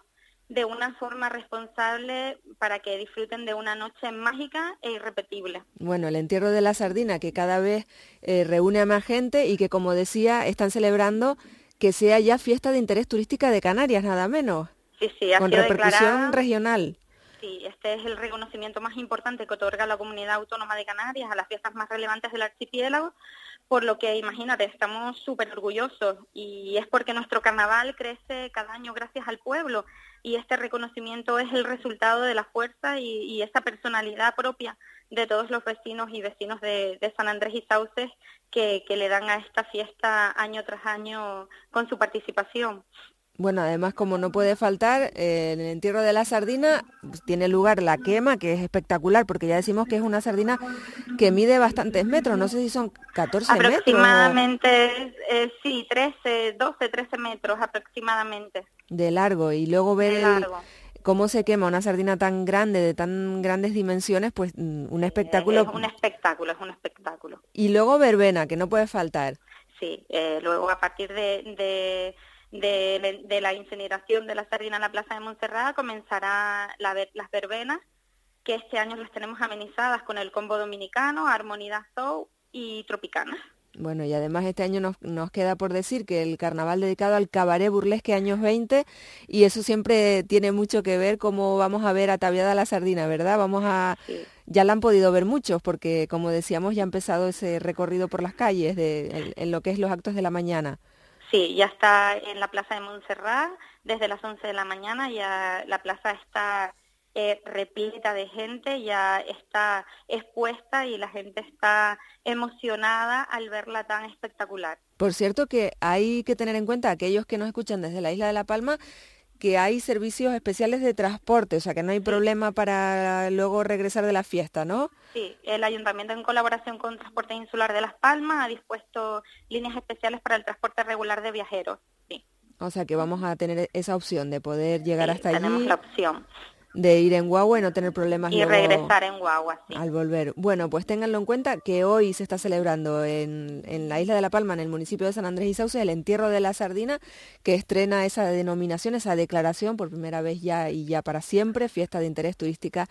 de una forma responsable para que disfruten de una noche mágica e irrepetible. Bueno, el entierro de la sardina que cada vez eh, reúne a más gente y que, como decía, están celebrando que sea ya fiesta de interés turística de Canarias, nada menos, Sí, sí, ha con sido repercusión declarada. regional. Sí, este es el reconocimiento más importante que otorga la Comunidad Autónoma de Canarias a las fiestas más relevantes del archipiélago, por lo que imagínate, estamos súper orgullosos y es porque nuestro carnaval crece cada año gracias al pueblo y este reconocimiento es el resultado de la fuerza y, y esa personalidad propia de todos los vecinos y vecinos de, San Andrés y Sauces que le dan a esta fiesta año tras año con su participación. Bueno, además, como no puede faltar, eh, en el entierro de la sardina pues, tiene lugar la quema, que es espectacular, porque ya decimos que es una sardina que mide bastantes metros, no sé si son 14 metros. Aproximadamente, eh, sí, 13, 12, 13 metros aproximadamente. de largo y luego ver De el- largo. cómo se quema una sardina tan grande, de tan grandes dimensiones, pues mm, un espectáculo. Es un espectáculo, es un espectáculo. Y luego verbena, que no puede faltar. Sí, eh, luego a partir de, de, de, de la incineración de la sardina en la Plaza de Montserrat comenzará la las verbenas, que este año las tenemos amenizadas con el combo dominicano, Armonidad Soul y Tropicana. Bueno, y además este año nos, nos queda por decir que el carnaval dedicado al cabaret burlesque años 20, y eso siempre tiene mucho que ver cómo vamos a ver ataviada la sardina, ¿verdad? Vamos a... Ya la han podido ver muchos, porque como decíamos, ya ha empezado ese recorrido por las calles de, en, en lo que es los actos de la mañana. Sí, ya está en la Plaza de Montserrat desde las 11 de la mañana, ya la plaza está eh, repleta de gente, ya está expuesta y la gente está emocionada al verla tan espectacular. Por cierto que hay que tener en cuenta aquellos que nos escuchan desde la isla de La Palma que hay servicios especiales de transporte, o sea que no hay problema para luego regresar de la fiesta, ¿no? Sí, el ayuntamiento en colaboración con Transporte Insular de Las Palmas ha dispuesto líneas especiales para el transporte regular de viajeros. Sí. O sea que vamos a tener esa opción de poder llegar hasta allí. Tenemos la opción de ir en guagua y no tener problemas y regresar en guagua sí. al volver bueno pues ténganlo en cuenta que hoy se está celebrando en, en, la isla de la Palma en el municipio de San Andrés y Sauce el entierro de la sardina que estrena esa denominación esa declaración por primera vez ya y ya para siempre fiesta de interés turística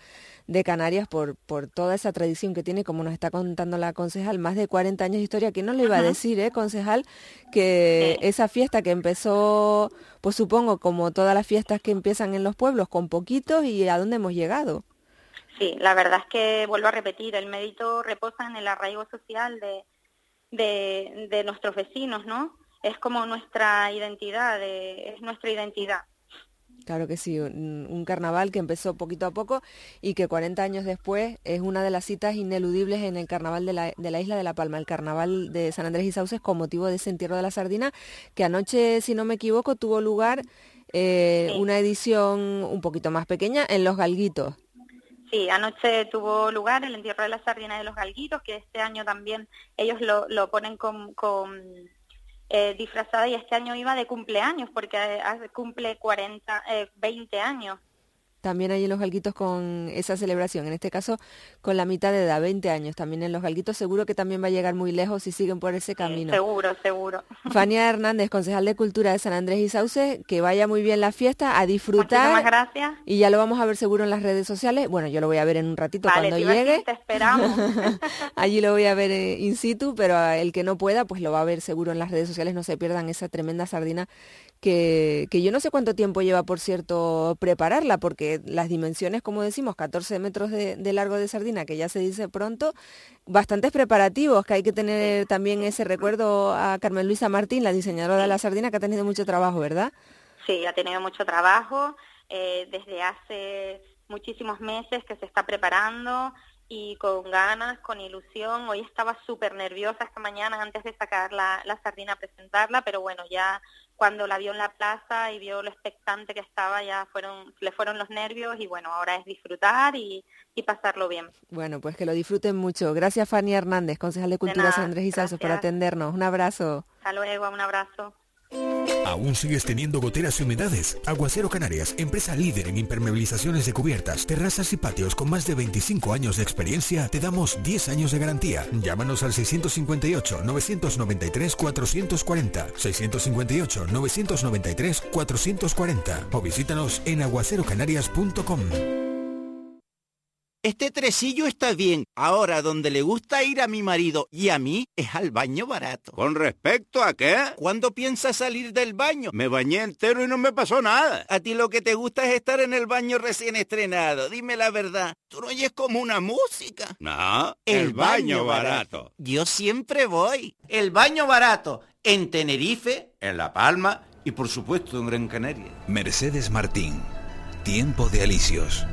de Canarias por por toda esa tradición que tiene como nos está contando la concejal más de 40 años de historia que no le iba a decir eh concejal que sí. esa fiesta que empezó pues supongo como todas las fiestas que empiezan en los pueblos con poquitos y a dónde hemos llegado. Sí, la verdad es que vuelvo a repetir, el mérito reposa en el arraigo social de, de, nuestros vecinos, ¿no? Es como nuestra identidad, de, es nuestra identidad. Claro que sí, un, un, carnaval que empezó poquito a poco y que 40 años después es una de las citas ineludibles en el carnaval de la, de la isla de La Palma, el carnaval de San Andrés y Sauces con motivo de ese entierro de la sardina, que anoche, si no me equivoco, tuvo lugar eh, sí. una edición un poquito más pequeña en Los Galguitos. Sí, anoche tuvo lugar el entierro de la sardina de Los Galguitos, que este año también ellos lo, lo ponen con... con eh, disfrazada y este año iba de cumpleaños porque eh, cumple 40, eh, 20 años. También hay en los galguitos con esa celebración, en este caso con la mitad de edad, 20 años. También en los galguitos seguro que también va a llegar muy lejos si siguen por ese camino. Sí, seguro, seguro. Fania Hernández, concejal de Cultura de San Andrés y Sauce, que vaya muy bien la fiesta, a disfrutar. Muchísimas gracias. Y ya lo vamos a ver seguro en las redes sociales. Bueno, yo lo voy a ver en un ratito vale, cuando llegue. Te esperamos. <laughs> Allí lo voy a ver eh, in situ, pero el que no pueda, pues lo va a ver seguro en las redes sociales. No se pierdan esa tremenda sardina que, que yo no sé cuánto tiempo lleva, por cierto, prepararla, porque las dimensiones, como decimos, 14 metros de, de, largo de sardina, que ya se dice pronto, bastantes preparativos, que hay que tener también ese recuerdo a Carmen Luisa Martín, la diseñadora de la sardina, que ha tenido mucho trabajo, ¿verdad? Sí, ha tenido mucho trabajo eh, desde hace muchísimos meses que se está preparando y con ganas, con ilusión. Hoy estaba súper nerviosa esta mañana antes de sacar la, la sardina a presentarla, pero bueno, ya cuando la vio en la plaza y vio lo expectante que estaba, ya fueron, le fueron los nervios y bueno, ahora es disfrutar y, y pasarlo bien. Bueno, pues que lo disfruten mucho. Gracias Fanny Hernández, concejal de Cultura de San Andrés y Salsos, por atendernos. Un abrazo. Hasta luego, un abrazo. ¿Aún sigues teniendo goteras y humedades? Aguacero Canarias, empresa líder en impermeabilizaciones de cubiertas, terrazas y patios con más de 25 años de experiencia, te damos 10 años de garantía. Llámanos al 658-993-440, 658-993-440 o visítanos en aguacerocanarias.com. Este tresillo está bien. Ahora, donde le gusta ir a mi marido y a mí es al baño barato. ¿Con respecto a qué? ¿Cuándo piensas salir del baño? Me bañé entero y no me pasó nada. A ti lo que te gusta es estar en el baño recién estrenado. Dime la verdad. ¿Tú no oyes como una música? No, el, el baño, baño barato. barato. Yo siempre voy. El baño barato. En Tenerife, en La Palma y por supuesto en Gran Canaria. Mercedes Martín. Tiempo de alicios.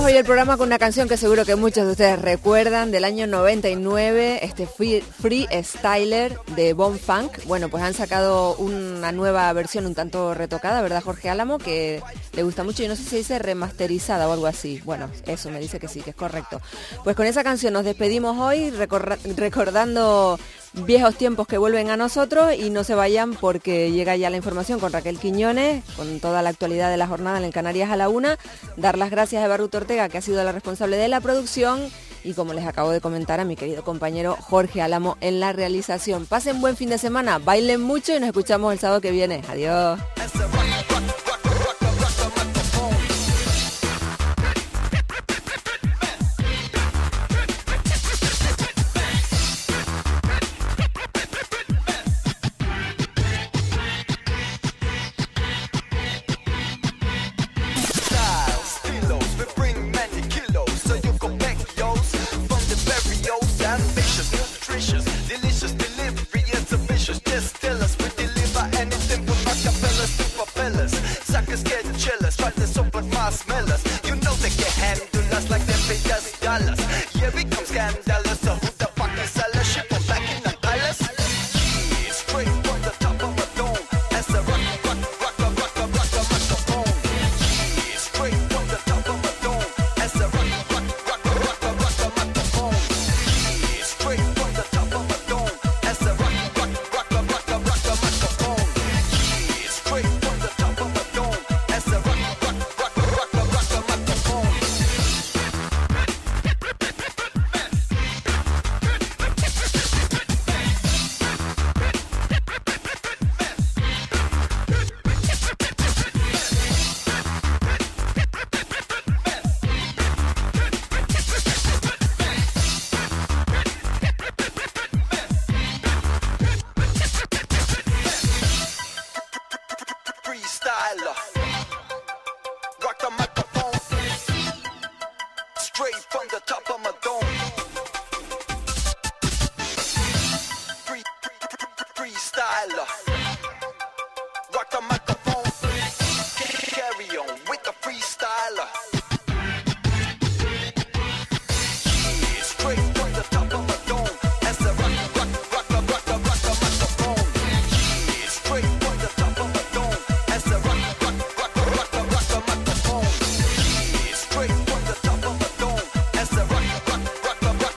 Despedimos hoy el programa con una canción que seguro que muchos de ustedes recuerdan del año 99, este free Styler de Bon Funk. Bueno, pues han sacado una nueva versión un tanto retocada, ¿verdad, Jorge Álamo? Que le gusta mucho y no sé si dice remasterizada o algo así. Bueno, eso me dice que sí, que es correcto. Pues con esa canción nos despedimos hoy recordando viejos tiempos que vuelven a nosotros y no se vayan porque llega ya la información con Raquel Quiñones, con toda la actualidad de la jornada en Canarias a la una. Dar las gracias a Barruto Ortega, que ha sido la responsable de la producción y como les acabo de comentar a mi querido compañero Jorge Álamo en la realización. Pasen buen fin de semana, bailen mucho y nos escuchamos el sábado que viene. Adiós. scandal